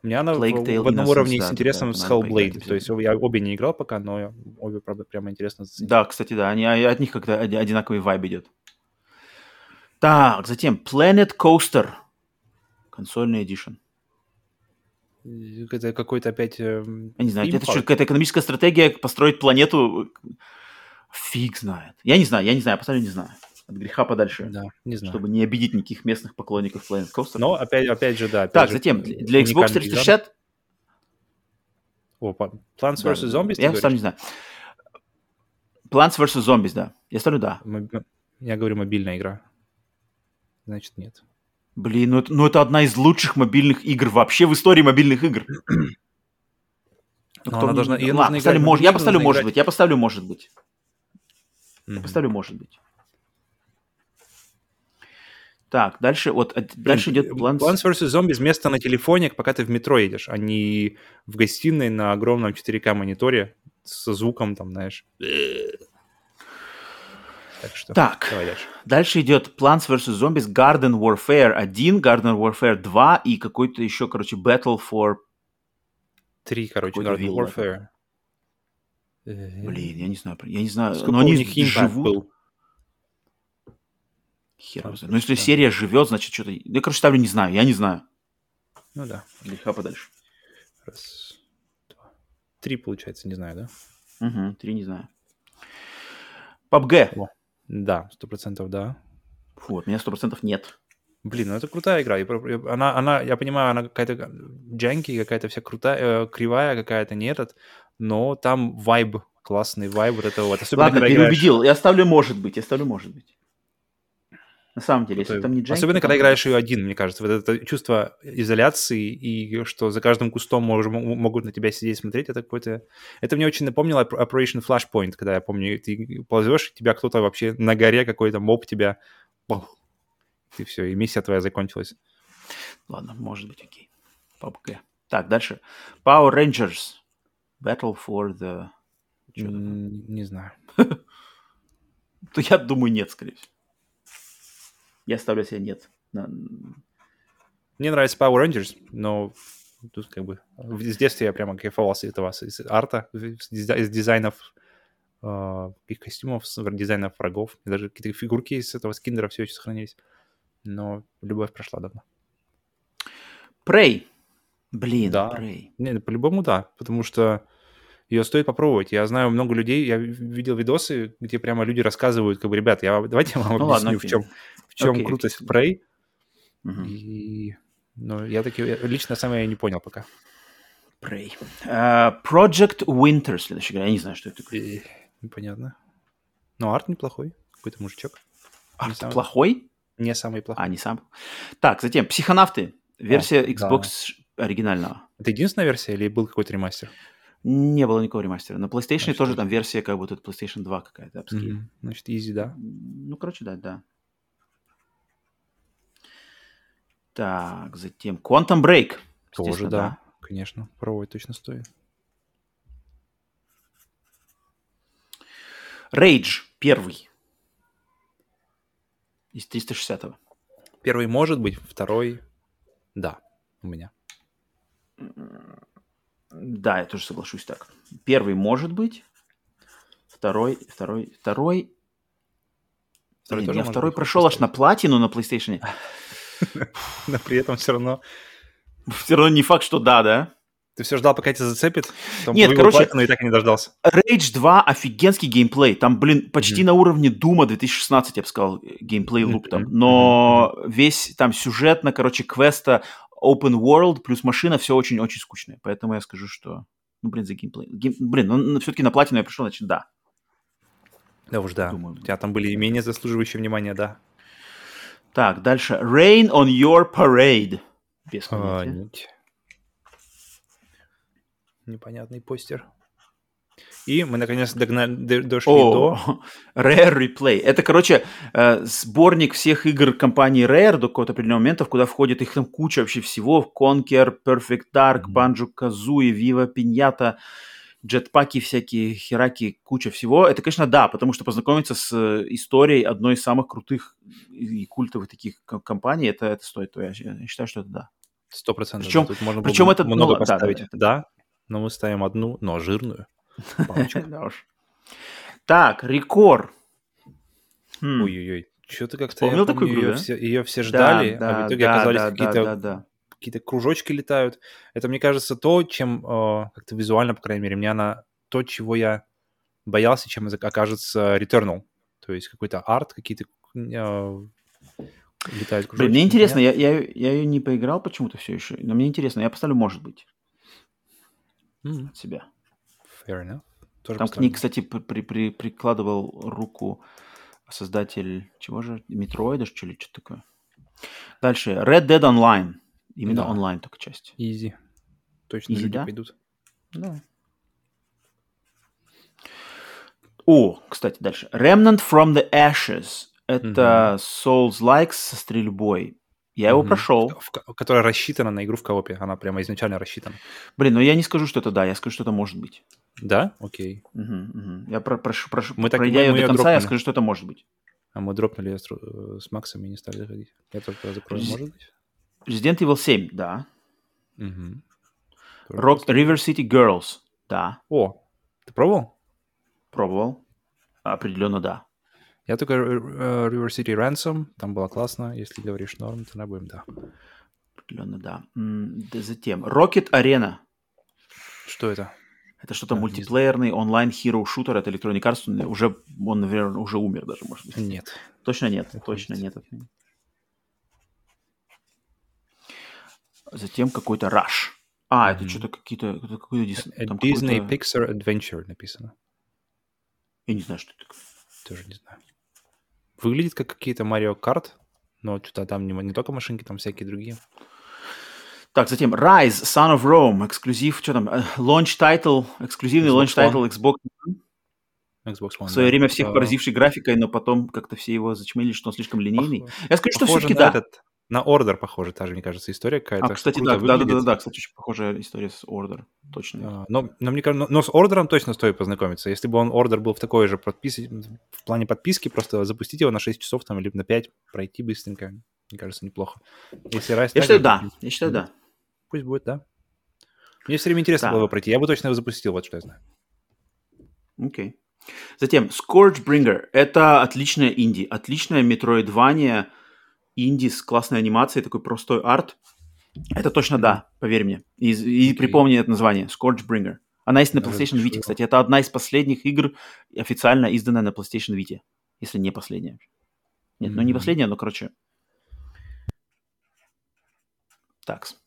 B: У меня она Plague в, Tale в одном Innocence, уровне да, с интересом да, с Hellblade, то есть я обе не играл пока, но обе, правда, прямо интересно.
A: Да, кстати, да, они, а, от них как-то одинаковый вайб идет. Так, затем Planet Coaster – Консольный эдишн.
B: Это какой-то опять... Э,
A: я не знаю, это что, какая-то экономическая стратегия построить планету? Фиг знает. Я не знаю, я не знаю, поставлю не знаю. От греха подальше.
B: Да, не знаю.
A: Чтобы не обидеть никаких местных поклонников Planet Coaster.
B: Но опять, опять же, да. Опять
A: так,
B: же,
A: затем, для Xbox 360...
B: О, Plants vs. Zombies,
A: Я ставлю, не знаю. Plants vs. Zombies, да. Я ставлю да.
B: Я говорю мобильная игра. Значит, нет.
A: Блин, ну это, ну это одна из лучших мобильных игр вообще в истории мобильных игр.
B: Ну, кто... она должна,
A: ее Ладно, поставлю, мож... я поставлю может играть. быть, я поставлю может быть. Mm-hmm. Я поставлю может быть. Так, дальше вот дальше идет
B: Plants... Plants vs. Zombies место на телефоне, пока ты в метро едешь, а не в гостиной на огромном 4К мониторе со звуком там, знаешь.
A: Так, что так давай дальше. дальше идет Plants vs. Zombies Garden Warfare 1, Garden Warfare 2 и какой-то еще, короче, Battle for...
B: Три, короче, Garden Warfare.
A: Блин, я не знаю. Я не знаю.
B: Сколько
A: но
B: у
A: они
B: них импакт
A: живут.
B: был?
A: Хер его знает. Ну, если серия живет, значит, что-то... Я, короче, ставлю не знаю. Я не знаю.
B: Ну да.
A: Греха подальше.
B: Раз, два. Три, получается, не знаю, да?
A: Угу, три не знаю. PUBG.
B: Да, сто процентов да.
A: Фу, от меня сто процентов нет.
B: Блин, ну это крутая игра. И Она, она, я понимаю, она какая-то джанки, какая-то вся крутая, э, кривая какая-то, не этот, но там вайб, классный вайб вот этого вот. Особенно,
A: Ладно,
B: когда играешь-
A: переубедил. Я ставлю может быть. Я ставлю может быть. На самом деле, если
B: Крутой.
A: там не джанки...
B: Особенно,
A: там-
B: когда играешь ее один, мне кажется. Вот это чувство изоляции и что за каждым кустом мож- могут на тебя сидеть смотреть, это какое-то... Это мне очень напомнило Oper- Operation Flashpoint, когда я помню, ты ползешь, и тебя кто-то вообще на горе, какой-то моб тебя... И все, и миссия твоя закончилась.
A: Ладно, может быть, окей. PUBG. Так, дальше. Power Rangers. Battle for the... Там?
B: Не знаю.
A: То я думаю, нет, скорее всего. Я ставлю себе нет.
B: Мне нравится Power Rangers, но тут как бы... С детства я прямо кайфовал с этого, с арта, из дизай- из дизайнов э, их костюмов, с дизайнов врагов. Даже какие-то фигурки из этого скиндера все еще сохранились. Но любовь прошла давно.
A: Prey. Блин,
B: Да.
A: Prey.
B: Не, ну, по-любому да, потому что ее стоит попробовать. Я знаю много людей, я ви- видел видосы, где прямо люди рассказывают, как бы, ребят, я, давайте я вам
A: Ну ладно,
B: в чем, в чем
A: Окей,
B: крутость
A: окей.
B: Prey.
A: Мгм.
B: И, ну, я таки, я лично сам я не понял пока.
A: Prey. А, Project Winter, следующая игра. Я не знаю, что это такое.
B: Непонятно. Но арт неплохой. Какой-то мужичок.
A: А,
B: не знаю.
A: плохой?
B: Не самый плохой.
A: А, не сам. Так, затем Психонавты. Версия
B: да.
A: Xbox оригинального.
B: Это единственная версия или был какой-то ремастер?
A: Не было никакого ремастера. На PlayStation
B: Значит,
A: тоже там версия, как будто PlayStation 2 какая-то, апскейл.
B: Мгм. Значит, easy, да.
A: Ну, короче, да, да. Так, затем Quantum Break.
B: Тоже,
A: Естественно,
B: да. Конечно. Пробовать точно стоит.
A: Rage первый. Из 360-го.
B: Первый может быть, второй да, у меня.
A: Да, я тоже соглашусь так. Первый может быть. Второй, второй, второй.
B: Второй
A: Блин,
B: тоже
A: я второй
B: быть,
A: прошел аж на платину на PlayStation.
B: Но при этом все равно
A: Все равно не факт, что да, да?
B: ты все ждал, пока тебя зацепит. потом
A: Нет, короче-
B: платину и так и не дождался.
A: Rage 2 офигенский геймплей. Там, блин, почти на уровне Дума 2016, я бы сказал, геймплей loop там. Но весь там сюжетно, короче, квеста open world плюс машина, все очень-очень скучное. Поэтому я скажу, что... Ну, блин, за геймплей. Гейм- Блин, ну, все-таки на платину я пришел, значит, да.
B: Да уж, да.
A: Думаю.
B: У тебя там были и менее заслуживающие внимания, да.
A: Так, дальше. Rain on your parade. Без
B: А,
A: понятия.
B: нить. Непонятный постер. И мы наконец догнали, дошли до...
A: О, Rare Replay. Это, короче, э, сборник всех игр компании Rare до какого-то определенного момента, куда входит их там куча вообще всего. Conquer, Perfect Dark. Banjo-Kazooie, Viva Pinata, джетпаки всякие, хераки, куча всего. Это, конечно, да, потому что познакомиться с э, историей одной из самых крутых и культовых таких ко- компаний, это, это стоит. того. Я, считаю, что это да.
B: Сто процентов.
A: Причем-
B: Тут можно
A: причем это- ну,
B: много
A: да, да,
B: поставить.
A: да.
B: Да, но мы ставим одну, но жирную.
A: Да уж. Так, Рекор. Хм.
B: Ой-ой-ой. Что-то как-то
A: Помнил
B: я
A: такую игру,
B: ее,
A: да?
B: все, ее все
A: Да,
B: ждали,
A: да,
B: а в итоге
A: да,
B: оказались
A: да,
B: какие-то,
A: да, да, да.
B: какие-то кружочки летают. Это, мне кажется, то, чем э, как-то визуально, по крайней мере, мне она то, чего я боялся, чем окажется Returnal. То есть какой-то арт, какие-то э, летают кружочки.
A: Блин, мне интересно, я, я, я ее не поиграл почему-то все еще, но мне интересно, я поставлю, может быть,
B: М,
A: от себя.
B: Fair enough. Тоже
A: Там к ней, кстати, при, при- при- прикладывал руку создатель, чего же, Метроида, что ли, что-то такое. Дальше, Red Dead Online. Именно
B: Да.
A: онлайн только часть.
B: Easy. Точно
A: Easy,
B: люди
A: да?
B: пойдут.
A: Да. О, кстати, дальше. Remnant from the Ashes. Это Souls-like со стрельбой. Я его
B: Мгм.
A: прошел.
B: В ко- которая рассчитана на игру в коопе. Она прямо изначально рассчитана.
A: Блин, но я не скажу, что это да, я скажу, что это может быть.
B: Да? Окей.
A: Мгм, мгм. Я про- прошу, прошу,
B: Мы так-
A: пройдя
B: мы-
A: ее
B: мы
A: до
B: её
A: конца, я
B: дропнули.
A: скажу, что это может быть.
B: А мы дропнули её с, э, с Максом и не стали заходить. Я только закрою,
A: Рез-
B: может быть?
A: Resident Evil 7, да.
B: Тоже
A: Rock, River City Girls, да.
B: О, ты пробовал?
A: Пробовал. Определенно, да.
B: Я только uh, River City Ransom, там было классно. Если говоришь норм, то будем, да.
A: Определенно, да. да. Затем Rocket Arena.
B: Что это?
A: Это что-то мультиплеерный онлайн hero шутер от Electronic Arts. Уже, он, наверное, уже умер даже, может быть.
B: Нет.
A: Точно нет, это точно нет. Затем какой-то Rush. А, mm-hmm. это что-то какие-то... Какой-то
B: Disney, там Disney Pixar Adventure написано.
A: Я не знаю, что это такое.
B: Тоже не знаю. Выглядит как какие-то Mario Kart, но что-то там не, не только машинки, там всякие другие.
A: Так, затем Rise, Son of Rome, эксклюзив, что там, э, launch title, эксклюзивный Xbox launch title Xbox One. Xbox One, В свое да. время всех uh, поразивший графикой, но потом как-то все его зачмели, что он слишком линейный. Пох... Я скажу, что все-таки да. Этот,
B: на Order похоже, та же, мне кажется, история какая-то.
A: А, кстати, да, да, да, да, да, кстати, очень похожая история с Order, точно.
B: А, но, но, мне кажется, но, но с Order точно стоит познакомиться. Если бы он Order был в такой же подписи, в плане подписки, просто запустить его на 6 часов там, или на 5, пройти быстренько, мне кажется, неплохо.
A: Если Rise Я считаю, да, я считаю, да.
B: Пусть будет, да. Мне все время интересно да. было его пройти. Я бы точно его запустил, вот что я знаю.
A: Окей. Okay. Затем Scourgebringer. Это отличная инди. Отличная метроидвания инди с классной анимацией, такой простой арт. Это точно да, поверь мне. И, и okay. припомни это название. Scourgebringer. Она есть на PlayStation Vita, кстати. Это одна из последних игр, официально изданная на PlayStation Vita. Если не последняя. Нет, mm-hmm. ну не последняя, но, короче. Такс.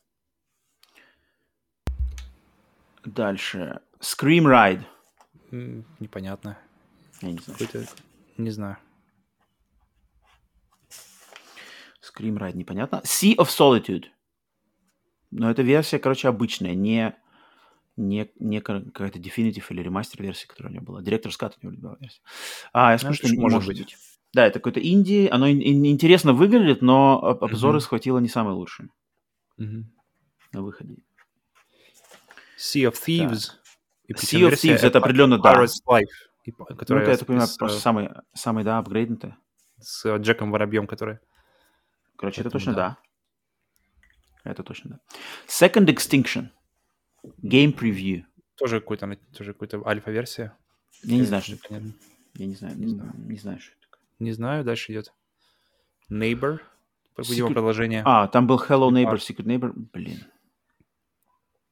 A: Дальше. Scream Ride.
B: Непонятно.
A: Я не знаю.
B: Какой-то... Не знаю.
A: Scream Ride непонятно. Sea of Solitude. Но это версия, короче, обычная, не, не, не какая-то Definitive или ремастер версия, которая у него была. Директор Скат у него была версия. А, я скажу, что не может быть. быть. Да, это какой-то инди. Оно интересно выглядит, но обзоры mm-hmm. схватило не самые лучшие.
B: Mm-hmm.
A: На выходе.
B: Sea of Thieves.
A: Да. Sea of Thieves это определенно да. Life, ну, это, я так понимаю, с, просто самый, самый, да, апгрейднутый.
B: С Джеком Воробьем, который...
A: Короче, это точно да. да. Это точно да. Second Extinction. Game Preview.
B: Тоже какой-то, тоже какой-то альфа-версия.
A: Я не знаю, что это. Я не знаю, не знаю, не знаю, что это.
B: Не знаю, дальше идет. Neighbor. Secret... Его продолжение.
A: А, там был Hello Neighbor, Secret Neighbor. Блин.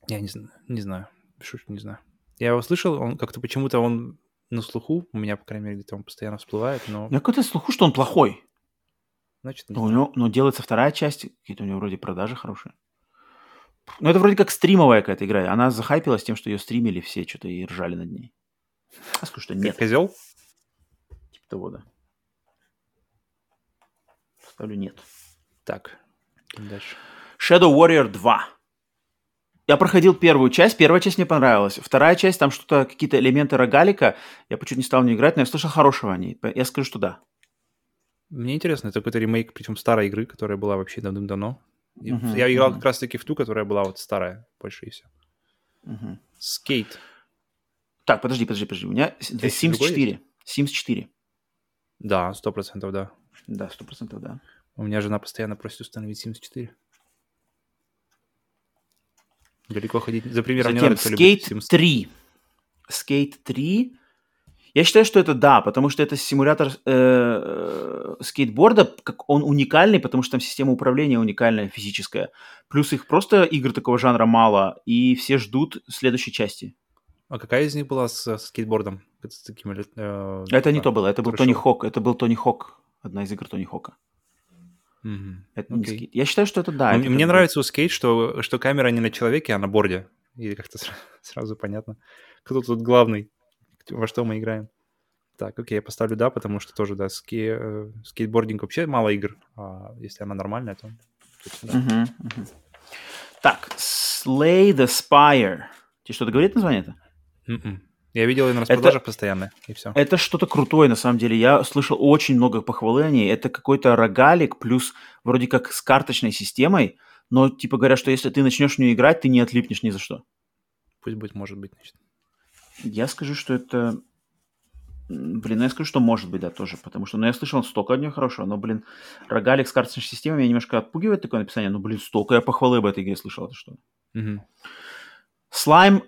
B: Я не, не знаю. Шутку не знаю. Я его слышал, он как-то почему-то он на слуху, у меня, по крайней мере, где-то он постоянно всплывает, но...
A: Я какой-то слуху, что он плохой.
B: Значит,
A: но, у него, но делается вторая часть, какие-то у него вроде продажи хорошие. Ну, это вроде как стримовая какая-то игра. Она захайпилась тем, что ее стримили все, что-то и ржали над ней. А скажу, что нет.
B: Козел?
A: Типа того, да. Ставлю нет.
B: Так, дальше.
A: Shadow Warrior 2. Я проходил первую часть, первая часть мне понравилась. Вторая часть, там что-то, какие-то элементы рогалика. Я почему-то не стал в нее играть, но я слышал хорошего о ней. Я скажу, что да.
B: Мне интересно, это какой-то ремейк, причем старой игры, которая была вообще давным-давно. Uh-huh, я играл uh-huh. как раз-таки в ту, которая была вот старая, больше и все.
A: Uh-huh.
B: Skate.
A: Так, подожди, подожди, подожди. У меня Есть Sims 4. Sims 4.
B: Да, сто процентов, да.
A: Да, сто процентов, да.
B: У меня жена постоянно просит установить Sims 4. Далеко ходить. За примером
A: Затем Skate 3. Skate 3. Я считаю, что это да, потому что это симулятор э, скейтборда, как он уникальный, потому что там система управления уникальная, физическая. Плюс их просто игр такого жанра мало, и все ждут следующей части.
B: А какая из них была с, с скейтбордом? С таким,
A: э, это не то было, это был Тони Хок, это был Тони Хок, одна из игр Тони Хока.
B: Mm-hmm.
A: Это okay. не скейт. Я считаю, что это да.
B: Ну, это мне нравится у скейт, что, что камера не на человеке, а на борде. И как-то сразу понятно, кто тут главный, во что мы играем. Так, окей, я поставлю да, потому что тоже, да, ски, э, скейтбординг вообще мало игр, а если она нормальная, то...
A: да. uh-huh, uh-huh. Так, Slay the Spire. Тебе что-то говорит название это?
B: Mm-mm. Я видел ее на распродажах это, постоянно, и все.
A: Это что-то крутое, на самом деле. Я слышал очень много похвалы о ней. Это какой-то рогалик, плюс вроде как с карточной системой, но типа говорят, что если ты начнешь в нее играть, ты не отлипнешь ни за что.
B: Пусть будет, может быть, значит.
A: Я скажу, что это... Блин, ну я скажу, что может быть, да, тоже, потому что, ну, я слышал столько от нее хорошего, но, блин, рогалик с карточной системой меня немножко отпугивает такое написание, ну, блин, столько я похвалы об этой игре слышал, это что?
B: Угу.
A: Слайм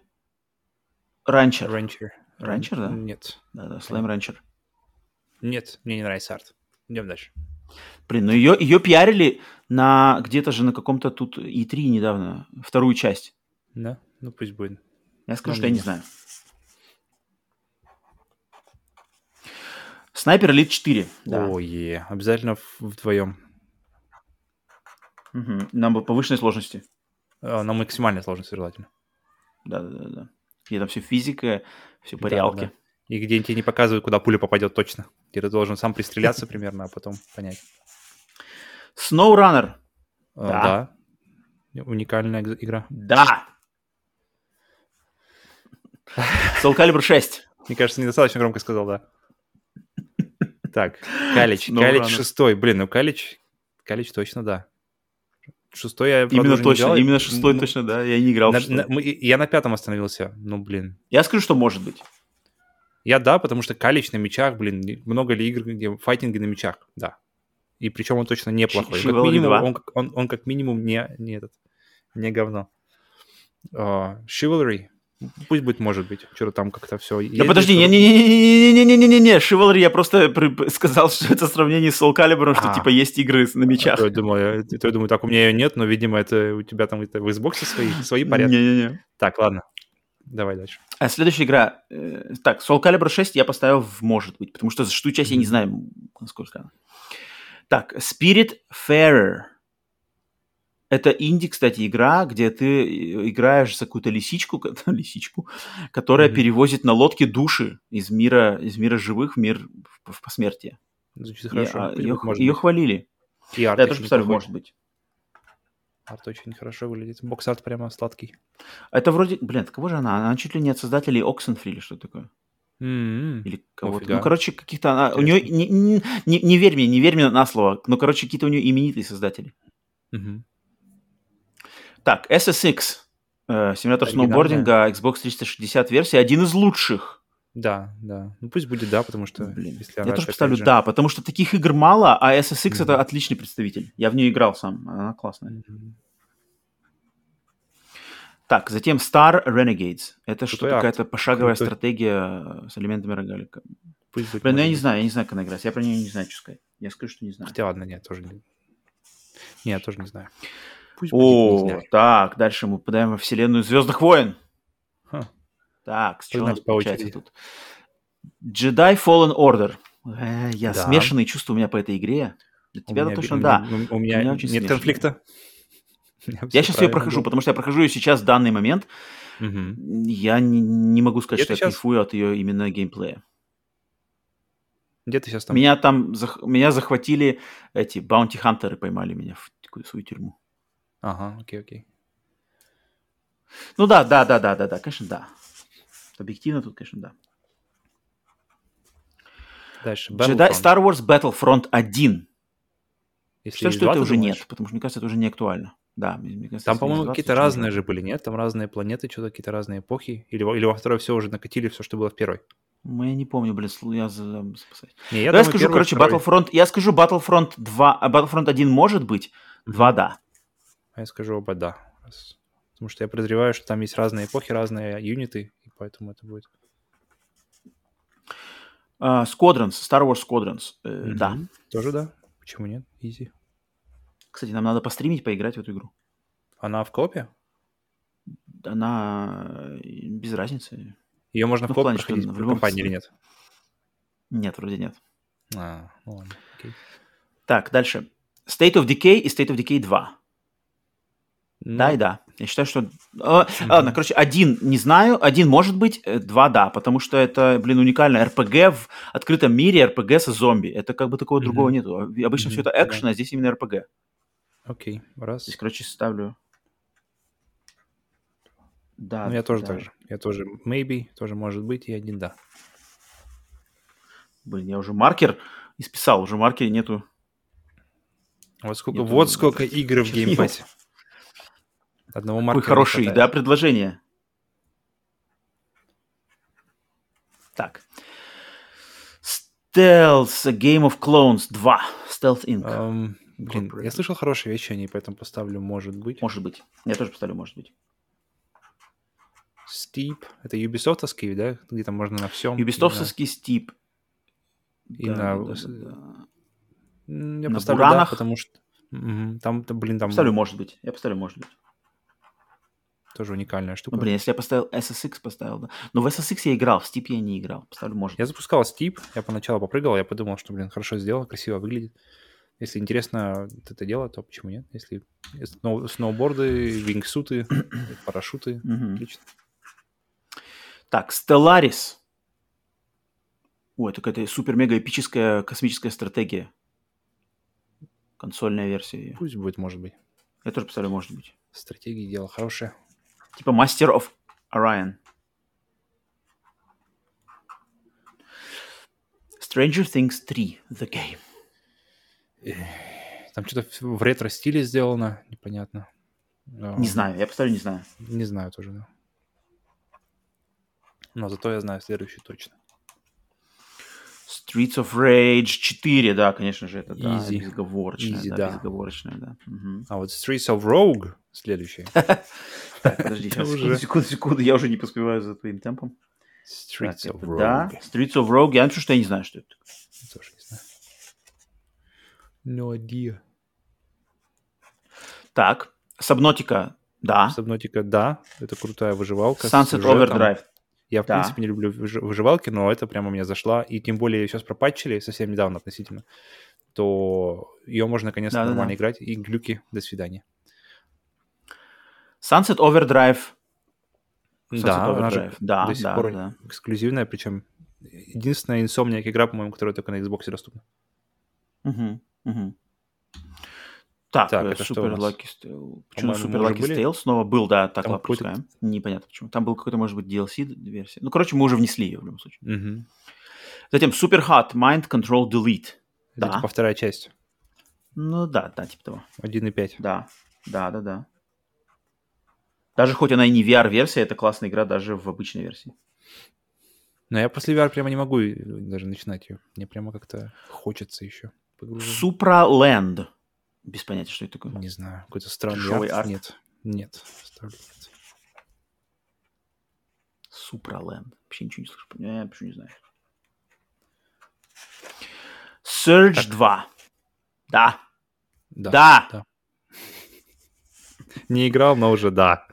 A: Ранчер.
B: Rancher.
A: Ранчер, да?
B: Нет.
A: Да-да, Слайм Ранчер.
B: Нет, мне не нравится арт. Идем дальше.
A: Блин, ну ее, ее пиарили на где-то же на каком-то тут E3 недавно, вторую часть.
B: Да? Ну пусть будет.
A: Я скажу,
B: Ну,
A: что я не знаю. Снайпер Elite 4. Да.
B: Ой, обязательно в- вдвоем.
A: Мгм. На повышенной сложности.
B: А, На максимальной сложности желательно.
A: Да, да, да, да. Где там все физика, все по
B: Да,
A: реалке.
B: да. И где тебе не показывают, куда пуля попадет точно. Где ты должен сам пристреляться примерно, а потом понять.
A: SnowRunner.
B: А,
A: Да.
B: Да. Уникальная иг- игра.
A: Да. Soul Calibur 6.
B: Мне кажется, недостаточно громко сказал, да. Так, Калич. Калич шестой. Блин, ну Калич... Калич точно да. Шестой я,
A: Именно точно,
B: играл.
A: именно шестой
B: Ну,
A: точно, да. Я не играл
B: на- на- мы- я на пятом остановился. Ну, блин.
A: Я скажу, что может быть.
B: Я да, потому что Калич на мечах, блин, много ли игр, где файтинги на мечах, да. И причем он точно неплохой. Как минимум,
A: 2.
B: он, как- он, он как минимум не, не этот, не говно. А, Chivalry, пусть будет, может быть. Что-то там как-то все...
A: Да подожди, не-не-не-не-не-не-не-не, Chivalry, я просто при- сказал, что это сравнение с Soul Calibur, что
B: А.
A: типа есть игры на мечах.
B: Я думаю, я- я думаю, так у меня ее нет, но, видимо, это у тебя там это в Xbox свои, свои порядки.
A: Не-не-не.
B: Так, ладно. Давай дальше.
A: А следующая игра. э, так, Soul Calibur 6 я поставил в может быть, потому что за шестую часть я не знаю, насколько она. Так, Spiritfarer. Это инди, кстати, игра, где ты э, играешь за какую-то лисичку, лисичку, которая
B: Мгм.
A: перевозит на лодке души из мира, из мира живых в мир в, в посмертие.
B: Звучит хорошо. Пусть
A: ее, ее хвалили.
B: И арт
A: Да, я тоже
B: неплохой.
A: может быть.
B: Арт очень хорошо выглядит. Box art прямо сладкий.
A: Это вроде, блин, от кого же она? Она чуть ли не от создателей Oxenfree или что такое?
B: М-м.
A: Или кого-то.
B: Офига.
A: Ну, короче, каких-то... она- у нее... Не, не- не- верь мне, не верь мне на слово. Но, короче, какие-то у нее именитые создатели.
B: Мгм.
A: Так, SSX. э, симулятор сноубординга, Xbox 360 версия. Один из лучших.
B: Да, да. Ну пусть будет да, потому что
A: Блин,
B: если
A: я тоже поставлю
B: же-
A: да, потому что таких игр мало, а SSX
B: Мгм.
A: это отличный представитель. Я в нее играл сам, она классная.
B: Мгм.
A: Так, затем Star Renegades. Это что,
B: Крутой арт.
A: какая-то пошаговая
B: Крутой.
A: стратегия э, с элементами рогалика.
B: Пусть.
A: Блин, ну я не знаю, я не знаю, как она играть. Я про нее не знаю, что сказать. Я скажу, что не знаю.
B: Хотя ладно, нет, тоже не. Не, я тоже не знаю. Пусть будет,
A: О,
B: знаю.
A: так, дальше мы попадаем во вселенную Звездных войн.
B: Ха.
A: Так, с чего у нас
B: по
A: получается тут? Jedi Fallen Order. Э, я
B: Да.
A: смешанные чувства у меня по этой игре. Для
B: У
A: тебя
B: меня
A: точно
B: би-
A: да.
B: У, у- у меня,
A: У меня очень
B: нет
A: смешанные.
B: конфликта.
A: Я сейчас ее прохожу, потому что я прохожу ее сейчас в данный момент.
B: Угу.
A: Я не, не могу сказать,
B: Где
A: что я
B: щас?
A: кайфую от ее именно геймплея.
B: Где ты сейчас там?
A: Меня там зах- меня захватили эти баунти-хантеры, поймали меня в такую свою тюрьму.
B: Ага, окей, окей.
A: Ну да, да, да, да, да, да, конечно, да. Объективно тут, конечно, да.
B: Дальше.
A: Jedi. Star Wars Battlefront 1.
B: Если
A: Считаю, что это уже
B: думаешь?
A: нет, потому что, мне кажется, это уже не актуально. Да, мне кажется,
B: Там, по-моему, какие-то разные же были, нет? Там разные планеты, что-то какие-то разные эпохи. Или, во- или во второй все уже накатили все, что было в первой.
A: Ну, Я не помню, блин, я спасать.
B: Не,
A: Я, я скажу,
B: первый,
A: короче,
B: второй.
A: Battlefront... Я скажу Battlefront 2... а Battlefront 1 может быть, 2 да.
B: А я скажу оба да. Раз. Потому что я подозреваю, что там есть разные эпохи, разные юниты, и поэтому это будет.
A: Squadrons, Star Wars Squadrons, э, да.
B: Мгм. Тоже да. Почему нет? Изи.
A: Кстати, нам надо постримить, поиграть в эту игру.
B: Она в копе?
A: Она э, без разницы.
B: Ее можно
A: Ну,
B: в коп
A: плане,
B: проходить
A: в любом
B: компании или нет?
A: Нет, вроде нет.
B: А, ну ладно, окей.
A: Так, дальше. State of Decay и State of Decay 2.
B: Ну,
A: Да и да. Я считаю, что... А, Ладно, короче, один не знаю, один может быть, э, два да, потому что это, блин, уникально. РПГ в открытом мире, РПГ со зомби. Это как бы такого
B: Мгм.
A: другого нету. Обычно
B: Мгм,
A: все это экшен, а здесь именно РПГ.
B: Окей, раз.
A: Здесь, короче, ставлю... Да.
B: Ну, я тоже
A: да.
B: так же. Я тоже maybe, тоже может быть, и один да.
A: Блин, я уже маркер исписал, уже маркера нету.
B: Вот сколько,
A: Нету
B: вот сколько игр в
A: чернил.
B: Одного
A: Какой
B: маркера
A: хороший,
B: хватает.
A: да, предложение. Так. Stealth Game of Clones 2. Stealth Inc.
B: Ам, блин, я слышал хорошие вещи о ней, поэтому поставлю может быть.
A: Может быть. Я тоже поставлю, может быть.
B: Steep. Это юбисофтовский, да? Где там можно на всем.
A: Юбисофтовский Steep.
B: И
A: Да,
B: на...
A: да, да, да.
B: Я
A: На
B: поставлю да,
A: буранах?
B: потому что... Там, там, блин, там
A: Поставлю, может быть. Я поставлю, может быть.
B: Тоже уникальная штука.
A: Ну, блин, если я поставил SSX, поставил, да. Но в SSX я играл, в Steep я не играл. Поставлю, может
B: Я запускал Steep, я поначалу попрыгал, я подумал, что, блин, хорошо сделано, красиво выглядит. Если интересно это дело, то почему нет? Если сноу- сноуборды, вингсуты, парашюты, отлично.
A: Так, Stellaris. Ой, это какая-то супер-мега-эпическая космическая стратегия. Консольная версия ее.
B: Пусть будет, может быть.
A: Я тоже поставлю, может быть.
B: Стратегии дело хорошее.
A: Типа Master of Orion. Stranger Things 3. The Game.
B: Там что-то в ретро-стиле сделано, непонятно. А,
A: Не знаю, я поставлю, не знаю.
B: Не знаю тоже, да. Но зато я знаю следующий точно.
A: Streets of Rage 4, да, конечно же, это да,
B: Easy.
A: безоговорочное.
B: Easy,
A: да,
B: да.
A: безоговорочное, да. Мгм.
B: А вот Streets of Rogue следующий.
A: Так, подожди, секунду, секунду, секунду, я уже не поспеваю за твоим темпом.
B: Streets
A: Так,
B: of Rogue.
A: да, Streets of Rogue, я напишу, что я не знаю, что это.
B: Тоже не знаю. No idea.
A: Так, Subnautica, да.
B: Subnautica, да, это крутая выживалка.
A: Sunset. Overdrive.
B: Я, в
A: Да.
B: принципе, не люблю выж- выживалки, но это прямо меня зашла. И тем более ее сейчас пропатчили совсем недавно относительно, то ее можно наконец-то
A: Да-да-да.
B: нормально играть. И глюки, до свидания.
A: Sunset Overdrive. Sunset
B: да, она же
A: Overdrive. Да,
B: до сих
A: да,
B: пор
A: да.
B: эксклюзивная, причем единственная Insomniac игра, по-моему, которая только на Xbox доступна.
A: Мгм, мгм. Так,
B: Так,
A: э,
B: это
A: Super? Lucky Tale. Почему Super
B: уже
A: Lucky? Tale снова был, да, так
B: Там какой-то-
A: пропускаем. Непонятно почему. Там был какой-то, может быть, DLC-версия. Ну, короче, мы уже внесли ее в любом случае.
B: Мгм.
A: Затем Super Hot Mind Control Delete.
B: Это
A: Да.
B: типа вторая часть.
A: Ну да, да, типа того.
B: 1.5.
A: Да, да, да, да. Даже хоть она и не VR-версия, это классная игра даже в обычной версии.
B: Но я после VR прямо не могу даже начинать ее. Мне прямо как-то хочется еще погрузиться.
A: Без понятия, что это такое.
B: Не знаю, какой-то странный
A: Дешевый
B: арт.
A: арт.
B: Нет, нет. ставлю нет.
A: Supraland. Вообще ничего не слышу. Я вообще не знаю. Surge 2. Да.
B: Да.
A: Да.
B: Не играл, но уже да.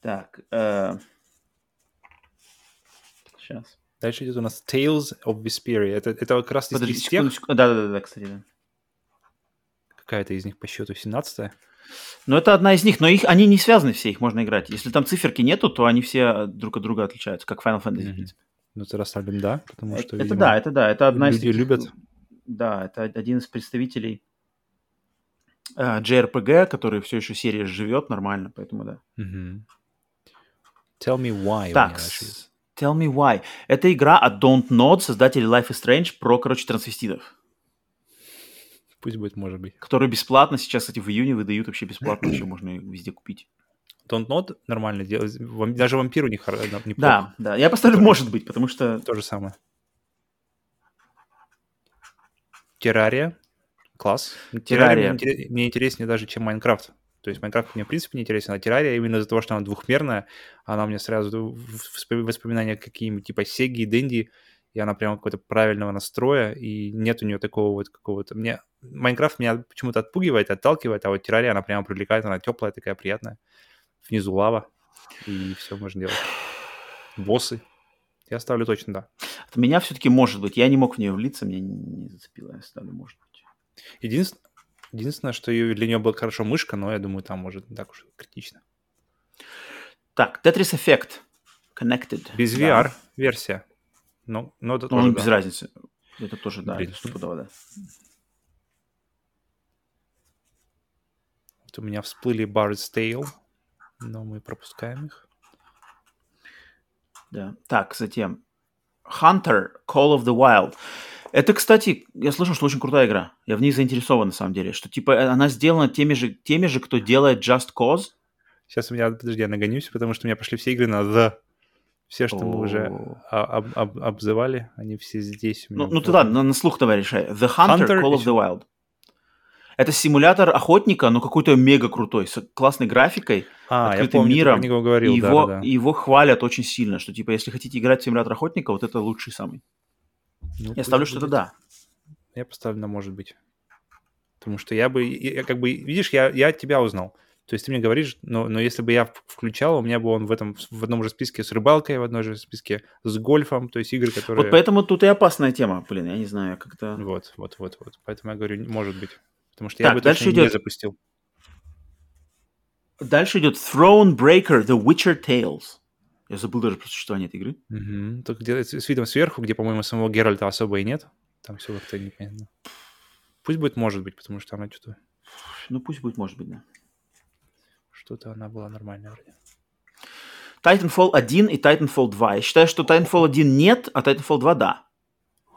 A: Так. э, Сейчас.
B: Дальше идет у нас Tales of Vesperia. Это, это как раз
A: Подожди,
B: из тех.
A: Да, да, да, да, кстати, да.
B: какая-то из них по счету 17
A: Но это одна из них, но их, они не связаны все, их можно играть. Если там циферки нету, то они все друг от друга отличаются, как Final Fantasy, в принципе.
B: Ну, это расставлен да, потому
A: Это,
B: что,
A: это
B: видимо,
A: да, это да, это одна из
B: люди любят.
A: Да, это один из представителей э, JRPG, который все еще серия живет нормально, поэтому да.
B: Мгм. Tell me why.
A: Так. Tell me why. Это игра от Don't Nod, создателей Life is Strange, про, короче, трансвеститов,
B: Пусть будет, может быть.
A: которые бесплатно сейчас, кстати, в июне выдают вообще бесплатно, вообще можно везде купить.
B: Don't Nod нормально делает. Вам- Даже вампир у них неплохо.
A: Да, да, я поставлю может быть, потому что...
B: То же самое. Террария. Класс.
A: Террария.
B: Террария мне интереснее даже, чем Майнкрафт. То есть Майнкрафт мне в принципе не интересен, а Террария именно из-за того, что она двухмерная, она мне сразу воспоминания какие-нибудь типа Сеги и Дэнди, и она прямо какого-то правильного настроя, и нет у нее такого вот какого-то... Мне Майнкрафт меня почему-то отпугивает, отталкивает, а вот Террария, она прямо привлекает, она теплая такая, приятная. Внизу лава, и все можно делать. Боссы. Я ставлю точно да.
A: От меня все-таки может быть. Я не мог в нее влиться, меня не, не зацепило. Я ставлю может быть.
B: Единственное, единственное, что ее, для нее была хорошо мышка, но я думаю, там может не так уж критично.
A: Так, Tetris Effect. Connected.
B: Без
A: Да.
B: VR-версия. Но, но это
A: Ну,
B: тоже
A: без
B: да.
A: разницы. Это тоже, да,
B: Блин.
A: стопудово, да.
B: Вот у меня всплыли Barrett's Tale, но мы пропускаем их.
A: Да. Так, затем Hunter Call of the Wild. Это, кстати, я слышал, что очень крутая игра. Я в ней заинтересован, на самом деле. Что, типа, э, она сделана теми же, теми же, кто делает Just Cause.
B: Сейчас у меня, подожди, я нагонюсь, потому что у меня пошли все игры на The. Все, что мы уже
A: О.
B: а- об- об- обзывали, они все здесь.
A: Ну, ну ты ладно, на, на слух давай решай. The Hunter,
B: Hunter
A: Call of the Wild. Это симулятор охотника, но какой-то мега крутой, с классной графикой,
B: А, я
A: открытым
B: помню, ты
A: миром.
B: про него говорил,
A: и его,
B: да-да-да.
A: и его хвалят очень сильно, что типа, если хотите играть в симулятор охотника, вот это лучший самый.
B: Ну,
A: Я ставлю, что это
B: будет.
A: да.
B: Я поставлю на может быть. Потому что я бы, я, я как бы, видишь, я, я тебя узнал. То есть ты мне говоришь, но, но если бы я включал, у меня бы он в этом в одном же списке с рыбалкой, в одном же списке с гольфом, то есть игры, которые...
A: Вот поэтому тут и опасная тема. Блин, я не знаю, как-то...
B: Вот, вот, вот, вот. Поэтому я говорю, может быть. Потому что
A: Так,
B: я бы
A: дальше
B: точно не
A: идет-
B: запустил.
A: Дальше идет Thronebreaker The Witcher Tales. Я забыл даже про существование этой игры.
B: Мгм. Только где с с видом сверху, где, по-моему, самого Геральта особо и нет. Там все как-то непонятно. Пусть будет может быть, потому что она что-то...
A: Ну, пусть будет, может быть, да.
B: Что-то она была нормальная вроде.
A: Titanfall 1 и Titanfall 2. Я считаю, что Titanfall 1 нет, а Titanfall 2 да.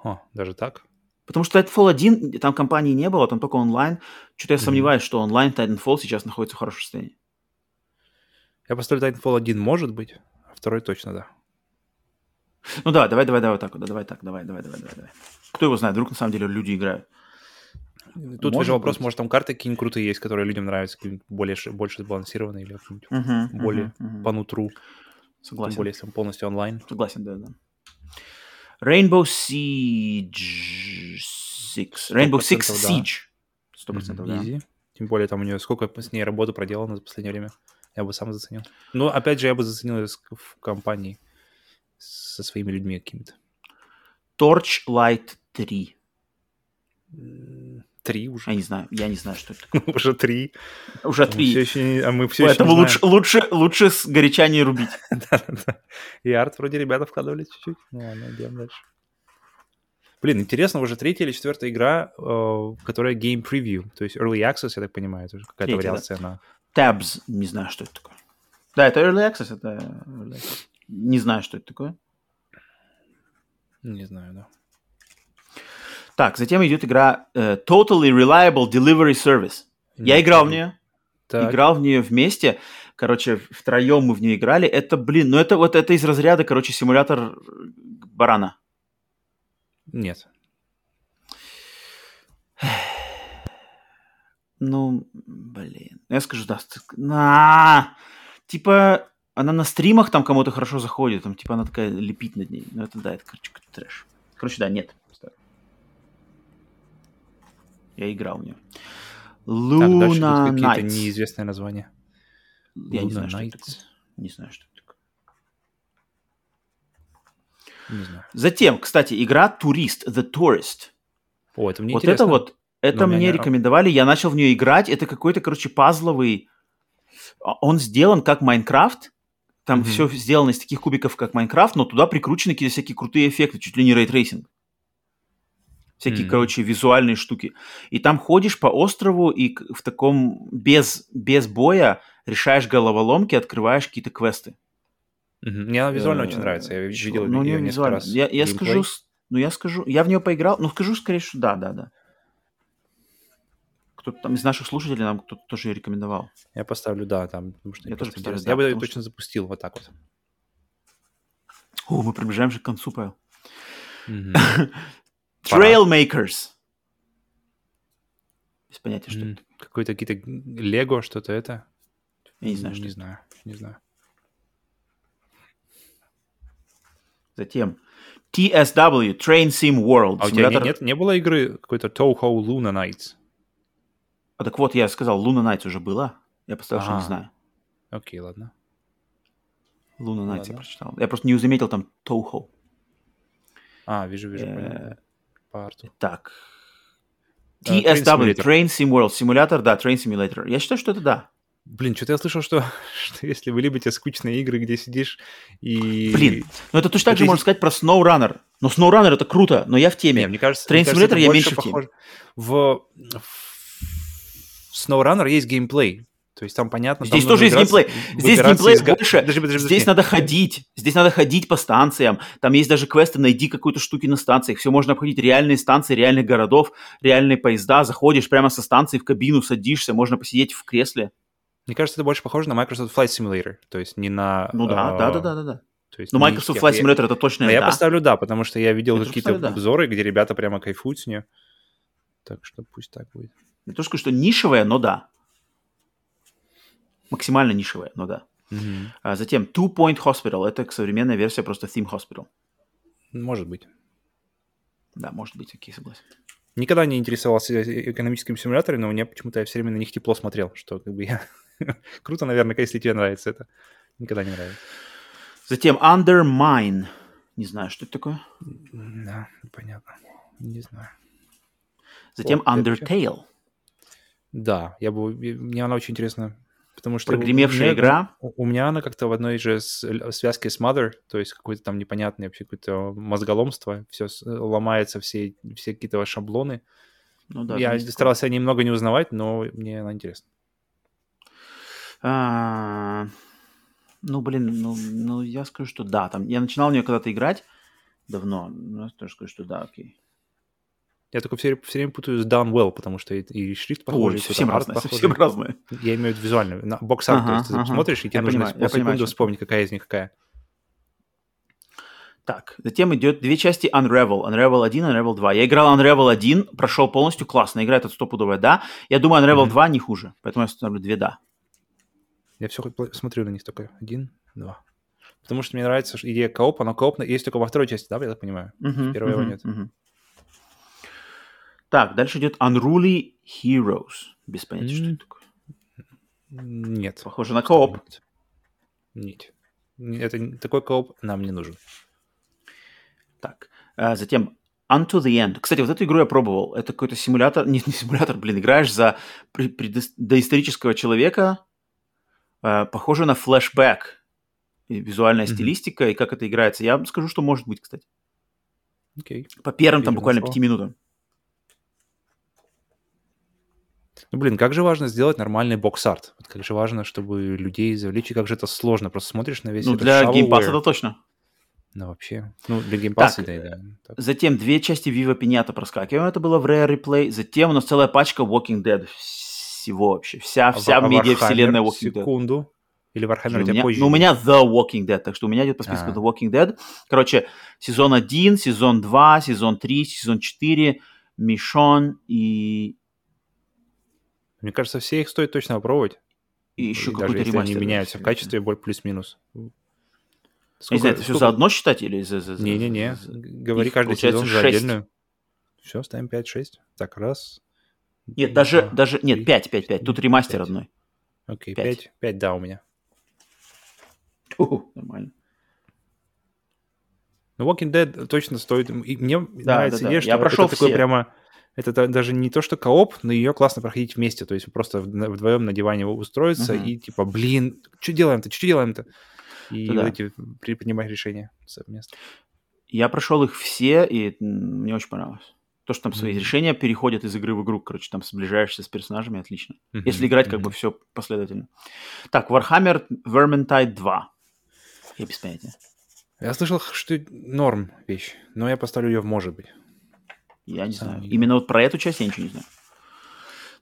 B: О, даже так?
A: Потому что Titanfall 1, там компании не было, там только онлайн. Что-то я
B: Мгм.
A: сомневаюсь, что онлайн Titanfall сейчас находится в хорошем состоянии.
B: Я поставлю Titanfall 1, может быть, а второй точно, да.
A: Ну давай, давай, давай, давай так, вот, да, давай так, давай, давай, давай, давай, давай. Кто его знает, вдруг на самом деле люди играют.
B: Тут
A: Может
B: же вопрос,
A: быть.
B: может, там карты какие-нибудь крутые есть, которые людям нравятся, какие-нибудь более, больше сбалансированные или
A: Мгм,
B: более
A: мгм, мгм.
B: по нутру. Тем
A: Согласен.
B: более, если он полностью онлайн.
A: Согласен, да, да. Rainbow Siege 6. Rainbow Six
B: 100% да.
A: Siege. Сто процентов, да.
B: easy. Тем более, там у нее сколько с ней работы проделано за последнее время. Я бы сам заценил. Но, опять же, я бы заценил в компании со своими людьми какими-то.
A: Torchlight 3.
B: Три уже.
A: Я не знаю, я не знаю, что это такое.
B: Уже три.
A: Уже
B: А мы
A: 3.
B: все еще не- а мы все
A: Поэтому лучше, лучше, лучше с горяча не рубить.
B: И арт вроде ребята вкладывали чуть-чуть. Ну ладно, идем дальше. Блин, интересно, уже третья или четвертая игра, э, которая Game Preview, то есть Early Access, я так понимаю, это уже какая-то вариация на...
A: Tabs, не знаю, что это такое. Да, это Early Access, это Early Access. Не знаю, что это такое.
B: Не знаю, да.
A: Так, затем идет игра э, Totally Reliable Delivery Service. Я
B: Не
A: играл в нее.
B: Так,
A: Играл в нее вместе. Короче, втроем мы в нее играли. Это, блин, ну это вот это из разряда, короче, симулятор барана.
B: Нет.
A: Ну, блин. Я скажу, да. На! Типа, она на стримах там кому-то хорошо заходит. Там, типа, она такая лепит над ней. Ну, это да, это, короче, трэш. Короче, да, нет. Ставлю. Я играл в нее.
B: Так, дальше
A: Луна
B: какие-то неизвестные названия.
A: Я не
B: Luna
A: знаю, что это такое. Не знаю, что это такое.
B: Не знаю.
A: Затем, кстати, игра Турист, The Tourist.
B: О, это мне
A: вот
B: интересно.
A: это вот, это
B: Но у меня
A: мне
B: не-
A: рекомендовали, я начал в нее играть. Это какой-то, короче, пазловый. А, Он сделан как Майнкрафт. Там
B: Мгм.
A: все сделано из таких кубиков, как Майнкрафт, но туда прикручены какие-то всякие крутые эффекты, чуть ли не ray tracing. Всякие,
B: Мгм.
A: короче, визуальные штуки. И там ходишь по острову и в таком без, без боя решаешь головоломки, открываешь какие-то квесты.
B: Мгм. Мне она визуально
A: Э,
B: очень нравится. Я видел
A: ну,
B: несколько
A: визуально.
B: раз.
A: Я, я скажу, ну я скажу, я в нее поиграл, ну скажу скорее, что да, да, да. Кто-то там из наших слушателей нам кто-то тоже ее рекомендовал.
B: Я поставлю да, там, потому что
A: Я тоже поставлю да,
B: Я бы ее точно запустил вот так вот.
A: О, мы приближаемся к концу, Павел.
B: Мгм.
A: Trailmakers. Без понятия, что
B: М,
A: это.
B: Какой-то какие-то Лего, что-то это.
A: Я не знаю, что
B: Не
A: это.
B: знаю, не знаю.
A: Затем TSW, Train Sim World.
B: А у тебя не,
A: Симулятор-
B: нет, не было игры какой-то Toho Luna Nights?
A: А так вот, я сказал, Luna Nights уже была. Я поставил, что не
B: Ага.
A: знаю.
B: Окей, ладно.
A: Luna Nights я прочитал. Я просто не заметил там Toho.
B: А, вижу, вижу,
A: Э.
B: По арту.
A: Так.
B: А,
A: TSW. Train Sim World. Симулятор, да, Train Simulator. Я считаю, что это да.
B: Блин, что-то я слышал, что, что если вы любите скучные игры, где сидишь и...
A: Блин, но это точно так же можно сказать про SnowRunner. Но SnowRunner это круто, но я в теме.
B: Не, мне кажется,
A: Train
B: мне кажется,
A: Simulator я меньше в теме.
B: похоже- В... в SnowRunner есть геймплей. То есть там понятно... там
A: Здесь тоже есть геймплей. Здесь геймплей
B: из
A: больше.
B: Подожди, подожди, подожди.
A: Здесь надо ходить. Здесь надо ходить по станциям. Там есть даже квесты «Найди какую-то штуки на станциях». Все можно обходить. Реальные станции, реальных городов, реальные поезда. Заходишь прямо со станции в кабину, садишься. Можно посидеть в кресле.
B: Мне кажется, это больше похоже на Microsoft Flight Simulator. То есть не на...
A: Ну да,
B: э,
A: да, да, да, да, да.
B: то есть
A: Но
B: не
A: Microsoft Flight
B: я-
A: Simulator это точно
B: Но я
A: да.
B: поставлю да, потому что я видел
A: Я
B: какие-то
A: поставлю да.
B: обзоры, где ребята прямо кайфуют с нее. Так что пусть так будет.
A: Не то, что нишевая, но да. Максимально нишевая, но да.
B: Мгм.
A: А затем Two Point Hospital. Это современная версия просто Theme Hospital.
B: Может быть.
A: Да, может быть, окей, согласен.
B: Никогда не интересовался э- экономическими симуляторами, но мне почему-то я все время на них тепло смотрел, что как бы я... Круто, наверное, если тебе нравится это. Никогда не нравится.
A: Затем Undermine. Не знаю, что это такое.
B: Да, понятно. Не знаю.
A: Затем Undertale.
B: Да, я бы... Мне она очень интересна. Потому что...
A: Прогремевшая
B: у меня-
A: игра.
B: У меня она как-то в одной же связке с Mother, то есть какое-то там непонятное вообще какое-то мозголомство, все ломается, все, все какие-то шаблоны.
A: Ну да.
B: я
A: такое.
B: старался немного не узнавать, но мне она интересна.
A: А, Ну, блин, ну, ну, я скажу, что да. Там, я начинал в нее когда-то играть давно. Но я тоже скажу, что да, окей.
B: Я только все, все время путаю с Downwell, потому что и, и шрифт похожий,
A: Ой, совсем
B: похожий.
A: совсем разное.
B: Я имею в виду визуально, на бокс-арт, то
A: Ага,
B: есть ты
A: ага.
B: смотришь, и тебе
A: Я
B: нужно
A: понимаю, я понимаю,
B: секунду
A: чем
B: вспомнить, какая из них какая.
A: Так, затем идет две части Unravel. Unravel 1, Unravel 2. Я играл Unravel 1, прошел полностью, классно. Игра этот стопудовая, да. Я думаю, Unravel
B: Мгм.
A: 2 не хуже. Поэтому я ставлю две да.
B: Я все смотрю на них только. Один, два. Потому что мне нравится идея коопа, но кооп есть только во второй части, да, я так понимаю?
A: Мгм,
B: Первого
A: мгм,
B: нет.
A: мгм. Так, дальше идет Unruly Heroes. Без понятия, что
B: М.
A: это такое.
B: Нет.
A: Похоже на кооп.
B: Нет. Нет. Это такой кооп нам не нужен.
A: Так, а, затем Unto the End. Кстати, вот эту игру я пробовал. Это какой-то симулятор, нет, не симулятор, блин, играешь за доисторического человека, а, похоже на флешбэк. И визуальная
B: Мгм.
A: стилистика, и как это играется. Я скажу, что может быть, кстати.
B: Окей.
A: По первым там буквально пяти минутам.
B: Ну, блин, как же важно сделать нормальный box art. Вот как же важно, чтобы людей завлечь, и как же это сложно. Просто смотришь на весь
A: Ну,
B: этот
A: для геймпаса это точно.
B: Ну, вообще. Ну, для геймпаса, да, да. Так.
A: Затем две части Viva Pinata проскакиваем. Это было в Rare Replay. Затем у нас целая пачка Walking Dead. Всего вообще. Вся,
B: А
A: вся
B: Ва-
A: медиа-вселенная Walking Dead.
B: Секунду. Или Warhammer
A: у
B: тебя
A: меня,
B: позже?
A: ну, у меня The Walking Dead, так что у меня идет по списку
B: А.
A: The Walking Dead. Короче, сезон 1, сезон 2, сезон 3, сезон 4, Мишон и,
B: Мне кажется, все их стоит точно попробовать.
A: и еще какой-то
B: если
A: ремастер.
B: они меняются в качестве, плюс-минус.
A: Я не знаю, это все заодно считать или за... за- за-
B: Не-не-не.
A: за-
B: Говори
A: их,
B: каждый сезон за
A: шесть.
B: отдельную. Все, ставим 5-6. Так, раз.
A: Нет, даже,
B: два,
A: даже, нет,
B: три,
A: 5, 5, 5. Тут ремастер
B: пять.
A: одной.
B: Окей,
A: Пять.
B: 5. 5, да, у меня.
A: Уху, нормально.
B: Ну, Walking Dead точно стоит. И мне
A: Да,
B: нравится
A: да, да.
B: идея,
A: Я
B: что
A: прошел
B: это такой
A: все.
B: прямо... Это даже не то, что кооп, но ее классно проходить вместе. То есть просто вд- вдвоем на диване устроиться
A: Мгм.
B: и типа, блин, что делаем-то, что делаем-то? И
A: Это да.
B: вот эти при- принимать решения совместно.
A: Я прошел их все, и мне очень понравилось. То, что там свои
B: Мгм.
A: решения переходят из игры в игру, короче, там сближаешься с персонажами, отлично.
B: Мгм,
A: Если играть как бы
B: мгм.
A: все последовательно. Так, Warhammer Vermintide 2. Я без понятия.
B: Я слышал, что норм вещь, но я поставлю ее в может быть.
A: Я не знаю. Именно вот про эту часть я ничего не знаю.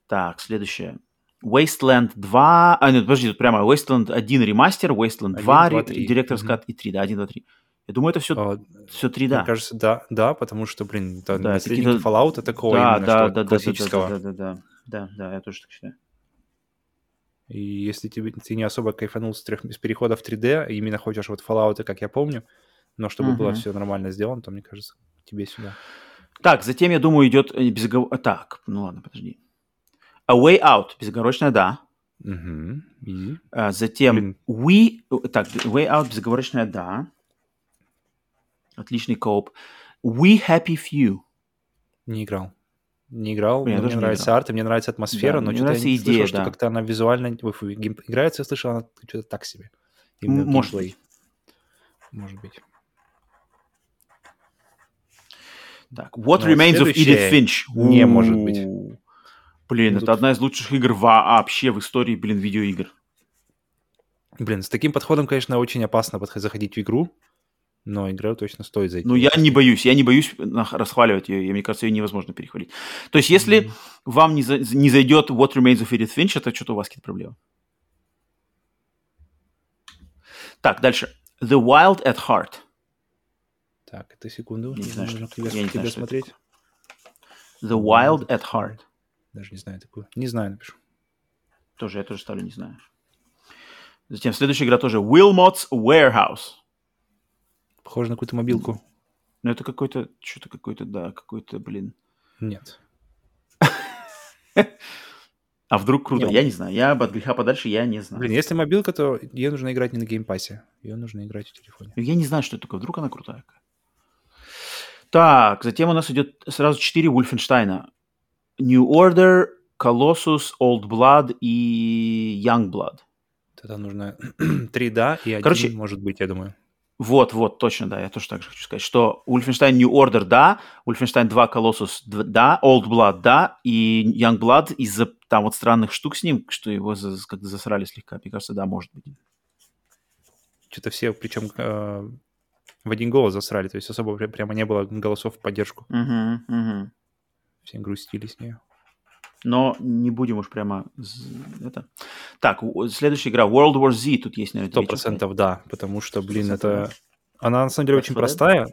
A: Так, следующее. Wasteland 2. А, нет, подожди, тут прямо Wasteland 1 ремастер, Wasteland
B: 1,
A: 2,
B: два,
A: ре-
B: три.
A: Director's
B: Мгм.
A: Cut и 3, да, 1, 2, 3. Я думаю, это все,
B: А,
A: все 3,
B: Мне
A: да.
B: кажется, да, да, потому что, блин, это
A: Да,
B: наследники
A: какие-то-
B: Fallout такого
A: да,
B: именно,
A: да,
B: что
A: да, да, да,
B: классического.
A: да, да, да, да, да, да, я тоже так считаю.
B: И если тебе, ты не особо кайфанул с, трех, с перехода в 3D, и именно хочешь вот Fallout, как я помню, но чтобы было
A: Мгм.
B: все нормально сделано, то, мне кажется, тебе сюда.
A: Так, затем, я думаю, идет э, безоговор... Так, ну ладно, подожди. A Way Out, безоговорочная да.
B: Угу. И?
A: А, затем
B: Блин.
A: We... э, Так, Way Out, безоговорочная да. Отличный кооп. We Happy Few.
B: Не играл. Не играл,
A: Блин,
B: мне нравится
A: играл.
B: арт, и мне нравится атмосфера,
A: Да,
B: но что-то я не
A: идея,
B: слышал, что
A: да.
B: как-то она визуально... Играется, я слышал, она что-то так себе. Именно
A: может
B: геймплей. Может быть.
A: Так, What
B: Ну, вот
A: Remains of Edith Finch.
B: не может быть.
A: У-у-у. Блин,
B: Ну,
A: это
B: тут-
A: одна из лучших игр вообще в истории, блин, видеоигр.
B: Блин, с таким подходом, конечно, очень опасно подходить, заходить в игру, но игра точно стоит зайти.
A: Ну, я не боюсь, я не боюсь расхваливать ее, и мне кажется, ее невозможно перехвалить. То есть, если
B: Мгм.
A: вам не, за- не зайдет What Remains of Edith Finch, это что-то у вас какие-то проблемы. Так, дальше. The Wild at Heart.
B: Так, это секунду.
A: Я не знаю,
B: Нужно
A: что
B: тебе,
A: это. Я не
B: тебе
A: знаю,
B: смотреть.
A: The Wild at Heart.
B: Даже не знаю такую. Не знаю, напишу.
A: Тоже, я тоже ставлю не знаю. Затем следующая игра тоже Wilmot's Warehouse.
B: Похоже на какую-то мобилку.
A: Ну, это какой-то, что-то какой-то, да, какой-то, блин.
B: Нет.
A: А вдруг круто?
B: Не,
A: я не знаю. Я от греха подальше, я не знаю.
B: Блин, если мобилка, то ее нужно играть не на геймпассе. Ее нужно играть в телефоне.
A: Я не знаю, что это такое. Вдруг она крутая. Так, затем у нас идет сразу четыре Wolfenstein. New Order, Colossus, Old Blood и Young Blood.
B: Тогда нужно три да и один,
A: Короче,
B: может быть, я думаю.
A: Вот, вот, точно, да, я тоже так же хочу сказать, что Wolfenstein New Order, да, Wolfenstein 2 Colossus, да, Old Blood, да, и Young Blood из-за там вот странных штук с ним, что его как-то засрали слегка, мне кажется, да, может быть.
B: Что-то все, причем э, в один голос засрали, то есть особо пря- прямо не было голосов в поддержку.
A: Мгм, мгм.
B: Все грустили с нее.
A: Но не будем уж прямо это. Так, следующая игра World War Z, тут есть, наверное,
B: Сто процентов да, потому что, блин,
A: 100%
B: это... Она на самом деле
A: Left
B: очень
A: 4 Dead?
B: простая.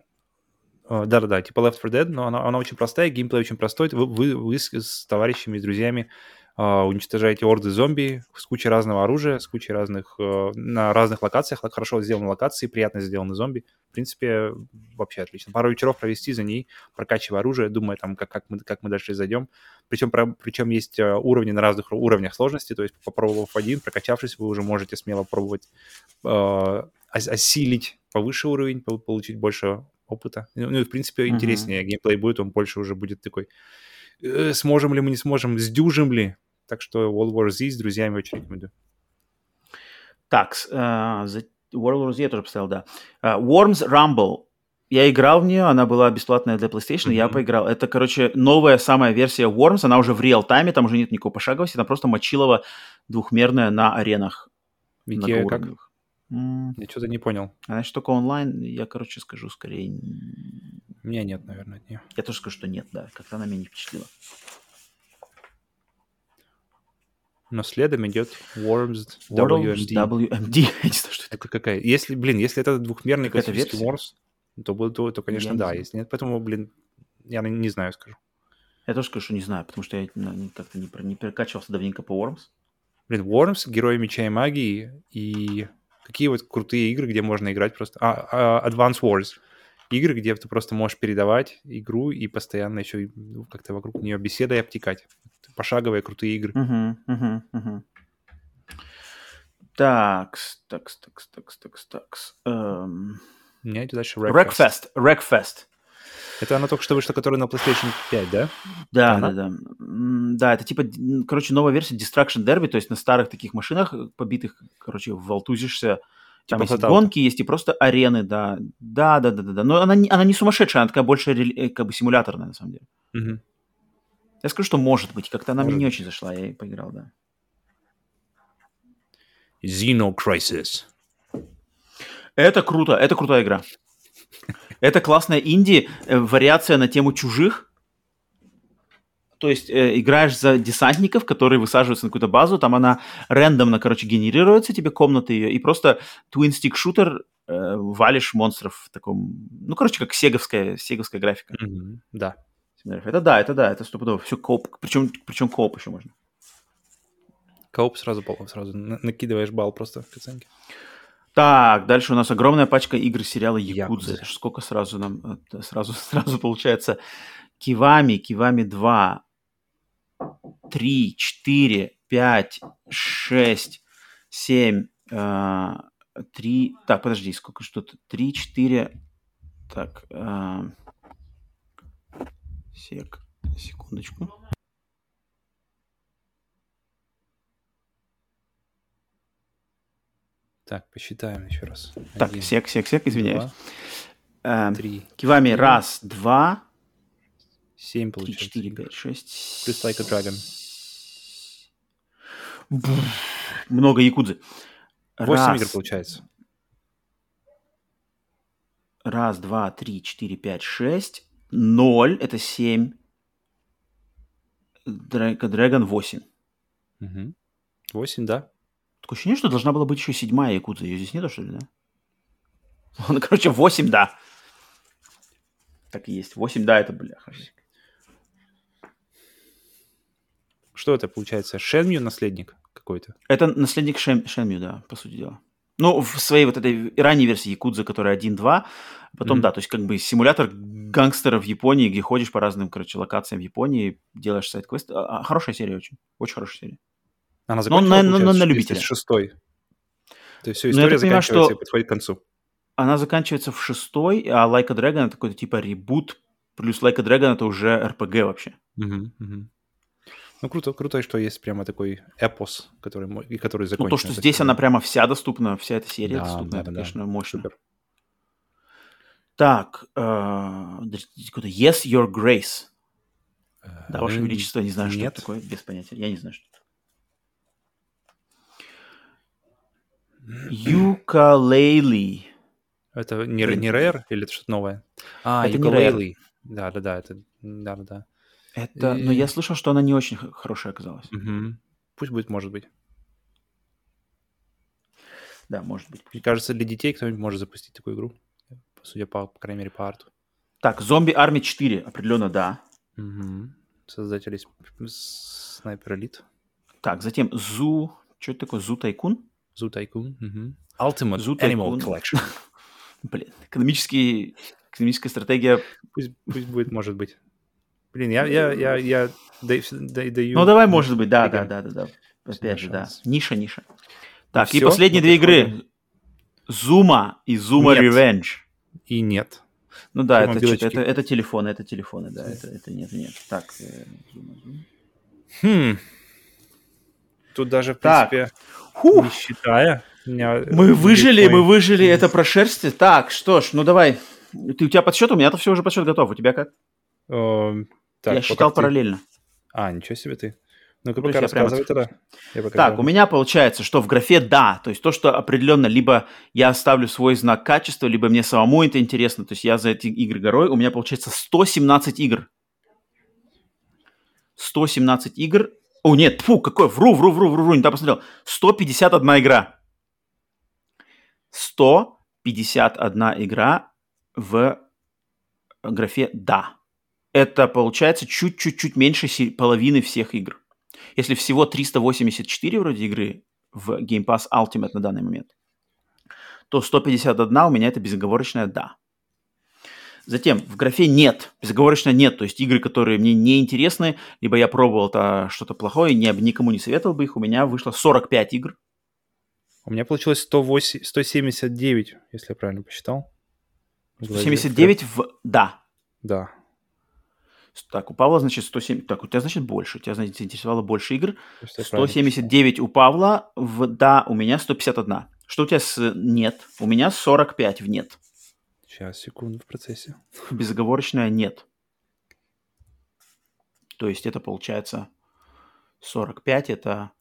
B: Э, Да-да-да, типа Left 4 Dead, но она, она очень простая, геймплей очень простой. Вы, вы, вы с, с товарищами, с друзьями уничтожаете орды зомби с кучей разного оружия, с кучей разных... э, на разных локациях, лок- хорошо сделаны локации, приятно сделаны зомби. В принципе, вообще отлично. Пару вечеров провести за ней, прокачивая оружие, думая там, как, как, мы, как мы дальше зайдем. Причем, про- причем есть э, уровни на разных уровнях сложности, то есть попробовав один, прокачавшись, вы уже можете смело пробовать э, ос- осилить повыше уровень, пол- получить больше опыта. Ну, ну и, в принципе, интереснее геймплей будет, он больше уже будет такой, э, сможем ли мы, не сможем, сдюжим ли. Так что World War Z с друзьями очень рекомендую.
A: Так, с- а, за- World War Z я тоже поставил, да. А, Worms Rumble. Я играл в нее, она была бесплатная для PlayStation, я
B: Мгм.
A: поиграл. Это, короче, новая самая версия Worms, она уже в реал-тайме, там уже нет никакой пошаговости, там просто мочилова двухмерная на аренах
B: Вики, как?
A: М,
B: Я что-то не понял.
A: А значит, только онлайн, я, короче, скажу скорее...
B: меня нет, наверное, от нее.
A: Я тоже скажу, что нет, да, как-то она меня не впечатлила.
B: Но следом идет Worms WMD.
A: WMD, я не знаю, что это.
B: Это какая? Если, блин, если это двухмерный
A: Какая-то
B: классический
A: версия?
B: Worms, то, то, то, конечно,
A: Я не
B: да.
A: знаю.
B: Если нет, поэтому, блин, я не, не знаю, скажу.
A: Я тоже скажу, что не знаю, потому что я не- как-то не, не перекачивался давненько по Worms.
B: Блин, Worms, Герои Меча и Магии и какие вот крутые игры, где можно играть просто... А, а, Advance Wars. Игры, где ты просто можешь передавать игру и постоянно еще ну, как-то вокруг нее беседой обтекать. Пошаговые крутые игры.
A: Мгм, мгм, мгм. Такс, такс, такс, такс, такс, такс. Эм,
B: У меня идет дальше Wreckfest.
A: Wreckfest.
B: Это она только что вышла, которая на PlayStation 5, да?
A: Да,
B: Ага.
A: да, да. Да, это типа, короче, новая версия Destruction Derby, то есть на старых таких машинах э, побитых, короче, волтузишься. Там
B: Типа
A: есть и гонки, есть и просто арены, да. Да, да, да, да, да. Но она не, она не сумасшедшая, она такая больше э, как бы симуляторная, на самом деле.
B: Мгм.
A: Я скажу, что может быть. Как-то она
B: Может
A: мне не очень зашла, я и поиграл, да.
B: Xeno Crisis.
A: Это круто, это крутая игра. Это классная инди, э, вариация на тему чужих. То есть э, играешь за десантников, которые высаживаются на какую-то базу, там она рандомно, короче, генерируется, тебе комната ее, и просто twin-stick шутер э, валишь монстров в таком... Ну, короче, как сеговская, сеговская графика.
B: Мгм. Да.
A: Это да, это да, это стопудово. Все коп, причем, причем коп еще можно.
B: Кооп сразу, сразу на- накидываешь балл просто к оценке.
A: Так, дальше у нас огромная пачка игр сериала Якудза.
B: Якудза.
A: Сколько сразу нам... сразу, сразу получается. Кивами, Кивами 2, 3, 4, 5, 6, 7, 3... Так, подожди, сколько тут? 3, 4... Так, э, сек, секундочку.
B: Так, посчитаем еще раз.
A: Так,
B: Один,
A: сек, сек, сек, извиняюсь.
B: два,
A: Э,
B: три,
A: Кивами
B: четыре.
A: раз, два,
B: семь
A: 3,
B: получается.
A: 4, 5, 6.
B: Плюс Like a Dragon.
A: Много якудзы.
B: Восемь игр получается.
A: Раз, два, три, четыре, пять, шесть. Ноль. Это семь. Дрэка Дрэгон восемь.
B: Мгм. Восемь, да.
A: Такое ощущение, что должна была быть еще седьмая якудза. Ее здесь нету, что ли, да? Ну, короче, восемь, да. Так и есть. Восемь, да, это бляха.
B: что это получается? Шенмью наследник какой-то?
A: Это наследник Шен, Шенмью, да, по сути дела. Ну, в своей вот этой ранней версии Якудза, которая 1.2, потом, mm-hmm. да, то есть как бы симулятор гангстера в Японии, где ходишь по разным, короче, локациям в Японии, делаешь сайт-квест. А, а, хорошая серия очень, очень хорошая серия.
B: Она закончилась, на, на, на любителя. шестой. То есть все, ну, история ну, заканчивается понимаю, что... и подходит к концу.
A: Она заканчивается в шестой, а Like a Dragon это какой-то типа ребут, плюс Like a Dragon это уже RPG вообще.
B: Угу, угу. Ну, круто, круто, что есть прямо такой эпос, который, и который закончен.
A: Ну, то, что здесь она прямо вся доступна, вся эта серия да, доступна, да, это, да, конечно, мощно. Супер. Так, э, Yes, Your Grace. Да, Ваше Величество, не знаю, что Нет. это такое, без понятия. Я не знаю, что это. Юкалейли.
B: Это не, не Rare или это что-то новое?
A: А, это Ukulele.
B: Да, да, да, это, да, да, да.
A: Это, и... но я слышал, что она не очень хорошая оказалась.
B: Угу. Пусть будет, может быть.
A: Да, может быть.
B: Мне кажется, для детей кто-нибудь может запустить такую игру. Судя по, по крайней мере, по арту.
A: Так, Зомби Арми 4, определенно да.
B: Угу. Создатели Снайпер Элит.
A: Так, затем Зу... Что это такое? Зу Тайкун?
B: Зу Тайкун. Угу. Ultimate Zoo Animal Collection.
A: Блин, экономический, экономическая стратегия...
B: Пусть, пусть будет, может быть. Блин, я, я, я, я даю...
A: Ну, давай, может быть, да, да, да, да, да. Опять же, да. Ниша, ниша. Так, и, и последние две игры. Зума и Зума Revenge.
B: И нет.
A: Ну да, это, это, это, телефоны, это телефоны, да, это, это нет, нет. Так, э,
B: Хм. Тут даже, в принципе, так. не считая,
A: мы выжили, мы выжили, это про шерсти. Так, что ж, ну давай. Ты, у тебя подсчет, у меня-то все уже подсчет готов. У тебя как?
B: Так,
A: Я считал ты... параллельно.
B: А, ничего себе ты. Ну-ка пока рассказывай тогда.
A: так, у меня получается, что в графе «да», то есть то, что определенно либо я ставлю свой знак качества, либо мне самому это интересно, то есть я за эти игры горой, у меня получается 117 игр. 117 игр. О, нет, фу, какой, вру, вру, вру, вру, вру, не так посмотрел. 151 игра. 151 игра в графе «да». Это получается чуть-чуть-чуть меньше половины всех игр. Если всего 384 вроде игры в Game Pass Ultimate на данный момент, то 151 у меня это безоговорочное «да». Затем в графе «нет», безоговорочно «нет», то есть игры, которые мне не интересны, либо я пробовал -то что-то плохое, не, никому не советовал бы их, у меня вышло 45 игр.
B: У меня получилось 108, 179, если я правильно посчитал.
A: 179 в «да».
B: Да.
A: Так, у Павла, значит, 107... Так, у тебя, значит, больше. У тебя, значит, интересовало больше игр. 179 у Павла, в «да» у меня 151. Что у тебя с «нет»? У меня 45 в «нет».
B: Сейчас, секунду, в процессе.
A: Безоговорочное «нет». То есть это получается 45, это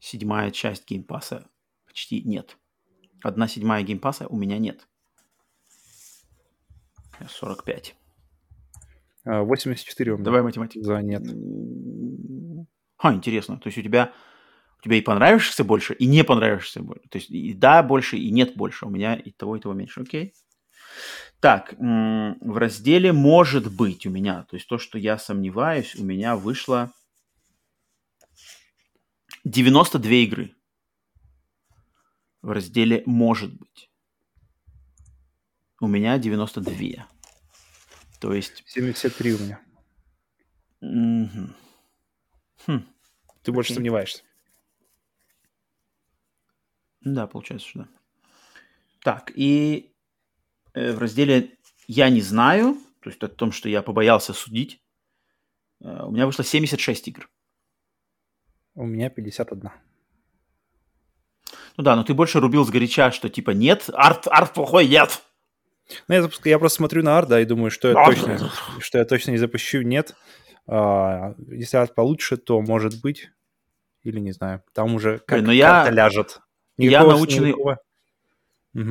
A: седьмая часть геймпаса. Почти нет. Одна седьмая геймпаса у меня нет. 45.
B: 84
A: у меня. Давай математику.
B: За нет.
A: А, интересно. То есть у тебя, у тебя и понравишься больше, и не понравишься больше. То есть и да больше, и нет больше. У меня и того, и того меньше. Окей. Так, в разделе «Может быть» у меня, то есть то, что я сомневаюсь, у меня вышло 92 игры в разделе «Может быть». У меня 92. То есть...
B: 73 у меня.
A: Угу.
B: Хм. Ты больше okay. сомневаешься.
A: Да, получается, что да. Так, и э, в разделе «Я не знаю», то есть о том, что я побоялся судить, э, у меня вышло 76 игр.
B: У меня 51.
A: Ну да, но ты больше рубил с горяча, что типа нет, арт, арт плохой, нет.
B: Ну, я, я просто смотрю на арт, да, и думаю, что я, точно, что я точно не запущу, нет. А, если арт получше, то может быть, или не знаю, там уже как
A: но я,
B: ляжет.
A: Никакого, я наученный никакого...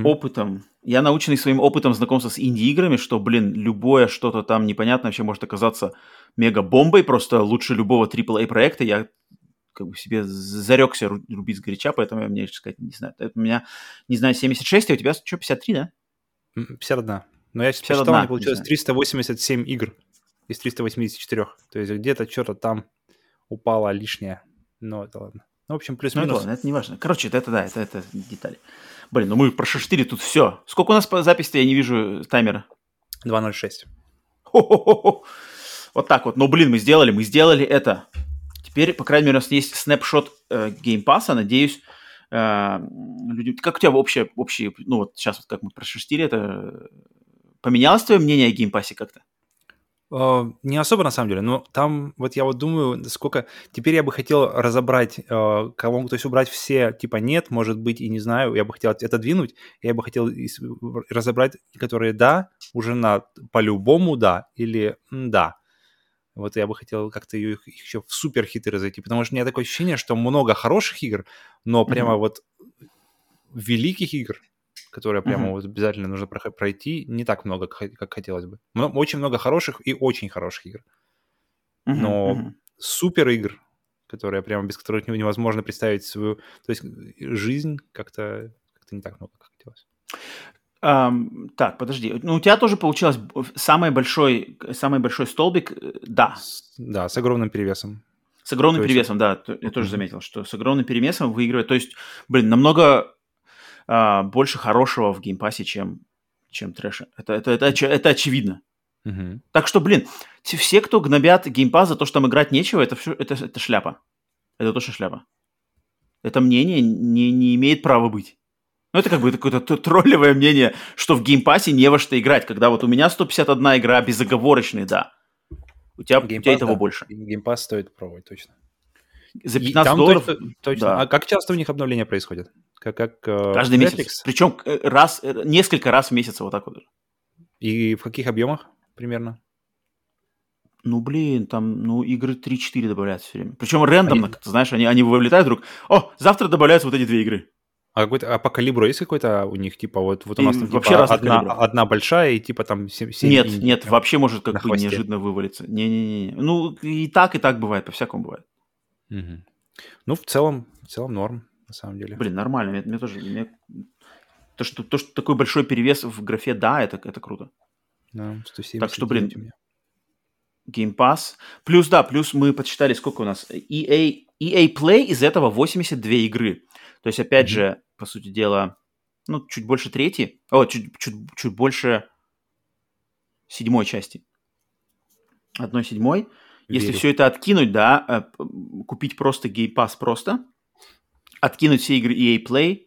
A: опытом, я наученный своим опытом знакомства с инди-играми, что, блин, любое что-то там непонятное вообще может оказаться мега-бомбой, просто лучше любого AAA проекта. Я как бы себе зарекся рубить с горяча, поэтому я мне сказать не знаю. Это у меня, не знаю, 76, а у тебя что, 53, да?
B: 51. Но я 51, посчитал, мне получилось 387 игр. из 384. То есть где-то что-то там упало лишнее. Но это ладно. Ну, в общем, плюс-минус. Ну,
A: это, ладно, это не важно. Короче, это, да, это, это детали. Блин, ну мы прошуштрили тут все. Сколько у нас по записи я не вижу таймера?
B: 2.06.
A: Вот так вот. Но, блин, мы сделали, мы сделали это. Теперь, по крайней мере, у нас есть snapshot э, геймпаса. Надеюсь, э. Как у тебя общее, общее, ну вот сейчас вот как мы прошуштрили, это поменялось твое мнение о геймпассе как-то?
B: Uh, не особо на самом деле, но там вот я вот думаю, сколько... Теперь я бы хотел разобрать, uh, кого, то есть убрать все, типа нет, может быть, и не знаю, я бы хотел это двинуть, я бы хотел разобрать, которые да, уже на по-любому да, или да. Вот я бы хотел как-то их, их еще в супер хиты разойти, потому что у меня такое ощущение, что много хороших игр, но прямо mm-hmm. вот великих игр которые прямо mm-hmm. вот обязательно нужно пройти, не так много, как хотелось бы. Очень много хороших и очень хороших игр. Mm-hmm. Но mm-hmm. супер игр, которые прямо без которых невозможно представить свою... То есть жизнь как-то как не так много, как хотелось.
A: Um, так, подожди. Ну, у тебя тоже получилось самый большой, самый большой столбик, э, да.
B: С, да, с огромным перевесом.
A: С огромным то перевесом, есть... да. Я тоже заметил, что с огромным перевесом выигрывает. То есть, блин, намного а, больше хорошего в Game Pass е, чем, чем трэша. Это, это, это, это очевидно.
B: Uh-huh.
A: Так что, блин, все, кто гнобят Game Pass за то, что там играть нечего, это, все, это, это шляпа. Это точно шляпа. Это мнение не, не имеет права быть. Ну, это как бы какое-то троллевое мнение, что в Game Pass е не во что играть, когда вот у меня 151 игра безоговорочный, да. У тебя, Геймпас, у тебя этого да. больше.
B: Геймпас стоит пробовать, точно.
A: За 15 долларов.
B: Точно, точно. Да. А как часто у них обновления происходят? Как, как
A: э, Каждый Netflix? месяц. Причем э, раз, э, несколько раз в месяц вот так вот.
B: И в каких объемах примерно?
A: Ну, блин, там, ну, игры 3-4 добавляются все время. Причем рандомно, они... ты знаешь, они, они вылетают вдруг. О, завтра добавляются вот эти две игры.
B: А, какой-то, а по калибру есть какой-то у них, типа, вот, вот у нас там вообще типа, одна, одна большая и типа там 7, 7
A: Нет, нет, прям, вообще может как бы неожиданно вывалиться. Не-не-не. Ну, и так, и так бывает, по-всякому бывает.
B: Угу. Ну, в целом, в целом норм на самом деле.
A: Блин, нормально. Мне, мне тоже... Мне... То, что, то, что такой большой перевес в графе, да, это, это круто.
B: Да, 170
A: так что, блин, Game Pass. Плюс, да, плюс мы подсчитали, сколько у нас. EA, EA Play из этого 82 игры. То есть, опять mm-hmm. же, по сути дела, ну, чуть больше третьей, о, чуть, чуть, чуть больше седьмой части. Одной седьмой. Верю. Если все это откинуть, да, э, купить просто Game Pass просто, откинуть все игры EA Play,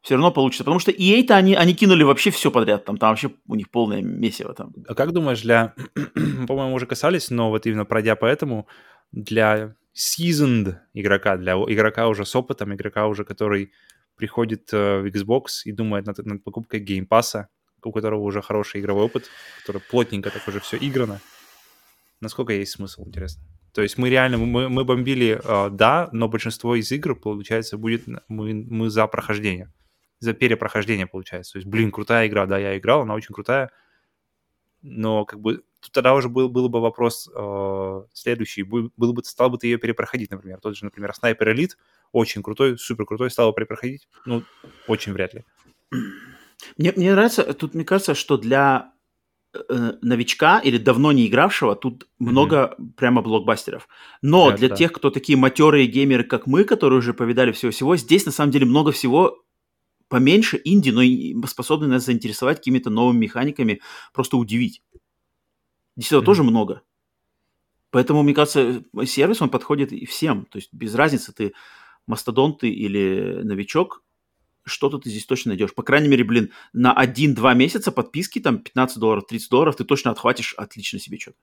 A: все равно получится. Потому что EA-то они, они кинули вообще все подряд. Там, там вообще у них полное месиво там.
B: А как думаешь, для... По-моему, уже касались, но вот именно пройдя по этому, для seasoned игрока, для игрока уже с опытом, игрока уже, который приходит э, в Xbox и думает над, над покупкой геймпаса, у которого уже хороший игровой опыт, который плотненько так уже все играно. Насколько есть смысл, интересно? То есть мы реально, мы, мы бомбили, э, да, но большинство из игр, получается, будет мы, мы за прохождение. За перепрохождение, получается. То есть, блин, крутая игра, да, я играл, она очень крутая. Но как бы тогда уже был, был бы вопрос э, следующий. Был, был бы, стал бы ты ее перепроходить, например. Тот же, например, Снайпер Элит, очень крутой, супер крутой, стал бы перепроходить? Ну, очень вряд ли.
A: Мне, мне нравится, тут мне кажется, что для Э, новичка или давно не игравшего, тут mm-hmm. много прямо блокбастеров. Но да, для да. тех, кто такие матерые геймеры, как мы, которые уже повидали всего-всего, здесь на самом деле много всего поменьше инди, но и способны нас заинтересовать какими-то новыми механиками, просто удивить. Здесь этого mm-hmm. тоже много. Поэтому, мне кажется, сервис, он подходит и всем. То есть без разницы, ты мастодонт ты или новичок, что-то ты здесь точно найдешь. По крайней мере, блин, на 1-2 месяца подписки, там 15 долларов, 30 долларов, ты точно отхватишь отлично себе что-то.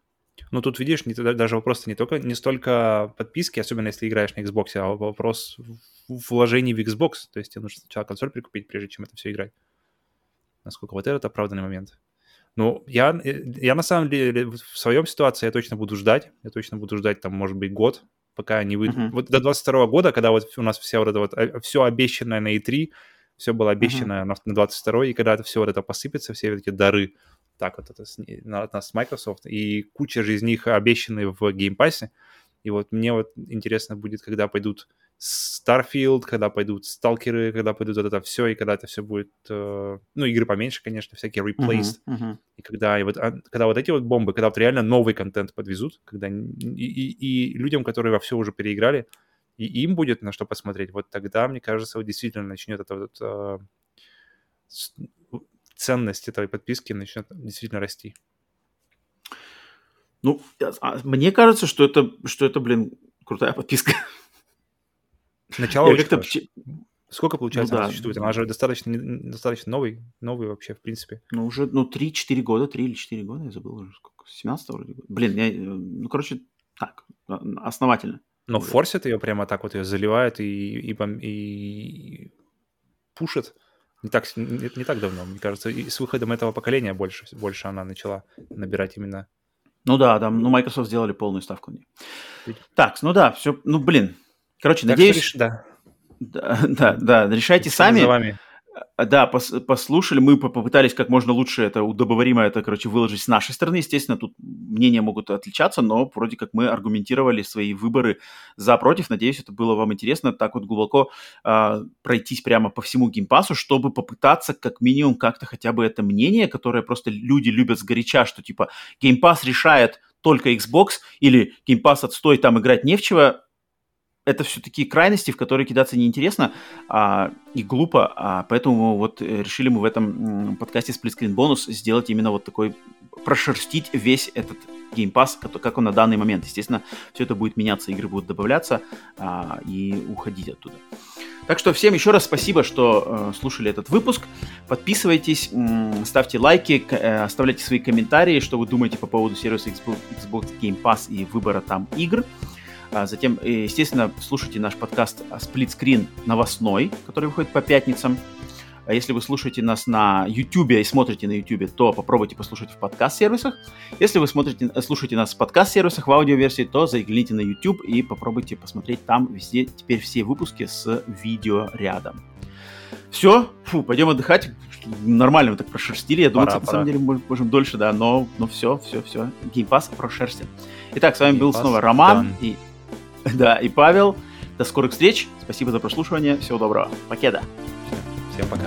B: Ну, тут, видишь, не, даже вопрос не только, не столько подписки, особенно если играешь на Xbox, а вопрос вложений в Xbox. То есть тебе нужно сначала консоль прикупить, прежде чем это все играть. Насколько вот этот оправданный момент. Ну, я, я на самом деле в своем ситуации я точно буду ждать. Я точно буду ждать, там, может быть, год, пока не выйдет. Uh-huh. Вот до 22 года, когда вот у нас вся вот это вот, э, все обещанное на E3, все было обещано uh-huh. на, на 22 и когда это все вот это посыпется, все эти дары, так вот это с, на, на, с Microsoft, и куча же из них обещаны в Game Pass е, И вот мне вот интересно будет, когда пойдут Starfield, когда пойдут сталкеры, когда пойдут вот это все, и когда это все будет, э, ну, игры поменьше, конечно, всякие Replaced. Uh-huh, uh-huh. И когда, и вот, а, когда вот эти вот бомбы, когда вот реально новый контент подвезут, когда и, и, и людям, которые во все уже переиграли, и им будет на что посмотреть, вот тогда, мне кажется, вот действительно начнет это вот э, ценность этой подписки начнет действительно расти.
A: Ну, а, мне кажется, что это, что это, блин, крутая подписка.
B: Начало очень как Сколько, получается, ну, да. она существует? Она же достаточно, достаточно новый, новый вообще, в принципе.
A: Ну, уже, ну, 3-4 года, 3 или 4 года, я забыл уже, сколько, 17 вроде. Блин, я, ну, короче, так, основательно.
B: Но форсит ее прямо так вот, ее заливает и, и, и пушит. Не так, не, не так давно, мне кажется. И с выходом этого поколения больше, больше она начала набирать именно
A: ну да, там, ну, Microsoft сделали полную ставку на нее. Так, ну да, все, ну, блин. Короче, так надеюсь... Что, да. Да, да, да, решайте сами. За вами. Да, пос, послушали, мы попытались как можно лучше это удобоваримо это, короче, выложить с нашей стороны. Естественно, тут мнения могут отличаться, но вроде как мы аргументировали свои выборы за-против. Надеюсь, это было вам интересно так вот глубоко э, пройтись прямо по всему Game Pass у, чтобы попытаться как минимум как-то хотя бы это мнение, которое просто люди любят сгоряча, что типа Game Pass решает только Xbox или Game Pass отстой, там играть не в чего, это все такие крайности, в которые кидаться неинтересно а, и глупо, а, поэтому вот э, решили мы в этом подкасте Screen Bonus сделать именно вот такой, прошерстить весь этот Game как он на данный момент. Естественно, все это будет меняться, игры будут добавляться а, и уходить оттуда. Так что всем еще раз спасибо, что э, слушали этот выпуск. Подписывайтесь, м, ставьте лайки, э, оставляйте свои комментарии, что вы думаете по поводу сервиса Xbox, Xbox Game Pass и выбора там игр. А затем, э, естественно, слушайте наш подкаст Screen новостной, который выходит по пятницам. А если вы слушаете нас на YouTube и смотрите на YouTube, то попробуйте послушать в подкаст-сервисах. Если вы смотрите, э, слушаете нас в подкаст-сервисах в аудиоверсии, то загляните на YouTube и попробуйте посмотреть там везде теперь все выпуски с видео рядом. Все, фу, пойдем отдыхать. Нормально мы так прошерстили. Я думаю, пора, на самом деле мы можем дольше, да, но, но все, все, все. Геймпас прошерстен. Итак, с вами Game был снова Роман done. и Да, и Павел. До скорых встреч. Спасибо за прослушивание. Всего доброго. Покеда.
B: Всем пока.